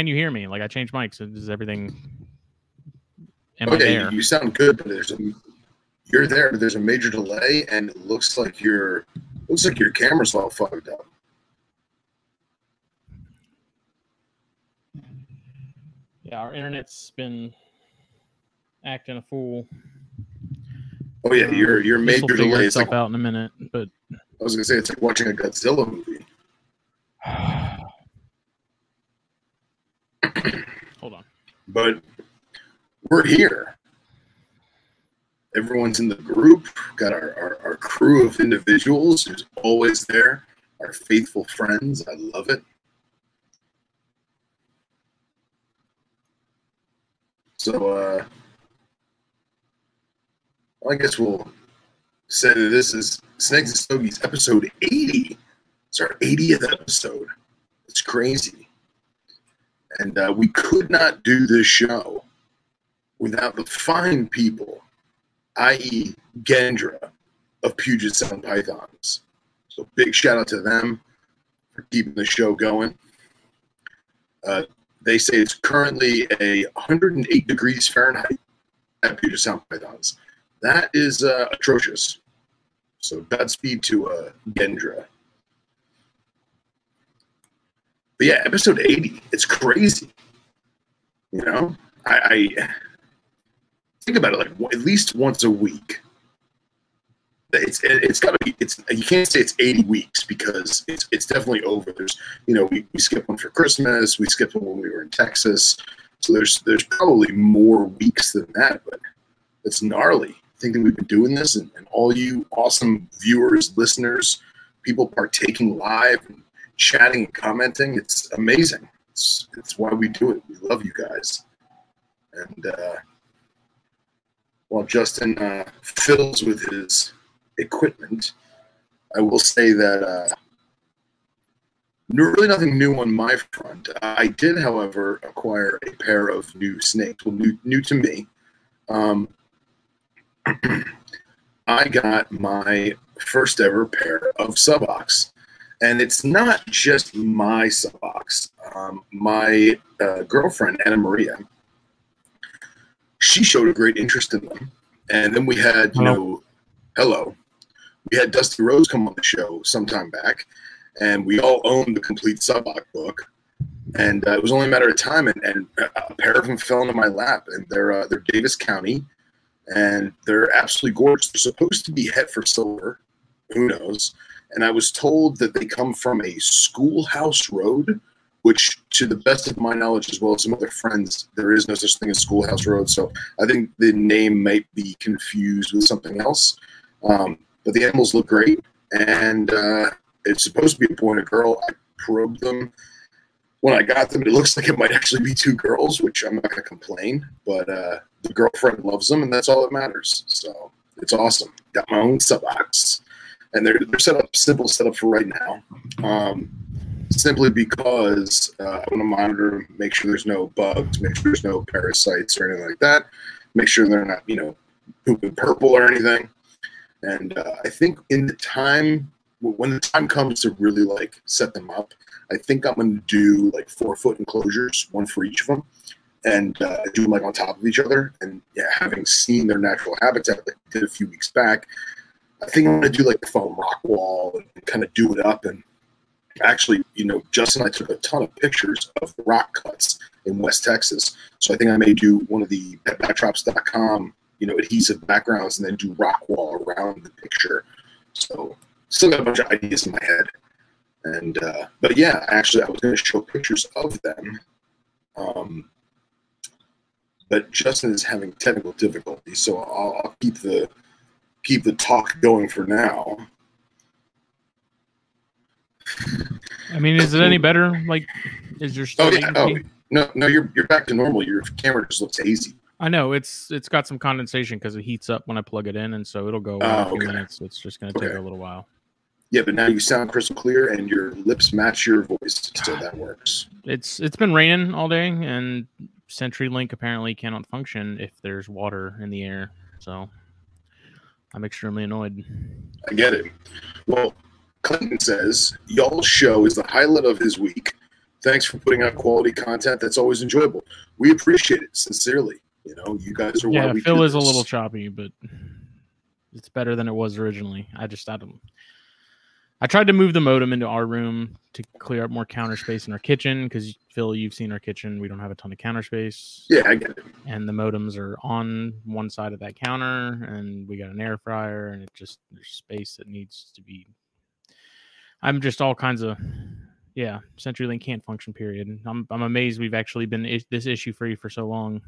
Can you hear me? Like I changed mics. Is everything? Am I Okay, there? you sound good, but there's a you're there, but there's a major delay, and it looks like your looks like your camera's all fucked up. Yeah, our internet's been acting a fool. Oh yeah, your your um, This major will figure delay is itself like out in a minute, but I was gonna say it's like watching a Godzilla movie. hold on. But we're here. Everyone's in the group. Got our, our, our crew of individuals who's always there. Our faithful friends. I love it. So uh I guess we'll say that this is Snakes and Stogies episode 80. It's our 80th episode. It's crazy. And uh, we could not do this show without the fine people, i.e., Gendra of Puget Sound Pythons. So big shout out to them for keeping the show going. Uh, they say it's currently a 108 degrees Fahrenheit at Puget Sound Pythons. That is uh, atrocious. So Godspeed to uh, Gendra. But yeah, episode 80. It's crazy. You know, I, I think about it like at least once a week. It's it's got to be it's you can't say it's 80 weeks because it's it's definitely over. There's you know we, we skipped one for Christmas, we skipped one when we were in Texas, so there's there's probably more weeks than that, but it's gnarly. Thinking we've been doing this, and, and all you awesome viewers, listeners, people partaking live and chatting and commenting, it's amazing. It's it's why we do it. We love you guys. And uh, while Justin uh, fills with his equipment, I will say that uh, really nothing new on my front. I did, however, acquire a pair of new snakes. Well, new new to me. Um, I got my first ever pair of Subocs and it's not just my socks. Um, my uh, girlfriend Anna Maria, she showed a great interest in them, and then we had you know, hello, we had Dusty Rose come on the show sometime back, and we all owned the complete Suboc book, and uh, it was only a matter of time, and, and a pair of them fell into my lap, and they're uh, they're Davis County, and they're absolutely gorgeous. They're supposed to be het for silver, who knows? And I was told that they come from a schoolhouse road, which, to the best of my knowledge, as well as some other friends, there is no such thing as schoolhouse road. So I think the name might be confused with something else. Um, but the animals look great, and uh, it's supposed to be a boy and a girl. I probed them when I got them. It looks like it might actually be two girls, which I'm not going to complain. But uh, the girlfriend loves them, and that's all that matters. So it's awesome. Got my own Subocs and they're, they're set up simple setup for right now um, simply because uh, i want to monitor make sure there's no bugs make sure there's no parasites or anything like that make sure they're not you know pooping purple or anything. And uh, i think in the time when the time comes to really like set them up i think i'm going to do like four foot enclosures one for each of them and uh, do them like on top of each other. And yeah having seen their natural habitat like did a few weeks back I think I'm gonna do like the foam rock wall and kind of do it up. And actually, you know, Justin and I took a ton of pictures of rock cuts in West Texas. So I think I may do one of the backdrops.com, you know, adhesive backgrounds and then do rock wall around the picture. So still got a bunch of ideas in my head. And uh, but yeah, actually, I was to show pictures of them. Um, but Justin is having technical difficulties, so I'll, I'll keep the keep the talk going for now. I mean, is it any better? Like, is your Oh yeah. Oh no, no, you're you're back to normal. Your camera just looks hazy. I know it's it's got some condensation because it heats up when I plug it in, and so it'll go away in Oh, a few okay. minutes. It's just going to take Okay. a little while. Yeah, but now you sound crystal clear and your lips match your voice, so that works. It's it's been raining all day, and CenturyLink apparently cannot function if there's water in the air. So I'm extremely annoyed. I get it. Well, Clinton says, Y'all's show is the highlight of his week. Thanks for putting out quality content that's always enjoyable. We appreciate it sincerely. You know, you guys are why Yeah, Phil is a little choppy, but it's better than it was originally. I just I don't. I tried to move the modem into our room to clear up more counter space in our kitchen because Phil, you've seen our kitchen. We don't have a ton of counter space. Yeah, I get it. and the modems are on one side of that counter and we got an air fryer and it just there's space that needs to be i'm just all kinds of yeah centurylink can't function period i'm, I'm amazed we've actually been is- this issue free for so long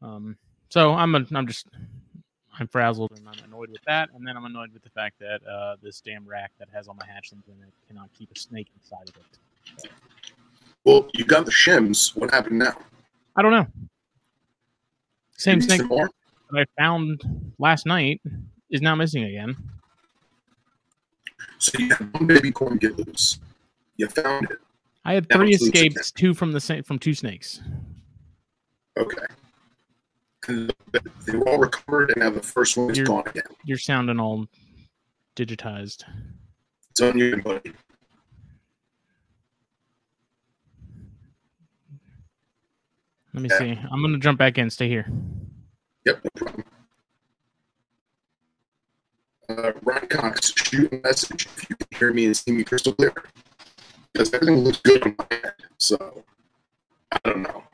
um so i'm a, i'm just i'm frazzled and i'm annoyed with that and then i'm annoyed with the fact that uh this damn rack that has all my hatchlings in it cannot keep a snake inside of it Well, you got the shims. What happened now? i don't know same snake that I found last night is now missing again. So you had one baby corn get loose. You found it. I had three it's loose again. escapes, two from the same from two snakes. Okay. They were all recovered, and now the first one is You're- gone again. You're sounding all digitized. It's on you, buddy. Let me Yeah. see. I'm gonna jump back in. Stay here. Yep, no problem. Uh, Ryan Cox, shoot a message if you can hear me and see me crystal clear. Because everything looks good on my end. So, I don't know.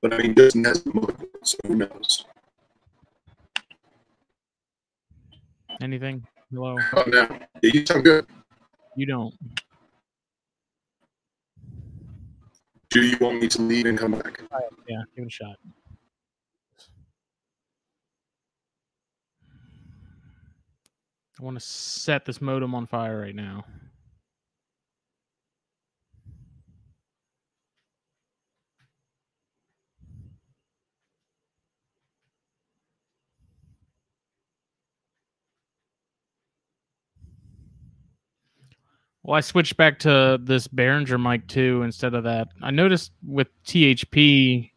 But I mean, has the motherboard, so who knows? Anything? Hello. Oh, yeah, you sound good. You don't. Do you want me to leave and come back? Yeah, give it a shot. I want to set this modem on fire right now. Well, I switched back to this Behringer mic too instead of that. I noticed with THP,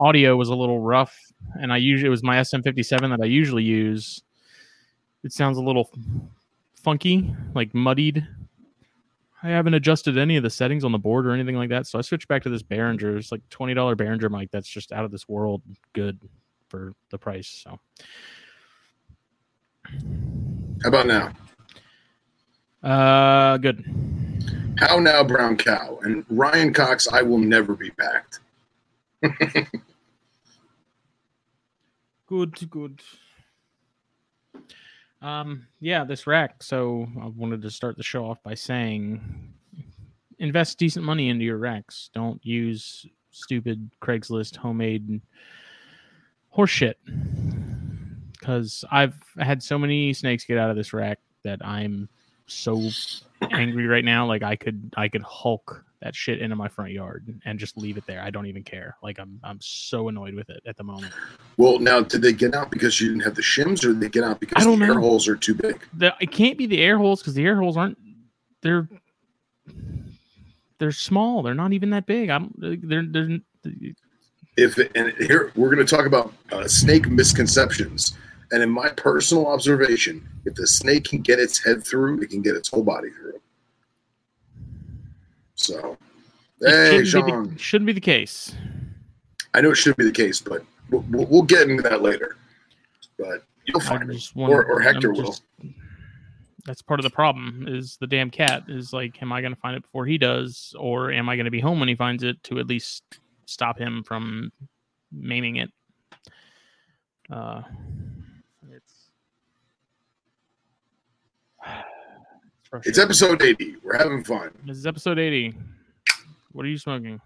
audio was a little rough, and I usually it was my SM57 that I usually use. It sounds a little funky, like muddied. I haven't adjusted any of the settings on the board or anything like that, so I switched back to this Behringer. It's like twenty dollar Behringer mic that's just out of this world good for the price. So How about now? Uh, good. How now, brown cow? And Ryan Cox, I will never be packed. Good, good. Um, yeah, this rack. So I wanted to start the show off by saying, invest decent money into your racks. Don't use stupid Craigslist homemade horseshit. Because I've had so many snakes get out of this rack that I'm so angry right now. Like I could, I could Hulk that shit into my front yard and just leave it there. I don't even care. Like I'm, I'm so annoyed with it at the moment. Well, now, did they get out because you didn't have the shims, or did they get out because the air holes are too big? the it can't be the air holes because the air holes aren't they're they're small they're not even that big i don't they're they're If and here we're going to talk about uh, snake misconceptions. And in my personal observation, if the snake can get its head through, it can get its whole body through. So, it hey, shouldn't, be the, shouldn't be the case I know it shouldn't be the case, but we'll, we'll get into that later. But you'll find it, or, or Hector I'm will. that's part of the problem is the damn cat is like am i going to find it before he does or am i going to be home when he finds it to at least stop him from maiming it uh It's episode 80. We're having fun. This is episode 80. What are you smoking?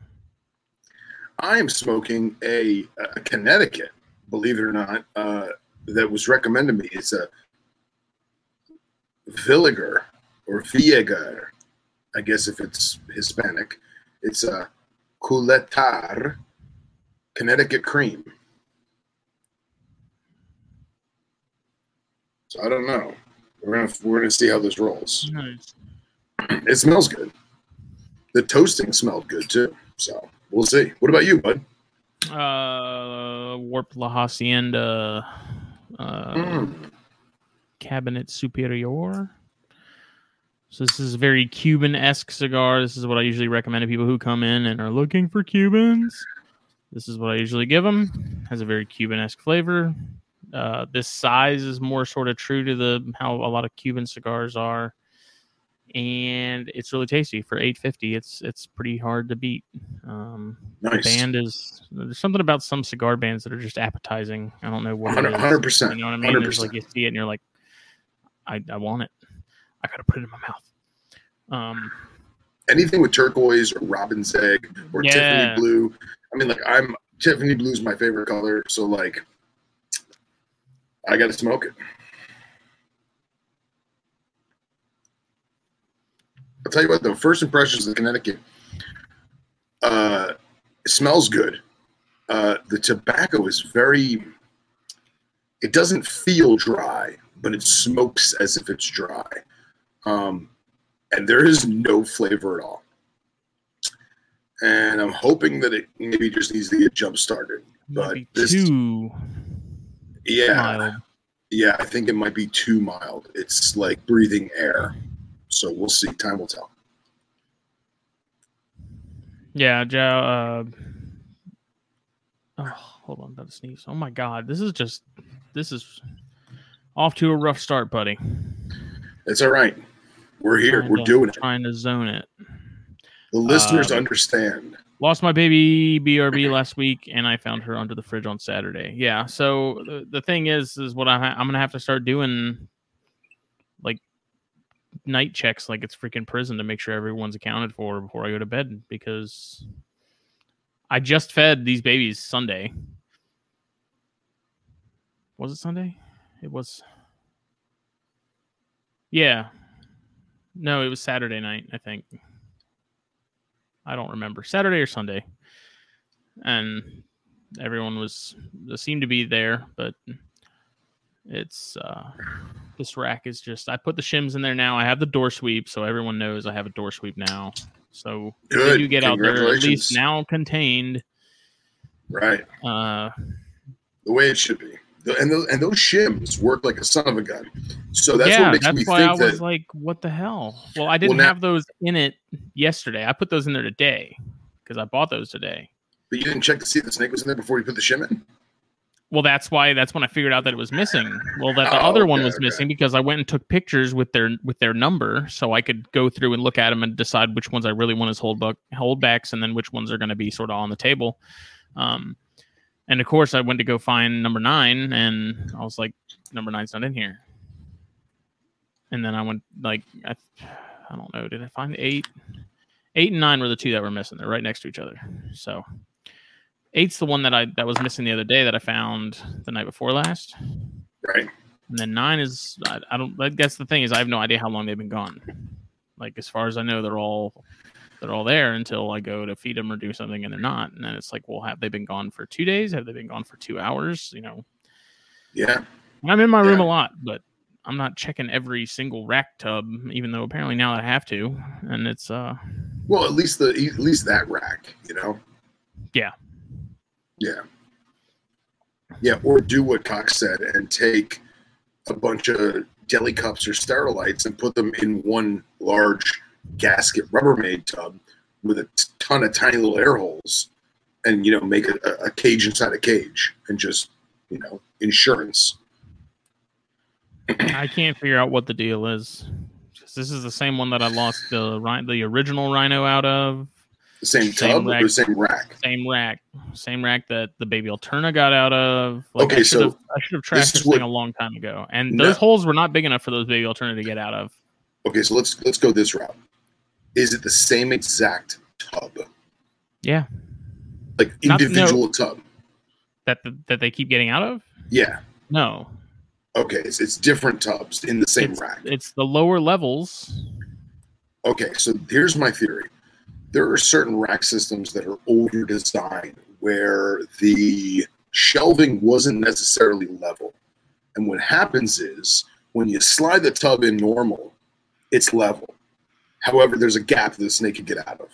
I am smoking a, a Connecticut, believe it or not, uh, that was recommended to me. It's a Villiger or Viegar, I guess if it's Hispanic. It's a Cuellar Connecticut cream. So I don't know. We're gonna we're gonna see how this rolls. Nice. It smells good. The toasting smelled good too. So we'll see. What about you, bud? Uh, Warp La Hacienda uh, Mm. Cabinet Superior. So this is a very Cuban-esque cigar. This is what I usually recommend to people who come in and are looking for Cubans. This is what I usually give them. Has a very Cuban-esque flavor. Uh, this size is more sort of true to the how a lot of Cuban cigars are, and it's really tasty for eight fifty. It's it's pretty hard to beat. Um, Nice. The band is there's something about some cigar bands that are just appetizing. I don't know what Hundred percent. You know what I mean? It's like you see it and you're like, I, I want it. I gotta put it in my mouth. Um, Anything with turquoise or robin's egg or Yeah. Tiffany blue. I mean, like I'm Tiffany blue is my favorite color, so like I got to smoke it. I'll tell you what, though. First impressions of Connecticut. Uh, smells good. Uh, the tobacco is very. It doesn't feel dry, but it smokes as if it's dry, um, and there is no flavor at all. And I'm hoping that it maybe just needs to get jump started. But be this- too Yeah, mild. yeah, I think it might be too mild. It's like breathing air. So we'll see. Time will tell. Yeah, Joe. Uh, oh, hold on, about to sneeze. Oh my god, this is just this is off to a rough start, buddy. It's all right. We're here. We're to- doing it. Trying to zone it. The listeners Um, understand. Lost my baby BRB last week, and I found her under the fridge on Saturday. Yeah. So the, the thing is, is what I I'm gonna have to start doing, like night checks, like it's freaking prison, to make sure everyone's accounted for before I go to bed. Because I just fed these babies Sunday. Was it Sunday? It was. Yeah. No, it was Saturday night. I think. I don't remember Saturday or Sunday, and everyone was seemed to be there, but it's uh this rack is just I put the shims in there now. I have the door sweep, so everyone knows I have a door sweep now. So if they Good. do get out there, at least now contained. Right. Uh, The way it should be. And those, and those shims work like a son of a gun. So that's yeah, what makes me think. that's me why I was that. like, "What the hell?" Well, I didn't now- have those in it yesterday. I put those in there today because I bought those today. but you didn't check to see if the snake was in there before you put the shim in? Well, that's why. That's when I figured out that it was missing. Well, that the Oh, other one was okay. missing because I went and took pictures with their with their number, so I could go through and look at them and decide which ones I really want as hold buck holdbacks, and then which ones are going to be sort of on the table. Um, and of course, I went to go find number nine, and I was like, number nine's not in here. And then I went like, I, I don't know, did I find eight? Eight and nine were the two that were missing. They're right next to each other. So eight's the one that I that was missing the other day that I found the night before last. Right. And then nine is I, I don't. I guess the thing is I have no idea how long they've been gone. Like as far as I know, they're all they're all there until I go to feed them or do something, and they're not. And then it's like, well, have they been gone for two days? Have they been gone for two hours? You know, Yeah. I'm in my room Yeah. a lot, but I'm not checking every single rack tub, even though apparently now I have to. And it's uh, Well, at least the at least that rack, you know. Yeah. Yeah. Yeah, or do what Cox said and take a bunch of deli cups or sterilites and put them in one large gasket Rubbermaid tub with a ton of tiny little air holes, and you know make a, a- cage inside a cage and just you know insurance. I can't figure out what the deal is. This is the same one that I lost the the original Rhino out of. The same, Same tub or rack. the same rack. Same rack, same rack that the baby Alterna got out of. Like, Okay, I should so have, I should have trashed is this what- thing a long time ago, and No. those holes were not big enough for those baby Alterna to get out of. Okay, so let's let's go this route. Is it the same exact tub, Yeah, like Not- no. individual tub? that that they keep getting out of. Yeah. No, Okay, it's, it's different tubs in the same it's, rack. it's the lower levels. Okay, so here's my theory. There are certain rack systems that are older design where the shelving wasn't necessarily level. And what happens is when you slide the tub in normal, it's level. However, there's a gap that the snake can get out of.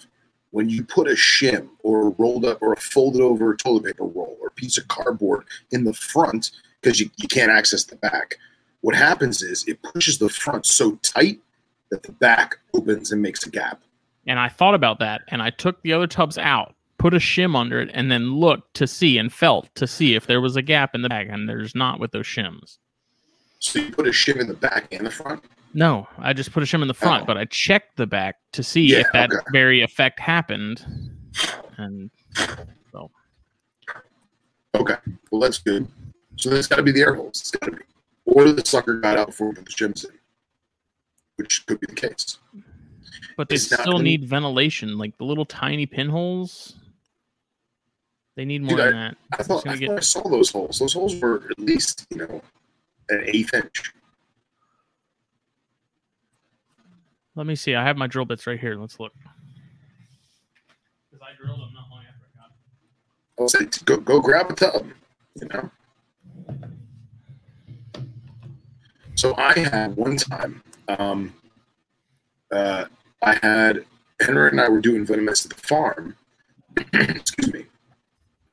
When you put a shim or a rolled up or a folded over toilet paper roll or piece of cardboard in the front, because you, you can't access the back, what happens is it pushes the front so tight that the back opens and makes a gap. And I thought about that, and I took the other tubs out, put a shim under it, and then looked to see and felt to see if there was a gap in the back, and there's not with those shims. So you put a shim in the back and the front. No, I just put a shim in the oh. front, Oh. but I checked the back to see Yeah, if that okay. very effect happened. And so. Okay, well that's good. So that's got to be the air holes. It's got to be, or the sucker got out before we put the shims in, which could be the case. but they It's still need ventilation, like the little tiny pinholes. They need more Dude, than that. I thought, I, get- thought I saw those holes. Those holes were at least you know an eighth inch. Let me see. I have my drill bits right here. Let's look. Because I drilled them not long after I got go go grab a tub, you know. So I had one time, um, uh, I had Henry and I were doing venomous at the farm. excuse me,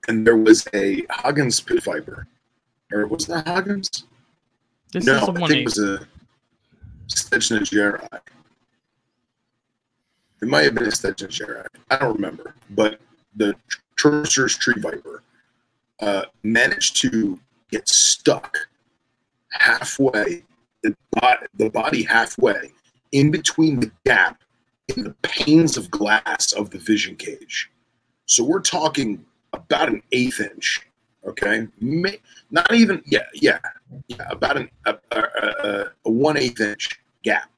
and there was a Huggins pit viper, or was that Huggins? This no, is the I think it was a Stejnegeri. It might have been a Gerai. I don't remember. But the Chaucer's Tree Viper uh, managed to get stuck halfway, the, bo- the body halfway, in between the gap in the panes of glass of the vision cage. So we're talking about an eighth inch, okay? May, not even, yeah, yeah, yeah, about an, a, a, a, a one eighth inch gap.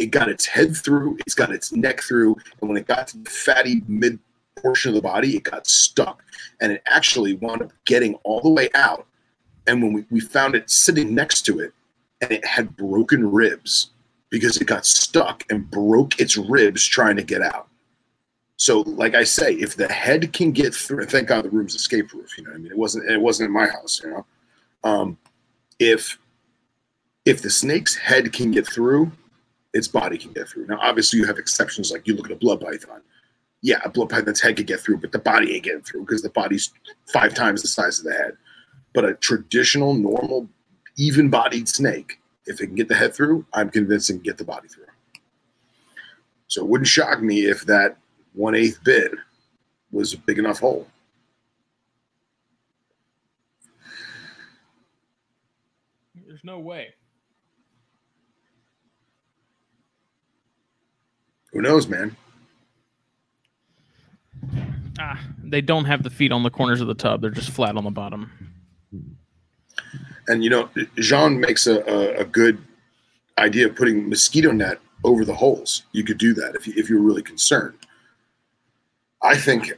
It got its head through, it's got its neck through, and when it got to the fatty mid portion of the body, it got stuck, and it actually wound up getting all the way out. And when we, we found it sitting next to it, and it had broken ribs because it got stuck and broke its ribs trying to get out. So, like I say, if the head can get through, thank God the room's escape proof. You know, I mean, it wasn't it wasn't in my house. You know, um, if if the snake's head can get through, its body can get through. Now, obviously, you have exceptions. Like you look at a blood python. Yeah, a blood python's head could get through, but the body ain't getting through because the body's five times the size of the head. But a traditional, normal, even-bodied snake, if it can get the head through, I'm convinced it can get the body through. So it wouldn't shock me if that one eighth bit was a big enough hole. There's no way. Who knows, man? Ah, they don't have the feet on the corners of the tub. They're just flat on the bottom. And you know, Jean makes a, a, a good idea of putting mosquito net over the holes. You could do that if you, if you're really concerned. I think,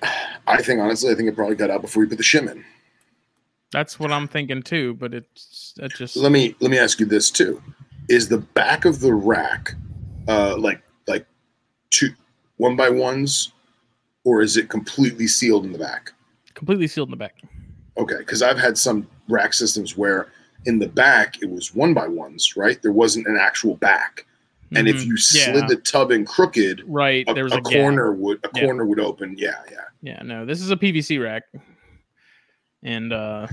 I think honestly, I think it probably got out before you put the shim in. That's what I'm thinking too. But it's it just Let me let me ask you this too: Is the back of the rack uh, like one by ones, or is it completely sealed in the back? completely sealed in the back. Okay, because I've had some rack systems where in the back it was one by ones, right? There wasn't an actual back, and if Mhm. you slid Yeah. the tub in crooked, right, a, there was a a, corner would a Yeah. corner would open. Yeah, yeah. Yeah, no, this is a PVC rack, and uh,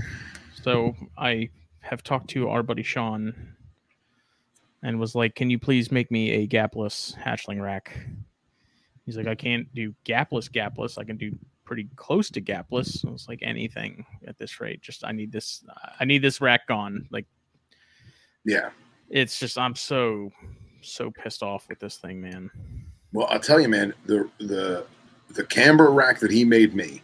so I have talked to our buddy Sean, and was like, "Can you please make me a gapless hatchling rack?" He's like, "I can't do gapless, gapless. I can do pretty close to gapless." I was like, "Anything at this rate, just I need this. I need this rack gone. Like, Yeah. it's just I'm so so pissed off with this thing, man." Well, I'll tell you, man, the the the camber rack that he made me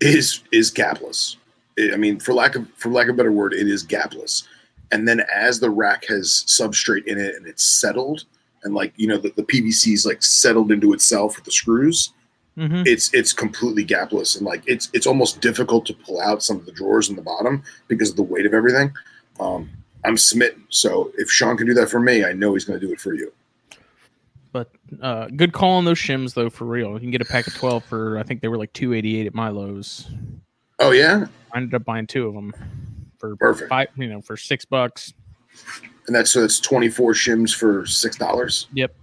is is gapless. I I mean, for lack of for lack of a better word, it is gapless. And then as the rack has substrate in it and it's settled, and like you know the, the PVC is like settled into itself with the screws, hmm it's it's completely gapless and like it's it's almost difficult to pull out some of the drawers in the bottom because of the weight of everything. Um, I'm smitten. So if Sean can do that for me, I know he's going to do it for you. But uh, good call on those shims though, for real. You can get a pack of twelve for I think they were like two eighty eight at Milo's. Oh yeah, I ended up buying two of them for Perfect. five, you know, for six bucks. And that's so that's 24 shims for six dollars. Yep.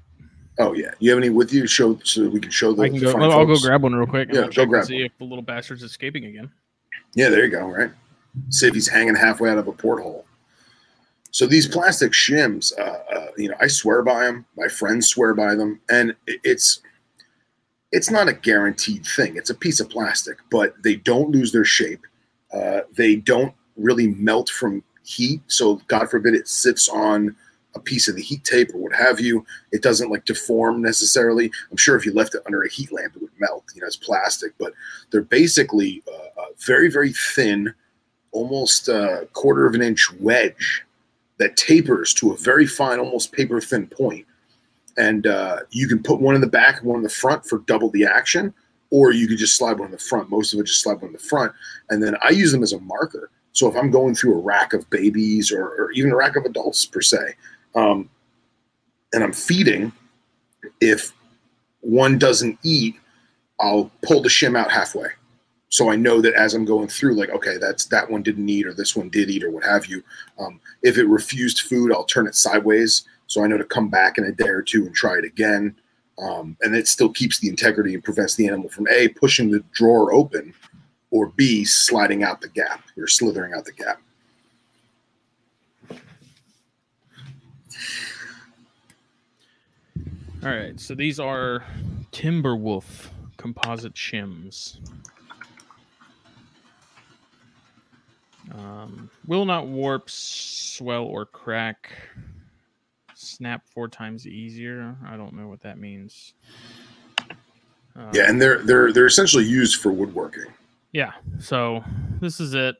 Oh yeah, you have any with you? Show so we can show the. I can go, I'll go grab one real quick. Yeah, go grab See one. if the little bastard's escaping again. Yeah, there you go. Right. See if he's hanging halfway out of a porthole. So these plastic shims, uh, uh, you know, I swear by them. My friends swear by them, and it's it's not a guaranteed thing. It's a piece of plastic, but they don't lose their shape. Uh, they don't really melt from heat. So God forbid it sits on a piece of the heat tape or what have you. It doesn't like deform necessarily. I'm sure if you left it under a heat lamp, it would melt. You know, it's plastic, but they're basically uh, very, very thin, almost a quarter of an inch wedge that tapers to a very fine, almost paper thin point. And uh, you can put one in the back and one in the front for double the action, or you could just slide one in the front. Most of it just slide one in the front. And then I use them as a marker. So if I'm going through a rack of babies or, or even a rack of adults per se, um, and I'm feeding, if one doesn't eat, I'll pull the shim out halfway. So I know that as I'm going through, like, okay, that's that one didn't eat, or this one did eat, or what have you. Um, if it refused food, I'll turn it sideways, so I know to come back in a day or two and try it again. Um, and it still keeps the integrity and prevents the animal from a pushing the drawer open, or b sliding out the gap or slithering out the gap. All right, so these are Timberwolf composite shims. Um, will not warp, swell, or crack. Snap four times easier. I don't know what that means. Um, yeah, and they're they're they're essentially used for woodworking. Yeah, so this is it.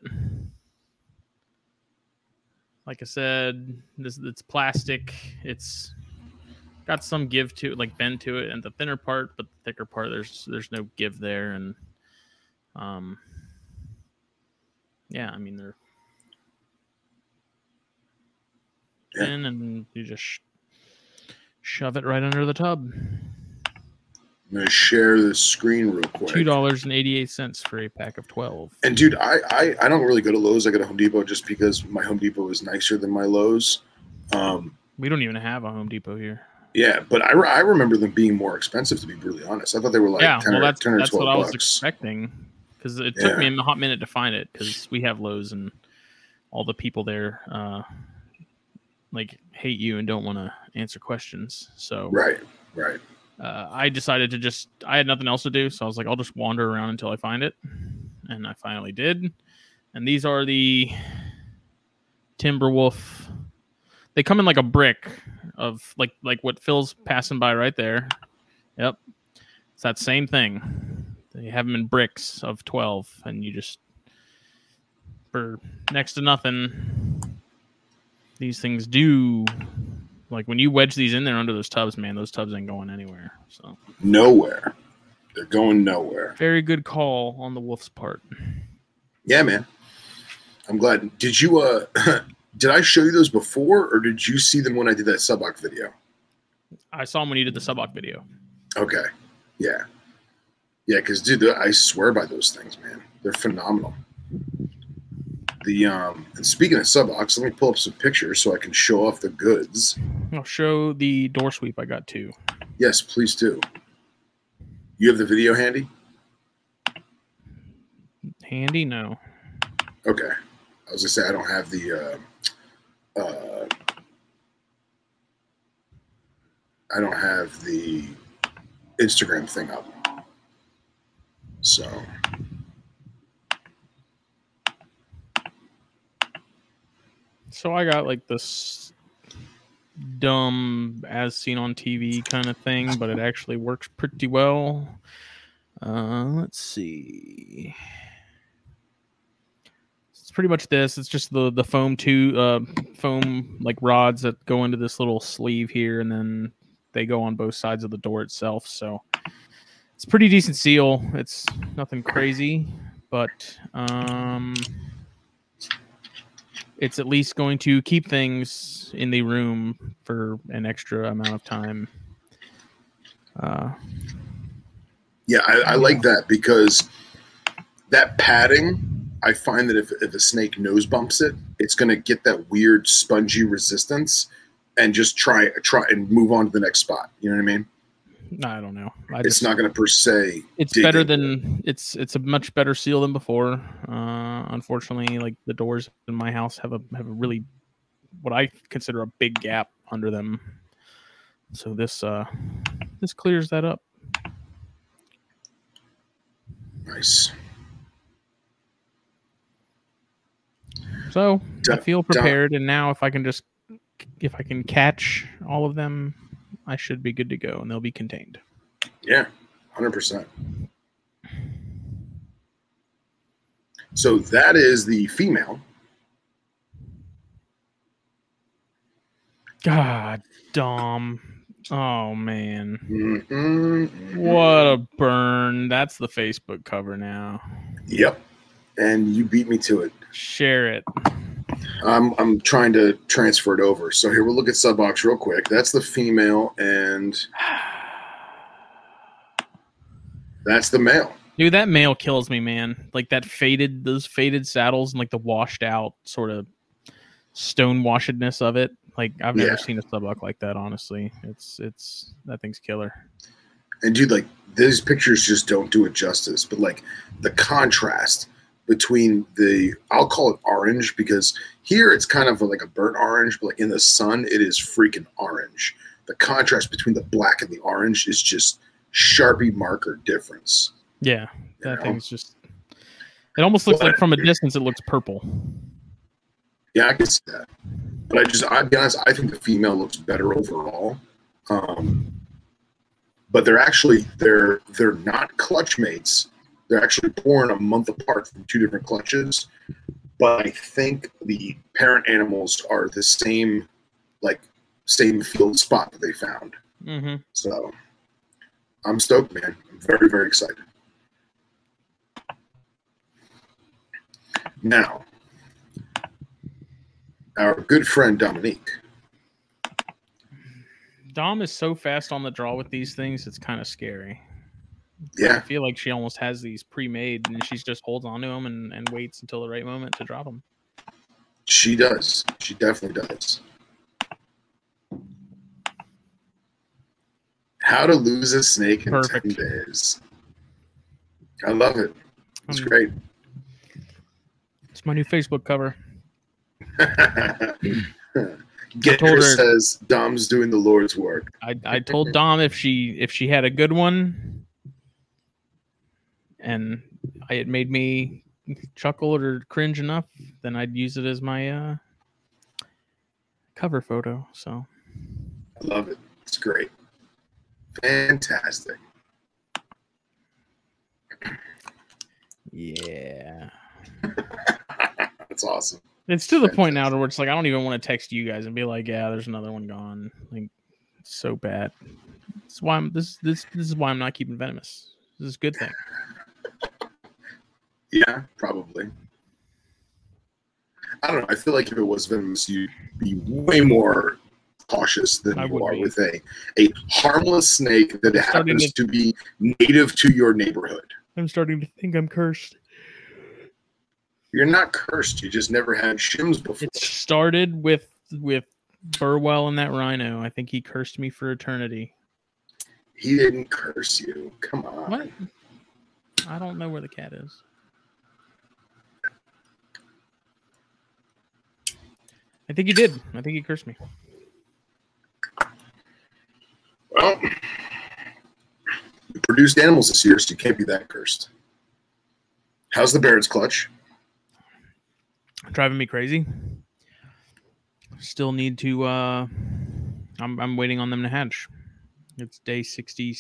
Like I said, this it's plastic. It's got some give to it, like bend to it, and the thinner part, but the thicker part, there's there's no give there, and um, yeah, I mean they're thin, and you just sh- shove it right under the tub. I'm gonna share the screen real quick. Two dollars and eighty eight cents for a pack of twelve. And dude, I, I I don't really go to Lowe's. I go to Home Depot just because my Home Depot is nicer than my Lowe's. Um, we don't even have a Home Depot here. Yeah, but I, I remember them being more expensive. To be brutally honest, I thought they were like yeah, 10 well, or, that's, 10 or that's 12 what I was bucks. expecting because it took Yeah. me a hot minute to find it because we have Lowe's and all the people there uh, like hate you and don't want to answer questions. So Right, right. Uh, I decided to just I had nothing else to do, so I was like, I'll just wander around until I find it, and I finally did. And these are the Timberwolf. They come in like a brick of like like what Phil's passing by right there. Yep, it's that same thing. They have them in bricks of twelve, and you just for next to nothing. These things do like when you wedge these in there under those tubs, man, those tubs ain't going anywhere. So Nowhere. They're going nowhere. very good call on the wolf's part. Yeah, man. I'm glad. Did you uh did I show you those before or did you see them when I did that Suboc video? I saw them when you did the Suboc video. Okay. Yeah. Yeah, because dude, I swear by those things, man. They're phenomenal. The um and speaking of Subocs, let me pull up some pictures so I can show off the goods. I'll show the door sweep I got too. Yes, please do. You have the video handy? Handy? No. Okay. I was gonna say I don't have the uh, uh, I don't have the Instagram thing up. So So I got like this dumb as seen on TV kind of thing, but it actually works pretty well. Uh, let's see. It's pretty much this. It's just the the foam two uh, foam like rods that go into this little sleeve here, and then they go on both sides of the door itself. So it's pretty decent seal. It's nothing crazy, but um, it's at least going to keep things in the room for an extra amount of time. Uh, yeah, I, I like that because that padding. I find that if, if a snake nose bumps it, it's going to get that weird spongy resistance and just try try and move on to the next spot. You know what I mean? I don't know. I It's just, not going to per se. it's better than it's it's a much better seal than before. Uh, unfortunately, like the doors in my house have a have a really what I consider a big gap under them. So this uh this clears that up. Nice. So I feel prepared, and now if I can just if I can catch all of them, I should be good to go, and they'll be contained. Yeah, hundred percent. So that is the female. God, Dom. Oh man, Mhm. what a burn! That's the Facebook cover now. Yep. And you beat me to it. Share it. I'm I'm trying to transfer it over. So here we'll look at Subocs real quick. That's the female, and that's the male. Dude, that male kills me, man. Like that faded, those faded saddles and like the washed out sort of stone washedness of it. Like I've never Yeah. seen a suboc like that. Honestly, it's it's that thing's killer. And dude, like these pictures just don't do it justice. But like the contrast between the I'll call it orange because here it's kind of like a burnt orange, but like in the sun it is freaking orange. The contrast between the black and the orange is just sharpie marker difference. Yeah, you that know? thing's just. It almost looks like from a distance, it looks purple. Yeah, I can see that. But I just, I'll be honest, I think the female looks better overall. Um, but they're actually they're they're not clutch mates. They're actually born a month apart from two different clutches. But I think the parent animals are the same, like same field spot that they found. Mm-hmm. So I'm stoked, man. I'm very very excited. Now, our good friend Dominique. Dom is so fast on the draw with these things; it's kind of scary. I feel like she almost has these pre-made, and she just holds on to them and, and waits until the right moment to drop them. she does. She definitely does. How to lose a snake in Perfect. 10 days. I love it. It's Um, great. It's my new Facebook cover. Get her- says Dom's doing the Lord's work. I, I told Dom if she if she had a good one, and I, it made me chuckle or cringe enough, then I'd use it as my uh, cover photo. So I love it. It's great. Fantastic. yeah, That's awesome. it's to the point now to where it's like I don't even want to text you guys and be like, yeah, there's another one gone. Like it's so bad. That's why I'm this this this is why I'm not keeping venomous. This is a good thing. Yeah, probably. I don't know. I feel like if it was venomous, you'd be way more cautious than I you are be. with a a harmless snake that Starting happens to- to be native to your neighborhood. I'm starting to think I'm cursed. You're not cursed. You just never had shims before. It started with with Burwell and that rhino. I think he cursed me for eternity. He didn't curse you. Come on. What? I don't know where the cat is. I think he did. I think he cursed me. Well, you produced animals this year, so you can't be that cursed. How's the Baird's clutch? Driving me crazy. Still need to uh I'm I'm waiting on them to hatch. It's day 60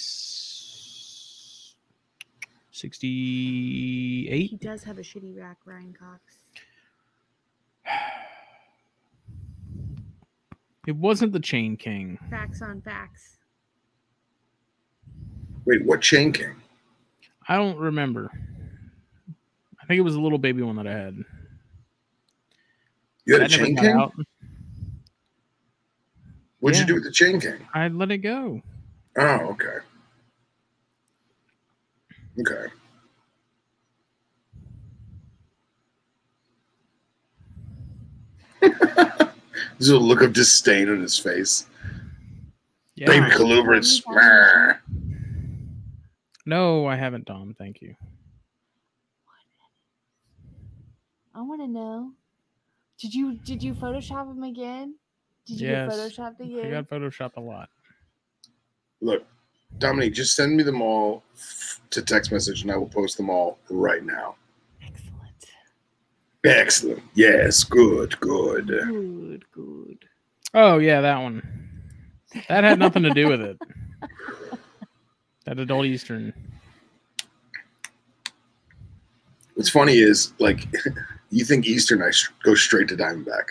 He does have a shitty rack, Ryan Cox. It wasn't the Chain King. Facts on facts. Wait, what chain king? I don't remember. I think it was a little baby one that I had. You had a That never chain king? out. What'd Yeah. you do with the chain king? I let it go. Oh, okay. Okay. There's a look of disdain on his face. Yeah. Baby colubrids. Meh. No, I haven't, Dom. Thank you. I want to know. Did you did you Photoshop him again? Did you Yes. get photoshopped I got Photoshop a lot. Look, Dominique, just send me them all f- to text message, and I will post them all right now. Excellent. Excellent. Yes. Good. Good. Good, good. Oh yeah, that one. That had nothing to do with it. That adult Eastern. What's funny is like, you think Eastern, I go straight to Diamondback.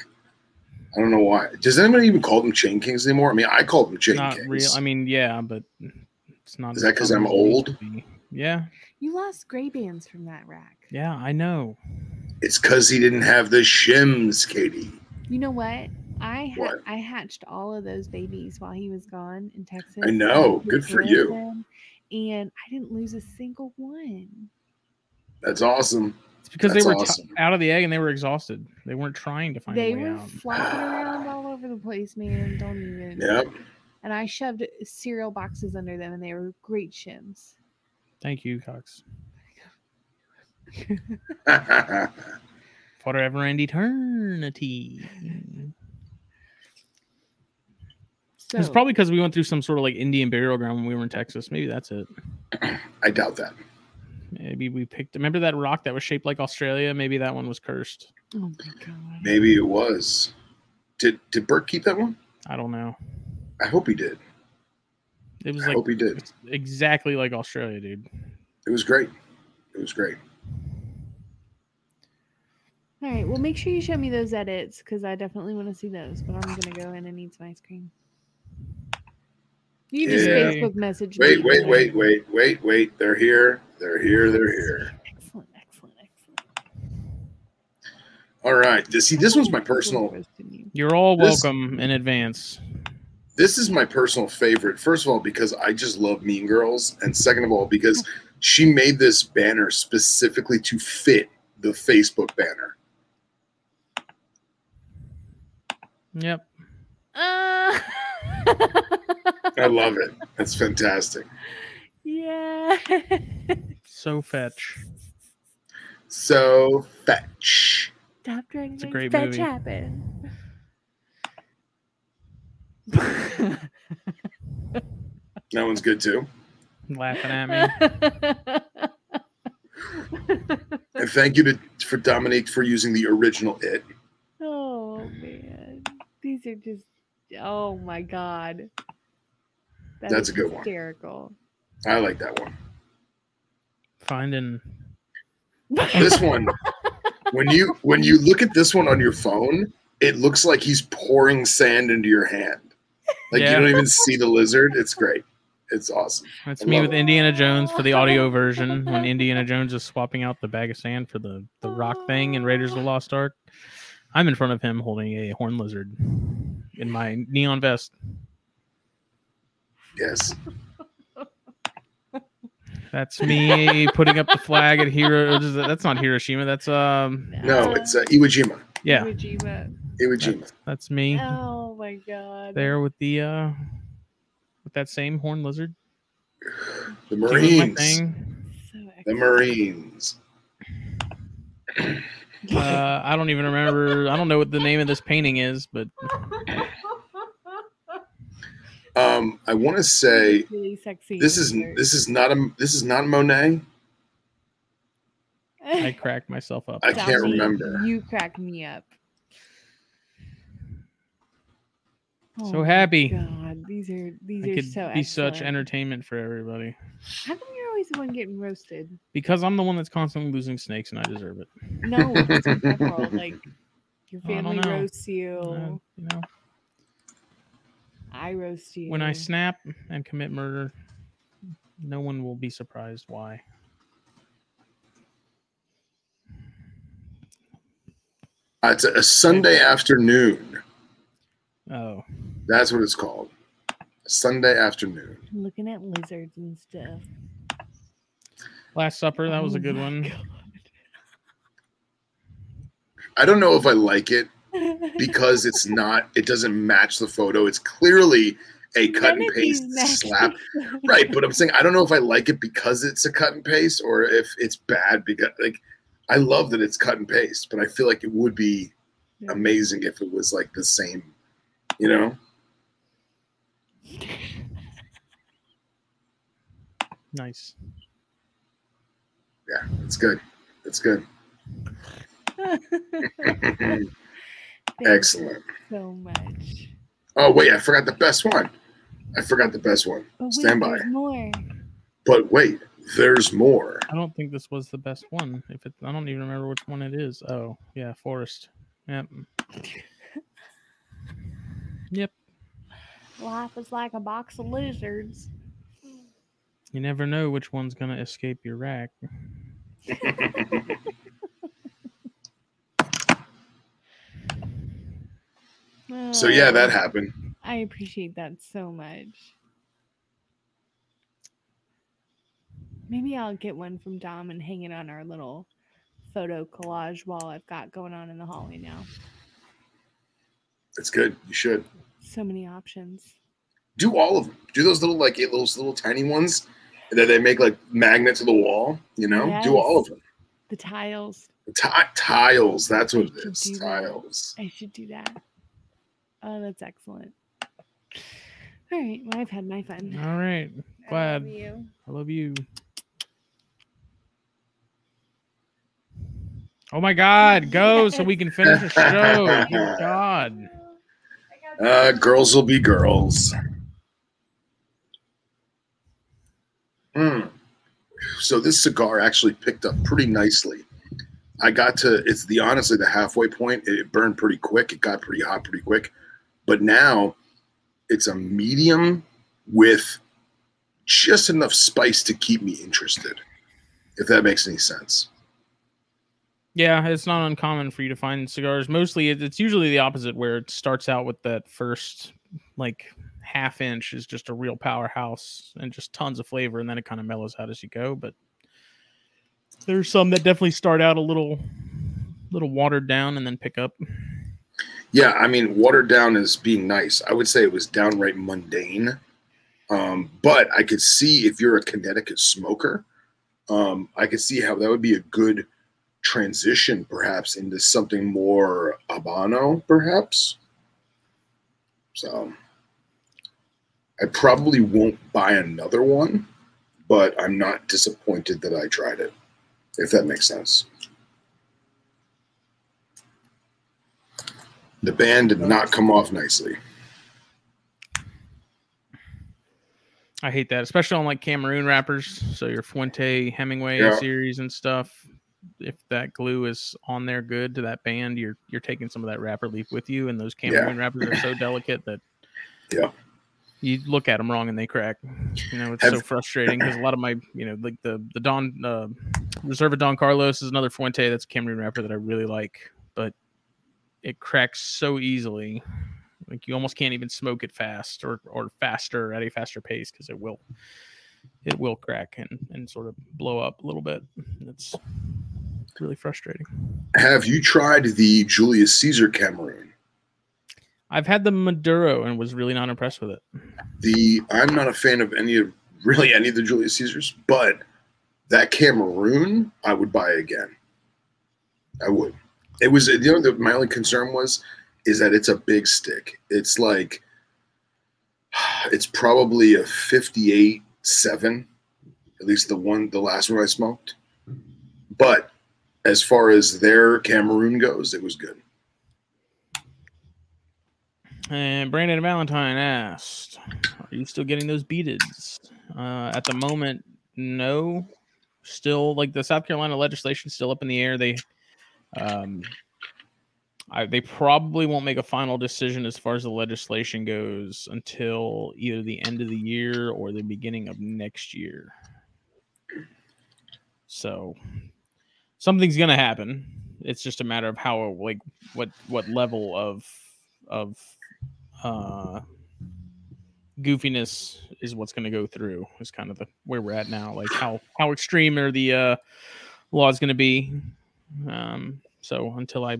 I don't know why. Does anybody even call them Chain Kings anymore? I mean, I call them Chain Not Kings. real. I mean, yeah, but it's not. Is as that 'cause I'm common as it used old? be. Yeah, You lost gray bands from that rack. yeah, I know. It's because he didn't have the shims, Katie. You know what? I ha- What? I hatched all of those babies while he was gone in Texas. I know. took Good for you. them, and I didn't lose a single one. That's awesome. It's because That's they were t- out of the egg and they were exhausted. They weren't trying to find They a way were out. flopping around all over the place, man. Don't even. Yep. And I shoved cereal boxes under them, and they were great shims. Thank you, Cox. That's Forever and eternity. So It's probably because we went through some sort of like Indian burial ground when we were in Texas. Maybe that's it. I doubt that. Maybe we picked. Remember that rock that was shaped like Australia? Maybe that one was cursed. Oh my god. Maybe it was. Did Did Bert keep that one? I don't know. I hope he did. It was I like hope he did. exactly like Australia, dude. It was great. It was great. All right. Well, make sure you show me those edits because I definitely want to see those. But I'm gonna go in and eat some ice cream. You just Yeah. Facebook message Wait, me. wait, wait, wait, wait, wait. They're here. They're here. They're here. Excellent, excellent, excellent. All right. This, see, this was my personal. You. You're all This- welcome in advance. This is my personal favorite. First of all, because I just love Mean Girls, and second of all, because she made this banner specifically to fit the Facebook banner. Yep. Uh, I love it. That's fantastic. yeah. So fetch. So fetch. Stop trying It's a great fetch movie. happen. That one's good too. Laughing at me. And thank you to for Dominique for using the original it. oh man, these are just. Oh my god. That That's a good one. Hysterical. I like that one. Finding This one, when you when you look at this one on your phone, it looks like he's pouring sand into your hand. Like Yeah. you don't even see the lizard. It's great. It's awesome. that's me with it. Indiana Jones for the audio version when Indiana Jones is swapping out the bag of sand for the, the rock thing in Raiders of the Lost Ark. I'm in front of him holding a horn lizard in my neon vest. Yes. That's me putting up the flag at Hiro. That's not Hiroshima. That's um No, it's uh, Iwo Jima. yeah. Kojima. Iwo Jima. That's, that's me Oh my god. there with the uh with that same horn lizard. The Marines. thing. So The. Marines. Uh, I don't even remember. I don't know what the name of this painting is, but Um, I want to say really sexy. this is this is not a this is not Monet. I cracked myself up. I can't Dominique, remember. You crack me up. So Oh happy. God, these are these I are could so be such entertainment for everybody How come you're always the one getting roasted? because I'm the one that's constantly losing snakes and I deserve it. No, it's in general, like your Oh, I don't family roasts you. Uh, you know, I roast you. when I snap and commit murder, no one will be surprised why. Uh, it's a, a Sunday afternoon. Oh, That's what it's called. Sunday afternoon. looking at lizards and stuff. Last Supper. That was a Oh good my one. I don't know if I like it because it's not. It doesn't match the photo. It's clearly a cut None and paste slap. Right, but I'm saying I don't know if I like it because it's a cut and paste or if it's bad because like I love that it's cut and paste, but I feel like it would be Yeah. amazing if it was like the same, you know? Nice. Yeah, it's good. It's good. Excellent. so much. Oh wait, I forgot the best one. I forgot the best one. But wait, Stand by. more. But wait, there's more. I don't think this was the best one. If it, I don't even remember which one it is. Oh, yeah, Forest. Yep. Yep. Life is like a box of lizards. You never know which one's gonna escape your rack. So yeah, that happened. I appreciate that so much. Maybe I'll get one from Dom and hang it on our little photo collage wall I've got going on in the hallway now. It's good. You should So many options. do all of them. Do those little like eight little little tiny ones that they make like magnet to the wall. You know, do all of them. The tiles. Ti- tiles. That's what it I should is. do that. Tiles. I should do that. Oh, that's excellent. All right. Well, I've had my fun. All right. I Glad. love you. I love you. Oh my God, go so we can finish the show. Dear God. Uh, girls will be girls. Hmm. So this cigar actually picked up pretty nicely. I got to it's the honestly the halfway point. It burned pretty quick. It got pretty hot pretty quick. But now it's a medium with just enough spice to keep me interested. If that makes any sense. Yeah, it's not uncommon for you to find cigars. Mostly, it's usually the opposite, where it starts out with that first like half inch is just a real powerhouse and just tons of flavor, and then it kind of mellows out as you go. But there's some that definitely start out a little, little watered down and then pick up. Yeah, I mean, watered down is being nice. I would say it was downright mundane. Um, but I could see if you're a Connecticut smoker, um, I could see how that would be a good transition, perhaps, into something more Habano, perhaps. So I probably won't buy another one, but I'm not disappointed that I tried it, if that makes sense. The band did not come off nicely. I hate that, especially on like Cameroon wrappers. So your Fuente Hemingway Yeah. series and stuff. If that glue is on there good to that band, you're you're taking some of that wrapper leaf with you, and those Cameroon wrappers are so delicate that Yeah. You look at them wrong and they crack. You know, it's so frustrating because a lot of my, you know, like the the Don uh, Reserva Don Carlos is another Fuente that's a Cameroon wrapper that I really like, but it cracks so easily. Like you almost can't even smoke it fast or or faster at a faster pace because it will it will crack and and sort of blow up a little bit. It's really frustrating. Have you tried the Julius Caesar Cameroon? I've had the Maduro and was really not impressed with it. The I'm not a fan of any of really any of the Julius Caesars, but that Cameroon I would buy again. I would. It was you know the, my only concern was is that it's a big stick. It's like it's probably a 58 7 at least the one the last one I smoked. But as far as their Cameroon goes, it was good. And Brandon Valentine asked, "Are you still getting those beadeds?" Uh, at the moment, no. Still, like the South Carolina legislation, is still up in the air. They, um, I, they probably won't make a final decision as far as the legislation goes until either the end of the year or the beginning of next year. So, something's gonna happen. It's just a matter of how, like, what what level of of uh goofiness is what's going to go through is kind of the where we're at now like how how extreme are the uh laws going to be um so until i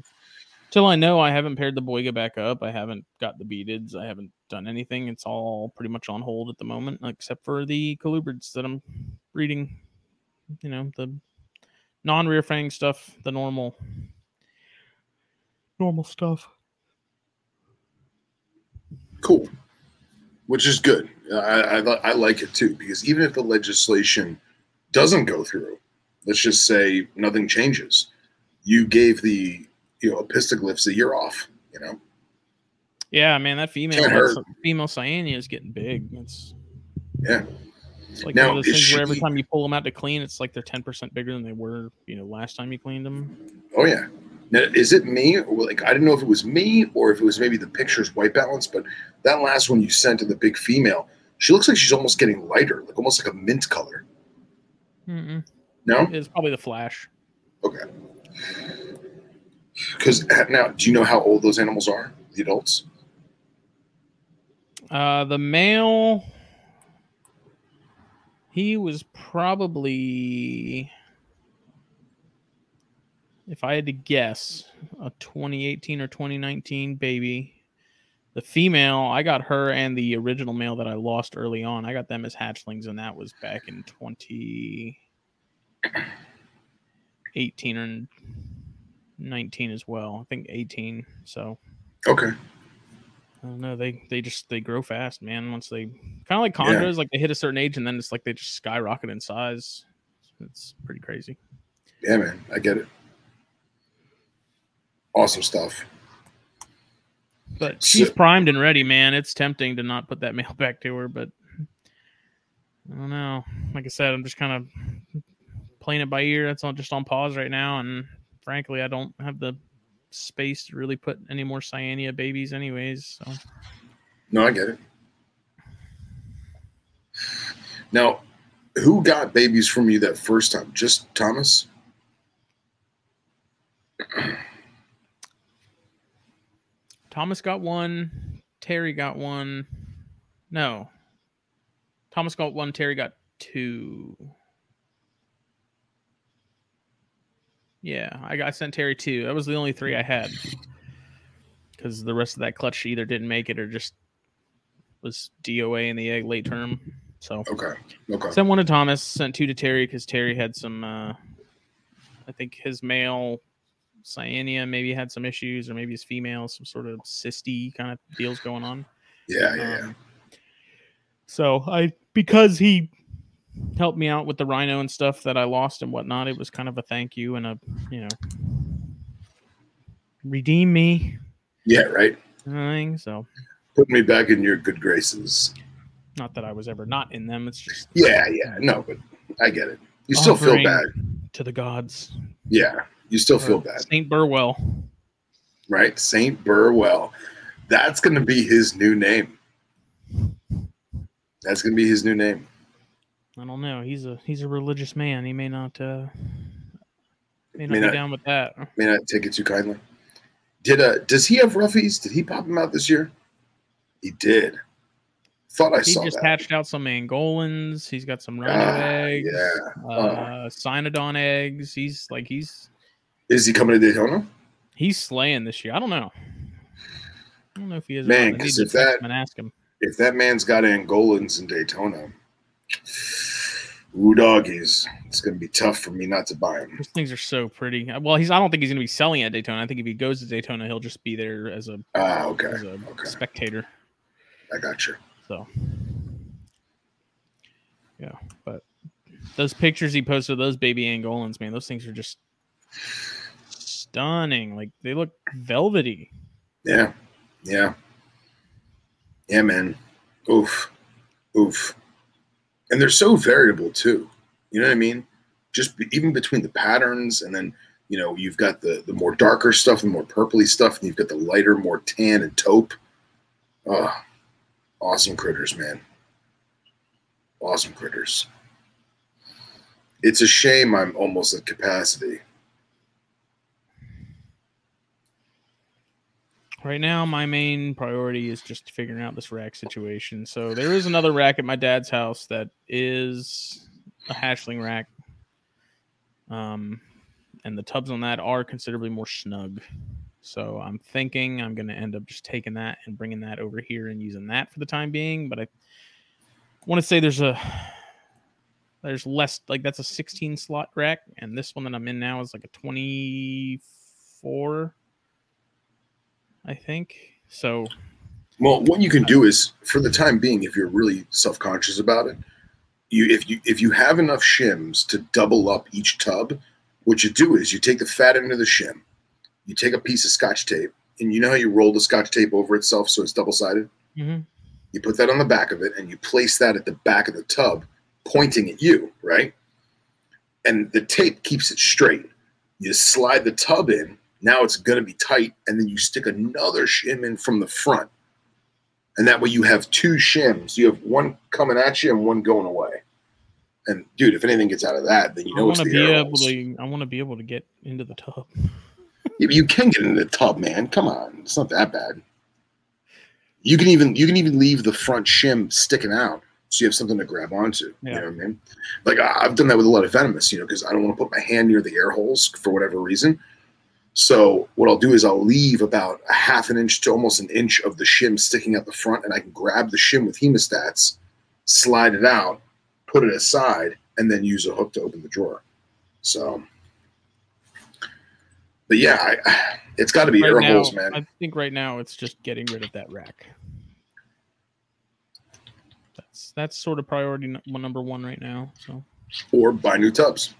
until i know i haven't paired the boiga back up i haven't got the beadeds i haven't done anything it's all pretty much on hold at the moment except for the colubrids that i'm reading you know the non-rear fang stuff the normal normal stuff. Cool. Which is good. I, I I like it too because even if the legislation doesn't go through, let's just say nothing changes, you gave the you know opisthoglyphs a year off. You know. Yeah, man, that female hurt. female cyanea is getting big. It's Yeah. it's like Now, one of those things where every time you pull them out to clean, it's like they're ten percent bigger than they were, you know, last time you cleaned them. Oh yeah. Now, is it me? Or like I didn't know if it was me or if it was maybe the picture's white balance, but that last one you sent to the big female, she looks like she's almost getting lighter, like almost like a mint color. Mm-mm. No, It's probably the flash. okay. Because now, do you know how old those animals are? The adults? Uh, the male, he was probably, if I had to guess, a 2018 or 2019 baby. The female, I got her and the original male that I lost early on. I got them as hatchlings, and that was back in 2018 or 19 as well. I think 18. So Okay. I don't know. They they just they grow fast, man. Once they kind of like Yeah. like they hit a certain age and then it's like they just skyrocket in size. It's pretty crazy. Yeah, man, I get it. Awesome stuff. But So- she's primed and ready, man. It's tempting to not put that mail back to her, but I don't know. Like I said, I'm just kind of playing it by ear. That's all just on pause right now, and frankly, I don't have the space to really put any more cyanea babies, anyways. So No, I get it. Now, who got babies from you that first time? Just Thomas? Thomas got one. Terry got one. No. Thomas got one. Terry got two. Yeah, I got I sent Terry two. That was the only three I had. Because the rest of that clutch either didn't make it or just was DOA in the egg late term. So Okay. Okay. sent one to Thomas, sent two to Terry because Terry had some. Uh, I think his male cyanea maybe had some issues, or maybe his female some sort of cysty kind of deals going on. Yeah, yeah. Um, so I because he helped me out with the rhino and stuff that I lost and whatnot, it was kind of a thank you and a you know redeem me Yeah, right. of thing. So Put me back in your good graces. not that I was ever not in them. It's just Yeah, yeah. No, but I get it. You still feel bad. to the gods. Yeah, you still feel Uh, bad, Saint Burwell. right? Saint Burwell. That's going to be his new name. That's going to be his new name. I don't know. He's a he's a religious man. He may not uh may not May be not- down with that. May not take it too kindly. Did uh does he have roughies? Did he pop them out this year? He did. Thought I saw He saw just that. hatched out some Angolans. He's got some rhino Ah, eggs. yeah. Uh, Cynodon eggs. He's like he's Is he coming to Daytona? he's slaying this year. I don't know. I don't know if he is. Man, not. I need 'cause to if that- and ask him. If that man's got Angolans in Daytona, ooh doggies, it's gonna be tough for me not to buy him. Those things are so pretty. Uh, Well, he's. I don't think he's going to be selling at Daytona. I think if he goes to Daytona, he'll just be there as a Ah, okay, as a okay. spectator. I got you. So, yeah, but those pictures he posted, of those baby Angolans, man, those things are just stunning. Like they look velvety. Yeah, yeah, yeah, man. Oof, oof. And they're so variable too. You know what I mean? Just be, even between the patterns, and then you know you've got the the more darker stuff, the more purpley stuff, and you've got the lighter, more tan and taupe. Oh, awesome critters, man. Awesome critters. It's a shame I'm almost at capacity. Right now, my main priority is just figuring out this rack situation. So there is another rack at my dad's house that is a hatchling rack. Um, and the tubs on that are considerably more snug. So I'm thinking I'm going to end up just taking that and bringing that over here and using that for the time being. But I want to say there's a there's less like that's a 16 slot rack, and this one that I'm in now is like a 24 I think. So Well, what you can do is, for the time being, if you're really self-conscious about it, you if you if you have enough shims to double up each tub, what you do is you take the fat end of the shim, you take a piece of scotch tape, and you know how you roll the scotch tape over itself so it's double-sided. mhm. You put that on the back of it, and you place that at the back of the tub, pointing at you, right? And the tape keeps it straight. You slide the tub in. Now it's going to be tight, and then you stick another shim in from the front, and that way you have two shims. You have one coming at you and one going away. And dude, if anything gets out of that, then you I know it's want to the be able to. I want to be able to get into the tub. Yeah, you can get into the tub, man. Come on, it's not that bad. You can even you can even leave the front shim sticking out, so you have something to grab onto. You know what I mean? Like I've done that with a lot of venomous, you know, because I don't want to put my hand near the air holes for whatever reason. So what I'll do is I'll leave about a half an inch to almost an inch of the shim sticking out the front, and I can grab the shim with hemostats, slide it out, put it aside, and then use a hook to open the drawer. So, but yeah, I, it's got to be Right air now, holes, man. I think right now it's just getting rid of that rack. That's that's sort of priority number one right now. So or buy new tubs.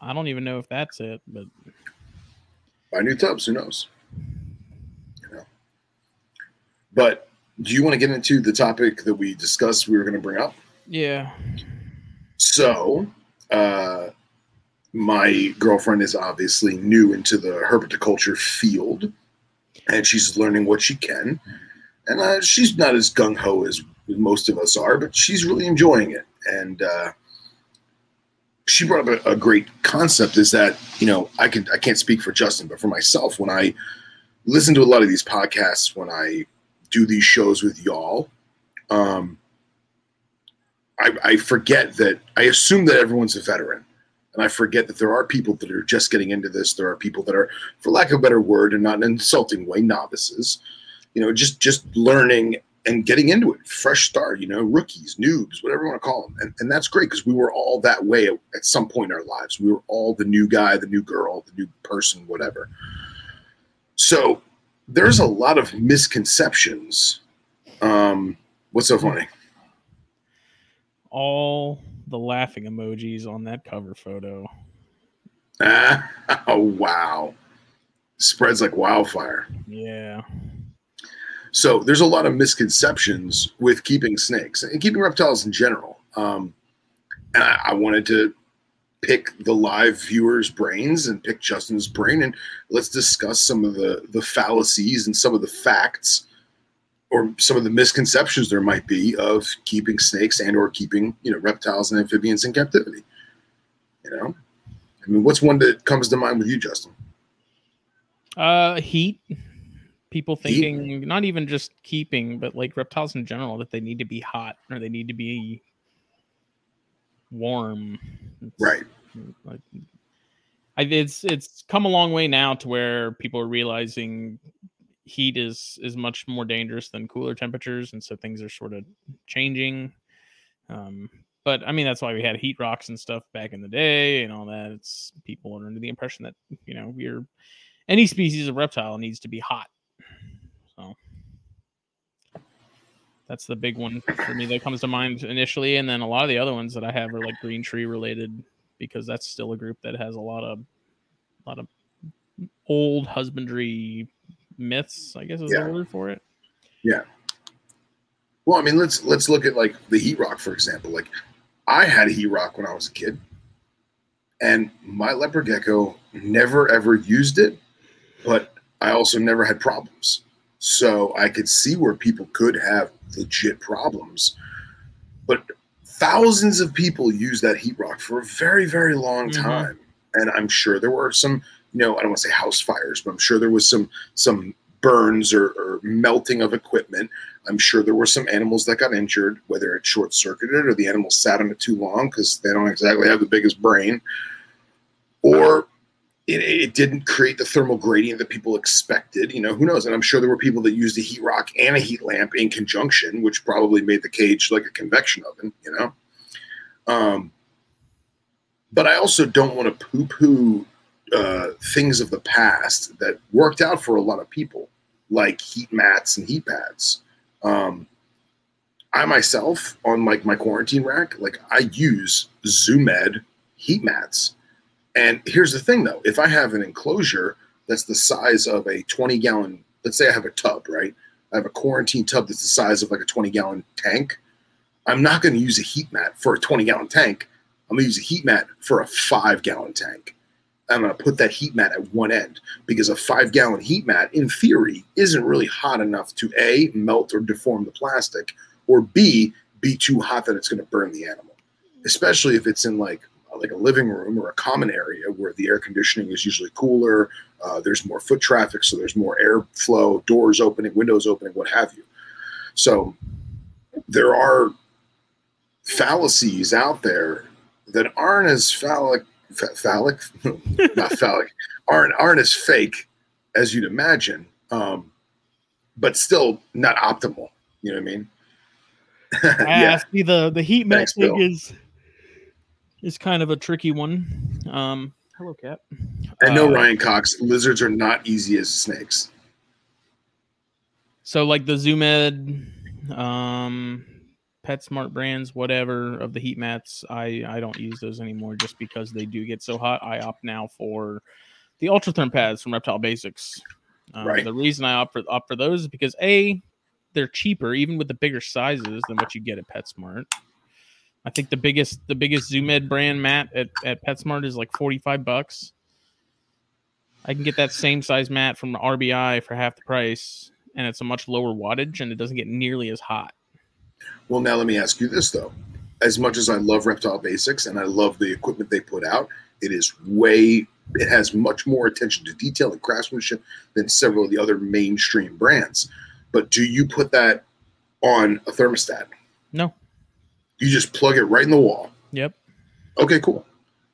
I don't even know if that's it, but Buy new tubs. Who knows? You know. But do you want to get into the topic that we discussed? We were going to bring up. yeah, So, uh, my girlfriend is obviously new into the herpetoculture field, and she's learning what she can. And uh, she's not as gung ho as most of us are, but she's really enjoying it. And uh, she brought up a, a great concept: is that you know I can I can't speak for Justin, but for myself, when I listen to a lot of these podcasts, when I do these shows with y'all, um, I, I forget that I assume that everyone's a veteran. And I forget that there are people that are just getting into this. There are people that are, for lack of a better word, and not in an insulting way, novices. You know, just just learning and getting into it. Fresh start, you know, rookies, noobs, whatever you want to call them. And, and that's great because we were all that way at, at some point in our lives. We were all the new guy, the new girl, the new person, whatever. So there's a lot of misconceptions. Um, what's so funny? all the laughing emojis on that cover photo. Ah, oh wow. Spreads like wildfire. Yeah, So there's a lot of misconceptions with keeping snakes and keeping reptiles in general. Um, and I, I wanted to pick the live viewers' brains and pick Justin's brain, and let's discuss some of the the fallacies and some of the facts, or some of the misconceptions there might be of keeping snakes and or keeping you know reptiles and amphibians in captivity. You know, I mean, what's one that comes to mind with you, Justin? uh, heat. People thinking not even just keeping, but like reptiles in general, that they need to be hot or they need to be warm. It's- Right. like I, it's it's come a long way now to where people are realizing heat is is much more dangerous than cooler temperatures and so things are sort of changing um but i mean that's why we had heat rocks and stuff back in the day and all that it's people are under the impression that you know we're any species of reptile needs to be hot so that's the big one for me that comes to mind initially and then a lot of the other ones that i have are like green tree related because that's still a group that has a lot of a lot of old husbandry myths i guess is Yeah. the word for it Yeah. Well, I mean, let's let's look at like the heat rock, for example. Like, I had a heat rock when I was a kid, and my leopard gecko never ever used it, but I also never had problems. So I could see where people could have legit problems, but thousands of people use that heat rock for a very very long Mhm. time, and I'm sure there were some, you know, I don't want to say house fires, but I'm sure there was some some burns or, or melting of equipment. I'm sure there were some animals that got injured, whether it short circuited or the animal sat on it too long because they don't exactly have the biggest brain, or it, it didn't create the thermal gradient that people expected. You know, who knows? And I'm sure there were people that used a heat rock and a heat lamp in conjunction, which probably made the cage like a convection oven, you know? Um, but I also don't want to poo poo uh, things of the past that worked out for a lot of people, like heat mats and heat pads. Um, I myself on like my quarantine rack, like I use Zoo Med heat mats. And here's the thing though, if I have an enclosure that's the size of a 20 gallon, let's say I have a tub, right? I have a quarantine tub that's the size of like a 20 gallon tank. I'm not going to use a heat mat for a 20 gallon tank. I'm going to use a heat mat for a five gallon tank. I'm going to put that heat mat at one end because a five gallon heat mat, in theory, isn't really hot enough to A, melt or deform the plastic, or B, be too hot that it's going to burn the animal, especially if it's in like like a living room or a common area where the air conditioning is usually cooler. Uh, there's more foot traffic, so there's more airflow, doors opening, windows opening, what have you. So there are fallacies out there that aren't as phallic, phallic, not phallic, aren't aren't as fake as you'd imagine, um, but still not optimal. You know what I mean? yeah. See the the heat mat Thanks, thing Bill. is is kind of a tricky one. Um, hello, Cap. I know Uh, Ryan Cox. Lizards are not easy as snakes. So like the Zoo Med, um, PetSmart brands, whatever of the heat mats, I I don't use those anymore just because they do get so hot. I opt now for the Ultratherm pads from Reptile Basics. Um, Right. The reason I opt for opt for those is because a they're cheaper even with the bigger sizes than what you get at PetSmart. I think the biggest the biggest Zoo Med brand mat at, at PetSmart is like forty five bucks. I can get that same size mat from RBI for half the price, and it's a much lower wattage, and it doesn't get nearly as hot. Well, now let me ask you this though. As much as I love Reptile Basics and I love the equipment they put out, it is way it has much more attention to detail and craftsmanship than several of the other mainstream brands. But do you put that on a thermostat? No. You just plug it right in the wall. Yep. Okay, cool.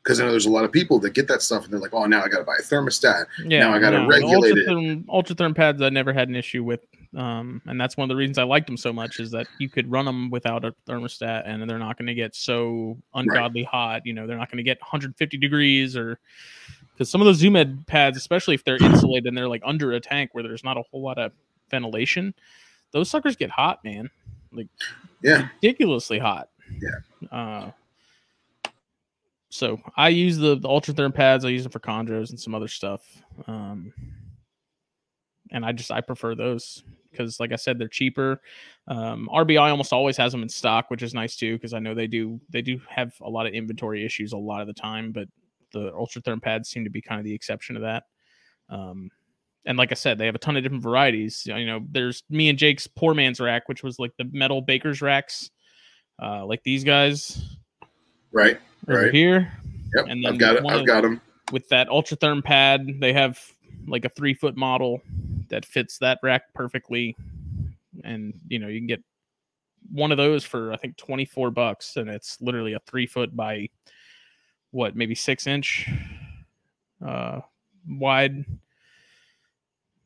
Because I know there's a lot of people that get that stuff and they're like, "Oh, now I got to buy a thermostat." Yeah. Now I gotta no, regulate the it. Ultratherm, Ultratherm pads I never had an issue with, um, and that's one of the reasons I liked them so much is that you could run them without a thermostat, and they're not going to get so ungodly hot. You know, they're not going to get 150 degrees or because some of those Zoo Med pads, especially if they're insulated and they're like under a tank where there's not a whole lot of ventilation, those suckers get hot, man. Like yeah, ridiculously hot. Yeah. Uh, so I use the the Ultratherm pads. I use them for chondros and some other stuff. Um, and I just I prefer those because, like I said, they're cheaper. Um, RBI almost always has them in stock, which is nice too because I know they do they do have a lot of inventory issues a lot of the time, but the Ultratherm pads seem to be kind of the exception to that. Um, and like I said, they have a ton of different varieties. You know, there's me and Jake's poor man's rack, which was like the metal baker's racks, uh, like these guys right. over Right. here. Yep, And then I've got it. I've of- got them. With that Ultratherm pad, they have like a three foot model that fits that rack perfectly. And you know, you can get one of those for I think 24 bucks, and it's literally a three foot by what, maybe six inch uh wide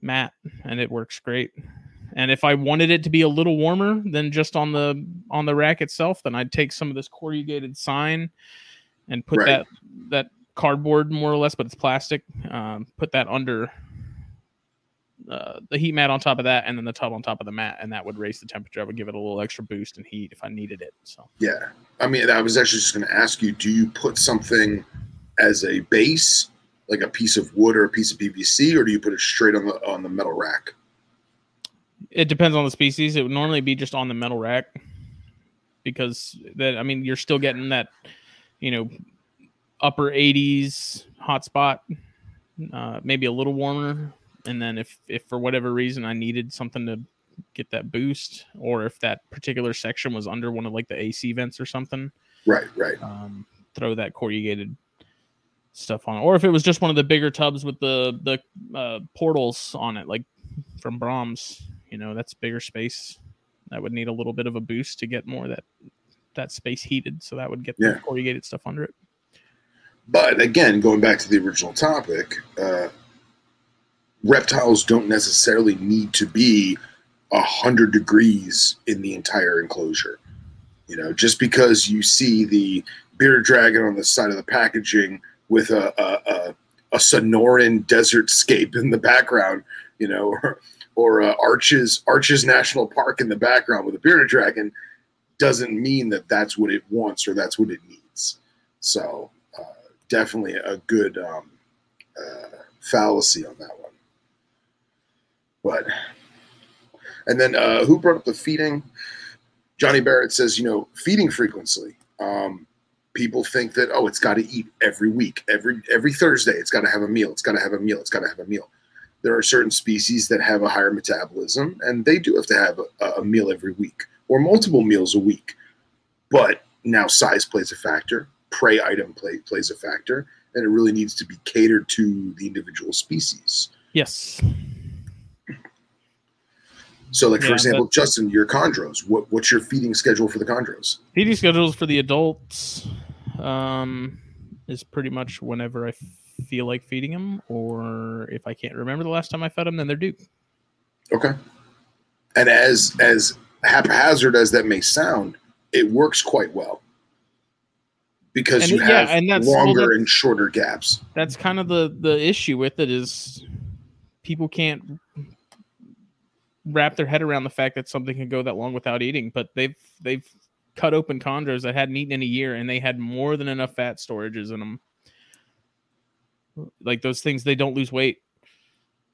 mat, and it works great. And if I wanted it to be a little warmer than just on the on the rack itself, then I'd take some of this corrugated sign and put Right. that that cardboard more or less, but it's plastic. Um, put that under uh, the heat mat on top of that, and then the tub on top of the mat, and that would raise the temperature. I would give it a little extra boost in heat if I needed it. So Yeah. I mean, I was actually just going to ask you do you put something as a base, like a piece of wood or a piece of PVC, or do you put it straight on the on the metal rack? It depends on the species. It would normally be just on the metal rack because that I mean you're still getting that you know upper 80s hot spot, uh, maybe a little warmer, and then if if for whatever reason I needed something to get that boost, or if that particular section was under one of like the AC vents or something, Right, right. um, throw that corrugated stuff on, it. or if it was just one of the bigger tubs with the the uh, portals on it, like from Brahms, you know, that's bigger space. That would need a little bit of a boost to get more of that that space heated, so that would get Yeah. the corrugated stuff under it. But again, going back to the original topic, uh, reptiles don't necessarily need to be a hundred degrees in the entire enclosure. You know, just because you see the bearded dragon on the side of the packaging with a a, a, a Sonoran desert scape in the background, you know, or, or uh, Arches Arches National Park in the background with a bearded dragon, doesn't mean that that's what it wants or that's what it needs. So uh, definitely a good um, uh, fallacy on that one. But and then uh, who brought up the feeding? Johnny Barrett says, you know, feeding frequency. Um, people think that oh, it's got to eat every week, every every Thursday. It's got to have a meal. It's got to have a meal. It's got to have a meal. There are certain species that have a higher metabolism, and they do have to have a, a meal every week or multiple meals a week. But now size plays a factor, prey item play, plays a factor, and it really needs to be catered to the individual species. Yes. So, like for Yeah, example, but- Justin, your chondros. What what's your feeding schedule for the chondros? Feeding schedules for the adults um, is pretty much whenever I feel like feeding them, or if I can't remember the last time I fed them, then they're due. Okay. And as as haphazard as that may sound, it works quite well because And you it- yeah, have and that's- well, longer and shorter gaps. That's kind of the the issue with it is people can't wrap their head around the fact that something can go that long without eating, but they've they've cut open chondros that hadn't eaten in a year and they had more than enough fat storages in them. Like those things, they don't lose weight.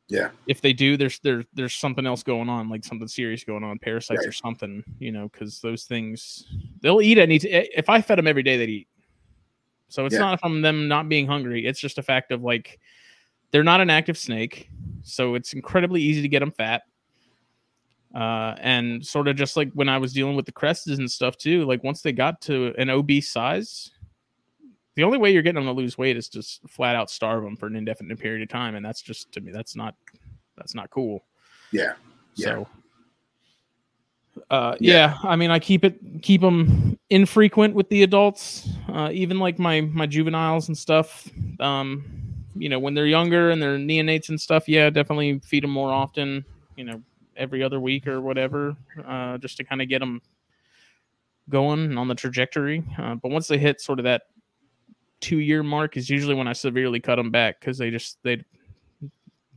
Yeah. If they do, there's there there's something else going on, like something serious going on, parasites Right. or something, you know, because those things they'll eat any. If I fed them every day, they'd eat. So it's Yeah. not from them not being hungry. It's just a fact of like they're not an active snake, so it's incredibly easy to get them fat. Uh, and sort of just like when I was dealing with the crests and stuff too, like once they got to an obese size, the only way you're getting them to lose weight is just flat out starve them for an indefinite period of time, and that's just to me that's not that's not cool. Yeah. Yeah. So, uh, Yeah. yeah. I mean, I keep it keep them infrequent with the adults, uh, even like my my juveniles and stuff. Um, you know, when they're younger and they're neonates and stuff, yeah, definitely feed them more often. You know, every other week or whatever, uh, just to kind of get them going on the trajectory. Uh, but once they hit sort of that two year mark, is usually when I severely cut them back because they just they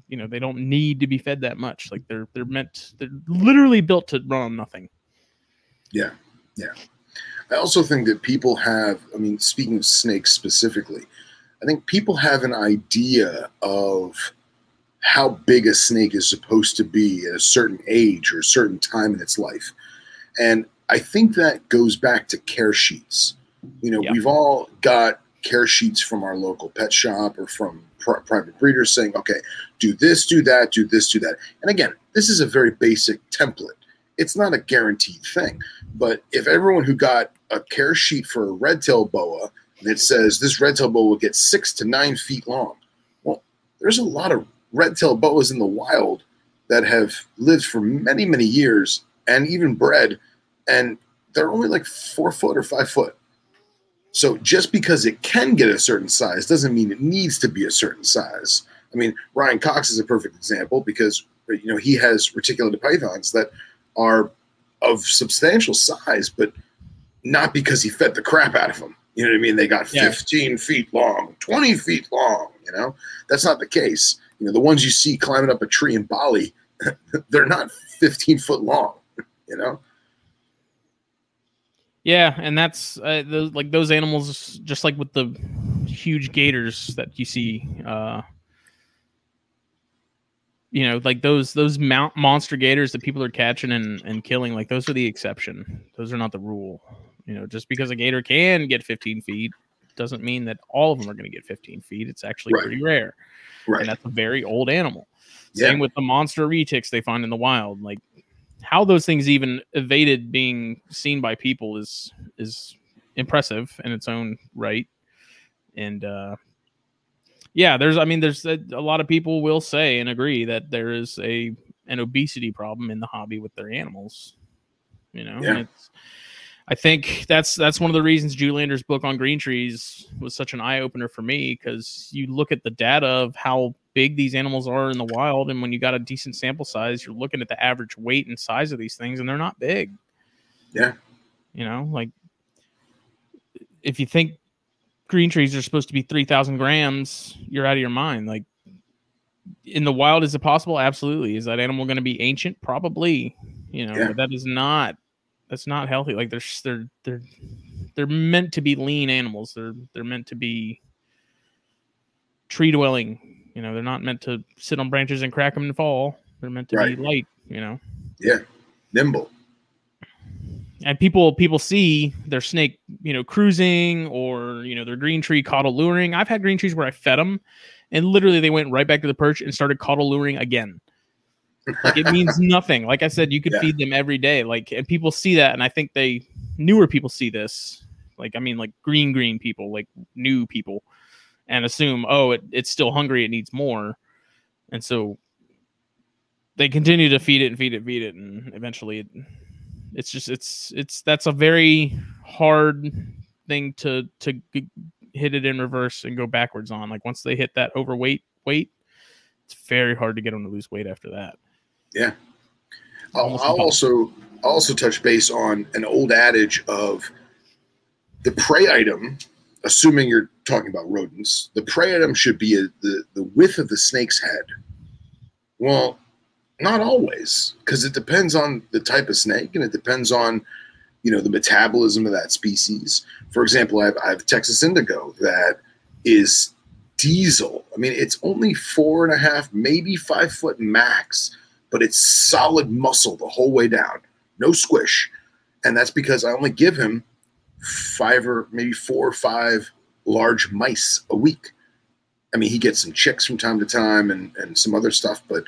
you know they don't need to be fed that much like they're they're meant they're literally built to run on nothing Yeah. Yeah. I also think that people have, I mean, speaking of snakes specifically, I think people have an idea of how big a snake is supposed to be at a certain age or a certain time in its life. And I think that goes back to care sheets. You know, Yeah. we've all got care sheets from our local pet shop or from pri- private breeders saying, okay, do this, do that, do this, do that. And again, this is a very basic template. It's not a guaranteed thing. But if everyone who got a care sheet for a red-tailed boa that says this red-tailed boa will get six to nine feet long, well, there's a lot of red-tailed boas in the wild that have lived for many, many years and even bred, and they're only like four foot or five foot. So just because it can get a certain size doesn't mean it needs to be a certain size. I mean, Ryan Cox is a perfect example because you know he has reticulated pythons that are of substantial size, but not because he fed the crap out of them. You know what I mean? They got Yeah. 15 feet long, 20 feet long. You know, that's not the case. You know, the ones you see climbing up a tree in Bali, they're not 15 foot long. You know, yeah and that's uh, those, like those animals just like with the huge gators that you see uh you know like those those mount monster gators that people are catching and, and killing like those are the exception those are not the rule you know just because a gator can get 15 feet doesn't mean that all of them are going to get 15 feet it's actually Right. pretty rare right? and that's a very old animal. Yeah. Same with the monster retics they find in the wild. Like how those things even evaded being seen by people is is impressive in its own right. And uh yeah, there's I mean there's a, a lot of people will say and agree that there is a an obesity problem in the hobby with their animals. You know, Yeah. it's I think that's that's one of the reasons Julander's book on green trees was such an eye opener for me because you look at the data of how big these animals are in the wild, and when you got a decent sample size, you're looking at the average weight and size of these things, and they're not big. Yeah. You know, like if you think green trees are supposed to be 3000 grams you're out of your mind. Like in the wild is it possible? Absolutely. Is that animal going to be ancient? Probably. You know Yeah. but that is not that's not healthy. Like they're they're they're they're meant to be lean animals. They're they're meant to be tree dwelling you know they're not meant to sit on branches and crack them and fall. They're meant to Right. be light you know? Yeah, nimble. and people people see their snake you know cruising or you know their green tree caudal luring. I've had green trees where i fed them and literally they went right back to the perch and started caudal luring again. Like it means nothing. Like i said you could Yeah. feed them every day. Like and people see that and i think they newer people see this. Like i mean like green green people like new people and assume oh it, it's still hungry it needs more. And so they continue to feed it and feed it feed it and eventually it, it's just it's it's that's a very hard thing to to g- hit it in reverse and go backwards on. Like once they hit that overweight weight it's very hard to get them to lose weight after that. I'll, I'll also I'll also touch base on an old adage of the prey item. Assuming you're talking about rodents, the prey item should be a, the the width of the snake's head. Well, not always, because it depends on the type of snake and it depends on you know the metabolism of that species. For example, I have, I have Texas indigo that is diesel. I mean, it's only four and a half, maybe five foot max but it's solid muscle the whole way down, no squish. And that's because I only give him five or maybe four or five large mice a week. I mean, he gets some chicks from time to time and, and some other stuff, but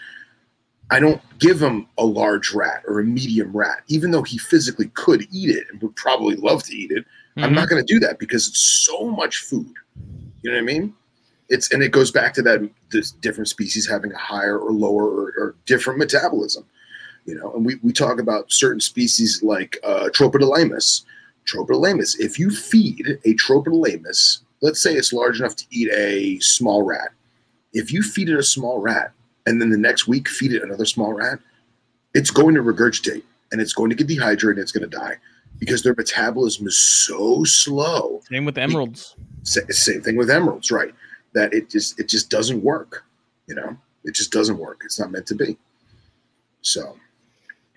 I don't give him a large rat or a medium rat, even though he physically could eat it and would probably love to eat it. I'm Mhm. not going to do that because it's so much food. You know what I mean? It's and it goes back to that this different species having a higher or lower or, or different metabolism. You know, and we, we talk about certain species like uh. Tropidolaemus. If you feed a Tropidolaemus, let's say it's large enough to eat a small rat. If you feed it a small rat and then the next week feed it another small rat, it's going to regurgitate and it's going to get dehydrated and it's going to die because their metabolism is so slow. same with emeralds Sa- Same thing with emeralds, right? That it just it just doesn't work. You know, it just doesn't work. It's not meant to be. So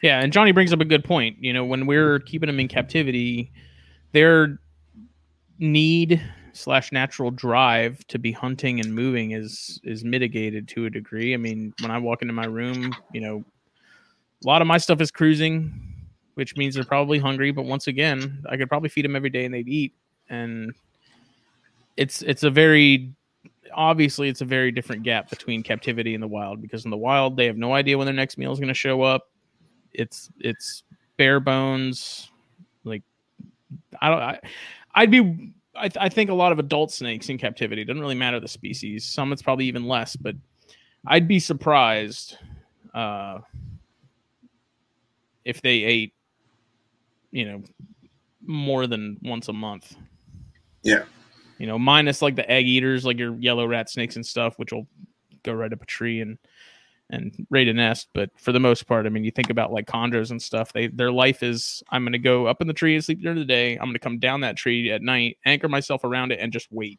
Yeah, and Johnny brings up a good point. You know, when we're keeping them in captivity, their need slash natural drive to be hunting and moving is is mitigated to a degree. I mean, when I walk into my room, you know, a lot of my stuff is cruising, which means they're probably hungry. But once again, I could probably feed them every day and they'd eat. And it's it's a very obviously it's a very different gap between captivity and the wild because in the wild they have no idea when their next meal is going to show up it's it's bare bones like i don't I, i'd be I, th- I think a lot of adult snakes in captivity doesn't really matter the species some it's probably even less but i'd be surprised uh if they ate you know more than once a month Yeah. you know minus like the egg eaters like your yellow rat snakes and stuff which will go right up a tree and and raid a nest but for the most part i mean you think about like chondros and stuff they their life is i'm going to go up in the tree and sleep during the day i'm going to come down that tree at night anchor myself around it and just wait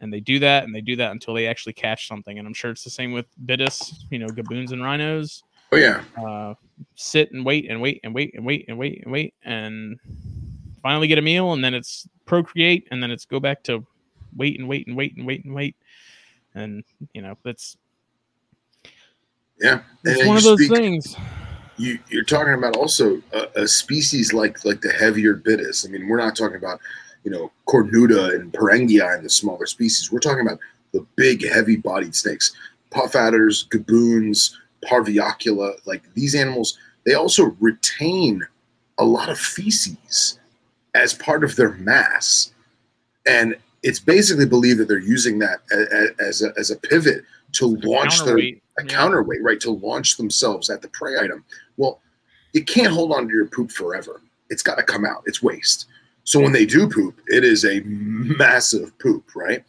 and they do that and they do that until they actually catch something and i'm sure it's the same with bitis you know gaboons and rhinos oh yeah, uh, sit and wait and wait and wait and wait and wait and wait and finally get a meal and then it's procreate and then it's go back to wait and wait and wait and wait and wait and you know that's yeah. it's one of those speak- things You, you're talking about also a, a species like like the heavier bitis. I mean, we're not talking about you know cornuta and perengia and the smaller species. We're talking about the big, heavy-bodied snakes, puff adders, gaboons, parviocula. Like these animals, they also retain a lot of feces as part of their mass, and it's basically believed that they're using that a- a- as a, as a pivot to launch their Counterweight, a yeah. counterweight, right, to launch themselves at the prey item. Well, you can't hold on to your poop forever. It's got to come out. It's waste. So when they do poop, it is a massive poop, right?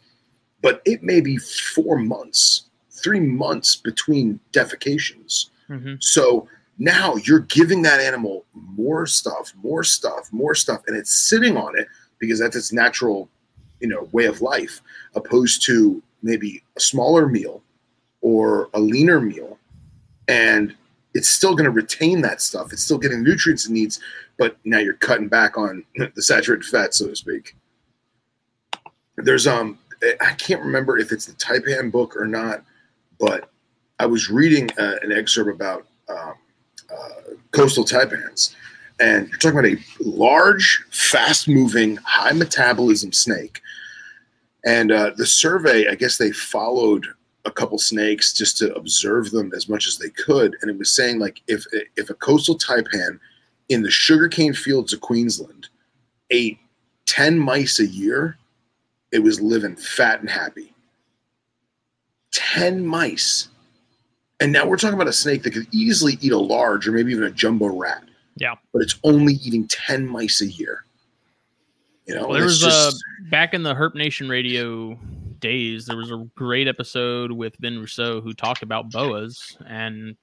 But it may be four months, three months between defecations. Mhm. So now you're giving that animal more stuff, more stuff, more stuff, and it's sitting on it because that's its natural you know way of life opposed to maybe a smaller meal or a leaner meal and it's still going to retain that stuff it's still getting nutrients it needs but now you're cutting back on the saturated fat so to speak there's um i can't remember if it's the taipan book or not but i was reading uh, an excerpt about um, uh, coastal taipans and you're talking about a large, fast moving, high metabolism snake. And uh, the survey, I guess they followed a couple snakes just to observe them as much as they could. And it was saying, like, if, if a coastal taipan in the sugarcane fields of Queensland ate 10 mice a year, it was living fat and happy. 10 mice. And now we're talking about a snake that could easily eat a large or maybe even a jumbo rat Yeah. but it's only eating 10 mice a year. You know, Well, there was uh, just- a back in the Herp Nation radio days. There was a great episode with Ben Rousseau who talked about boas, and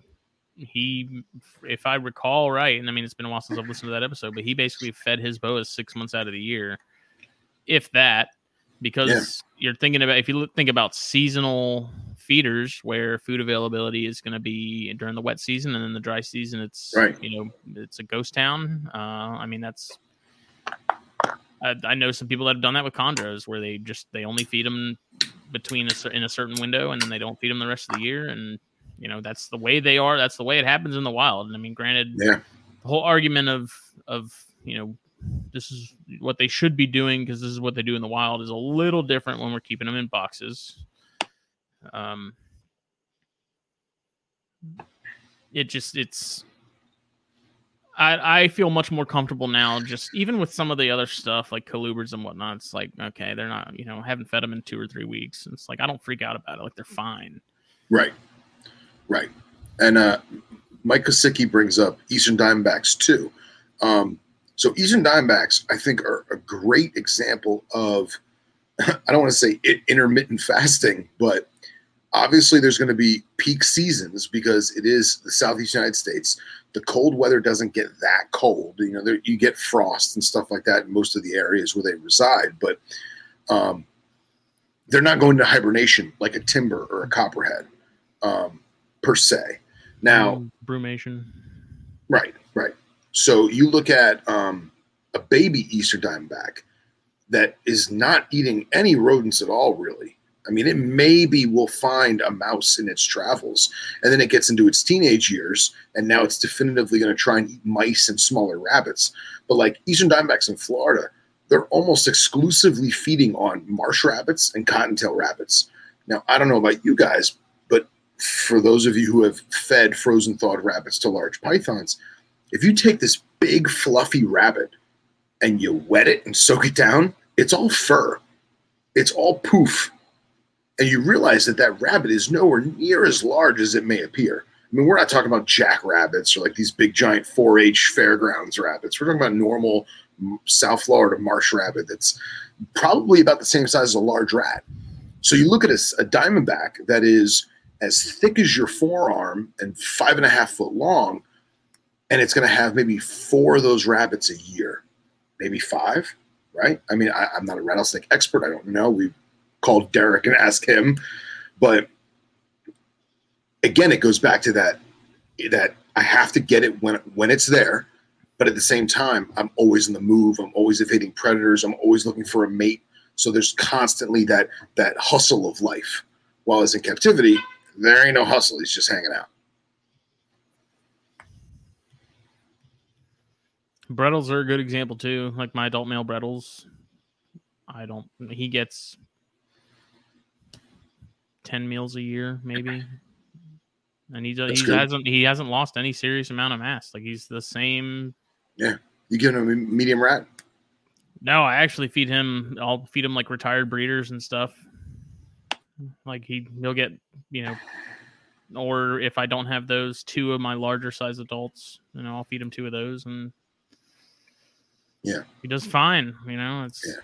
he, if I recall right, and I mean it's been a while since I've listened to that episode, but he basically fed his boas six months out of the year, if that, because you're thinking about if you look- think about seasonal feeders where food availability is going to be during the wet season and then the dry season it's Right. you know it's a ghost town uh i mean that's I, I know some people that have done that with chondros where they just they only feed them between a in a certain window and then they don't feed them the rest of the year. And you know that's the way they are. That's the way it happens in the wild. And i mean granted Yeah. the whole argument of of you know this is what they should be doing because this is what they do in the wild is a little different when we're keeping them in boxes. Um it just it's I, I feel much more comfortable now just even with some of the other stuff like colubrids and whatnot it's like okay they're not you know haven't fed them in two or three weeks and it's like i don't freak out about it like they're fine right, right. And uh, Mike Kosicki brings up Eastern Diamondbacks too. Um, so Eastern Diamondbacks, I think, are a great example of I don't want to say intermittent fasting, but obviously there's going to be peak seasons because it is the Southeast United States. The cold weather doesn't get that cold. You know, there, you get frost and stuff like that in most of the areas where they reside, but um, they're not going to hibernation like a timber or a copperhead um, per se. Now, Mm, brumation Right, right. So you look at um, a baby Easter diamondback that is not eating any rodents at all, really. I mean, it maybe will find a mouse in its travels, and then it gets into its teenage years, and now it's definitively going to try and eat mice and smaller rabbits. But like Eastern diamondbacks in Florida, they're almost exclusively feeding on marsh rabbits and cottontail rabbits. Now, I don't know about you guys, but for those of you who have fed frozen thawed rabbits to large pythons, if you take this big fluffy rabbit and you wet it and soak it down, it's all fur. It's all poof. And you realize that that rabbit is nowhere near as large as it may appear. I mean, we're not talking about jackrabbits or like these big giant 4-H fairgrounds rabbits. We're talking about normal South Florida marsh rabbit that's probably about the same size as a large rat. So you look at a, a diamondback that is as thick as your forearm and five and a half foot long, and it's going to have maybe four of those rabbits a year, maybe five, right? I mean, I, I'm not a rattlesnake expert. I don't know. We called Derek and ask him, but again, it goes back to that that I have to get it when when it's there, but at the same time, I'm always in the move. I'm always evading predators. I'm always looking for a mate. So there's constantly that that hustle of life. While it's in captivity, there ain't no hustle. He's just hanging out. Bredl's are a good example too. Like my adult male Bredl's, I don't. He gets ten meals a year, maybe, and he does, he hasn't he hasn't lost any serious amount of mass. Like he's the same. Yeah, you giving him a medium rat? No, I actually feed him. I'll feed him like retired breeders and stuff. Like he he'll get you know, or if I don't have those, two of my larger size adults, you know, I'll feed him two of those and. Yeah. he does fine. You know, it's Yeah.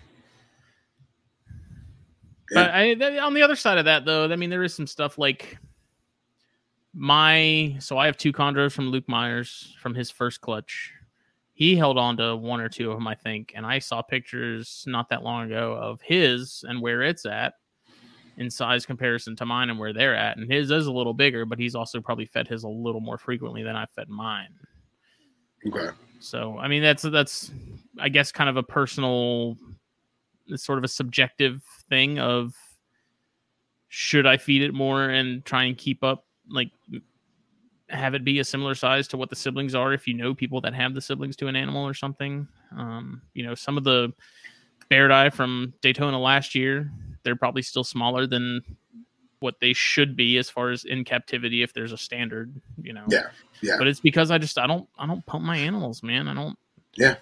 But I, on the other side of that, though, I mean, there is some stuff like my. So I have two chondros from Luke Myers from his first clutch, he held on to one or two of them, I think. And I saw pictures not that long ago of his and where it's at in size comparison to mine and where they're at. And his is a little bigger, but he's also probably fed his a little more frequently than I fed mine. Okay. So I mean that's that's I guess kind of a personal it's sort of a subjective thing of should I feed it more and try and keep up like have it be a similar size to what the siblings are if you know people that have the siblings to an animal or something. Um, you know, some of the Baird Eye from Daytona last year, they're probably still smaller than what they should be as far as in captivity if there's a standard, you know. Yeah, yeah. But it's because I just I don't I don't pump my animals, man. I don't Yeah.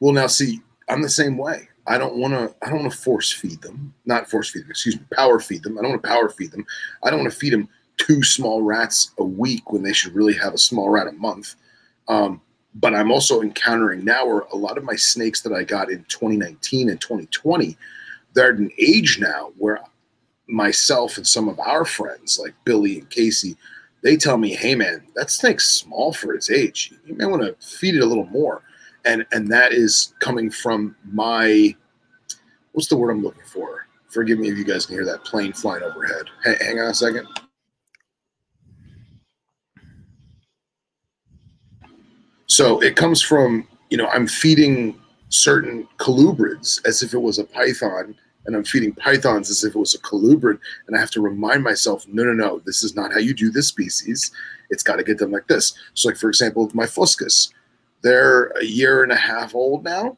Well, now see, I'm the same way. I don't want to. I don't want to force feed them. Not force feed them. Excuse me. Power feed them. I don't want to power feed them. I don't want to feed them two small rats a week when they should really have a small rat a month. Um, but I'm also encountering now where a lot of my snakes that I got in 2019 and 2020, they're at an age now where myself and some of our friends like Billy and Casey, they tell me, "Hey, man, that snake's small for its age. You may want to feed it a little more." And and that is coming from my what's the word I'm looking for? Forgive me if you guys can hear that plane flying overhead. Hang, hang on a second. So it comes from you know I'm feeding certain colubrids as if it was a python, and I'm feeding pythons as if it was a colubrid, and I have to remind myself, no, no, no, this is not how you do this species. It's got to get them like this. So, like for example, my fuscus, they're a year and a half old now,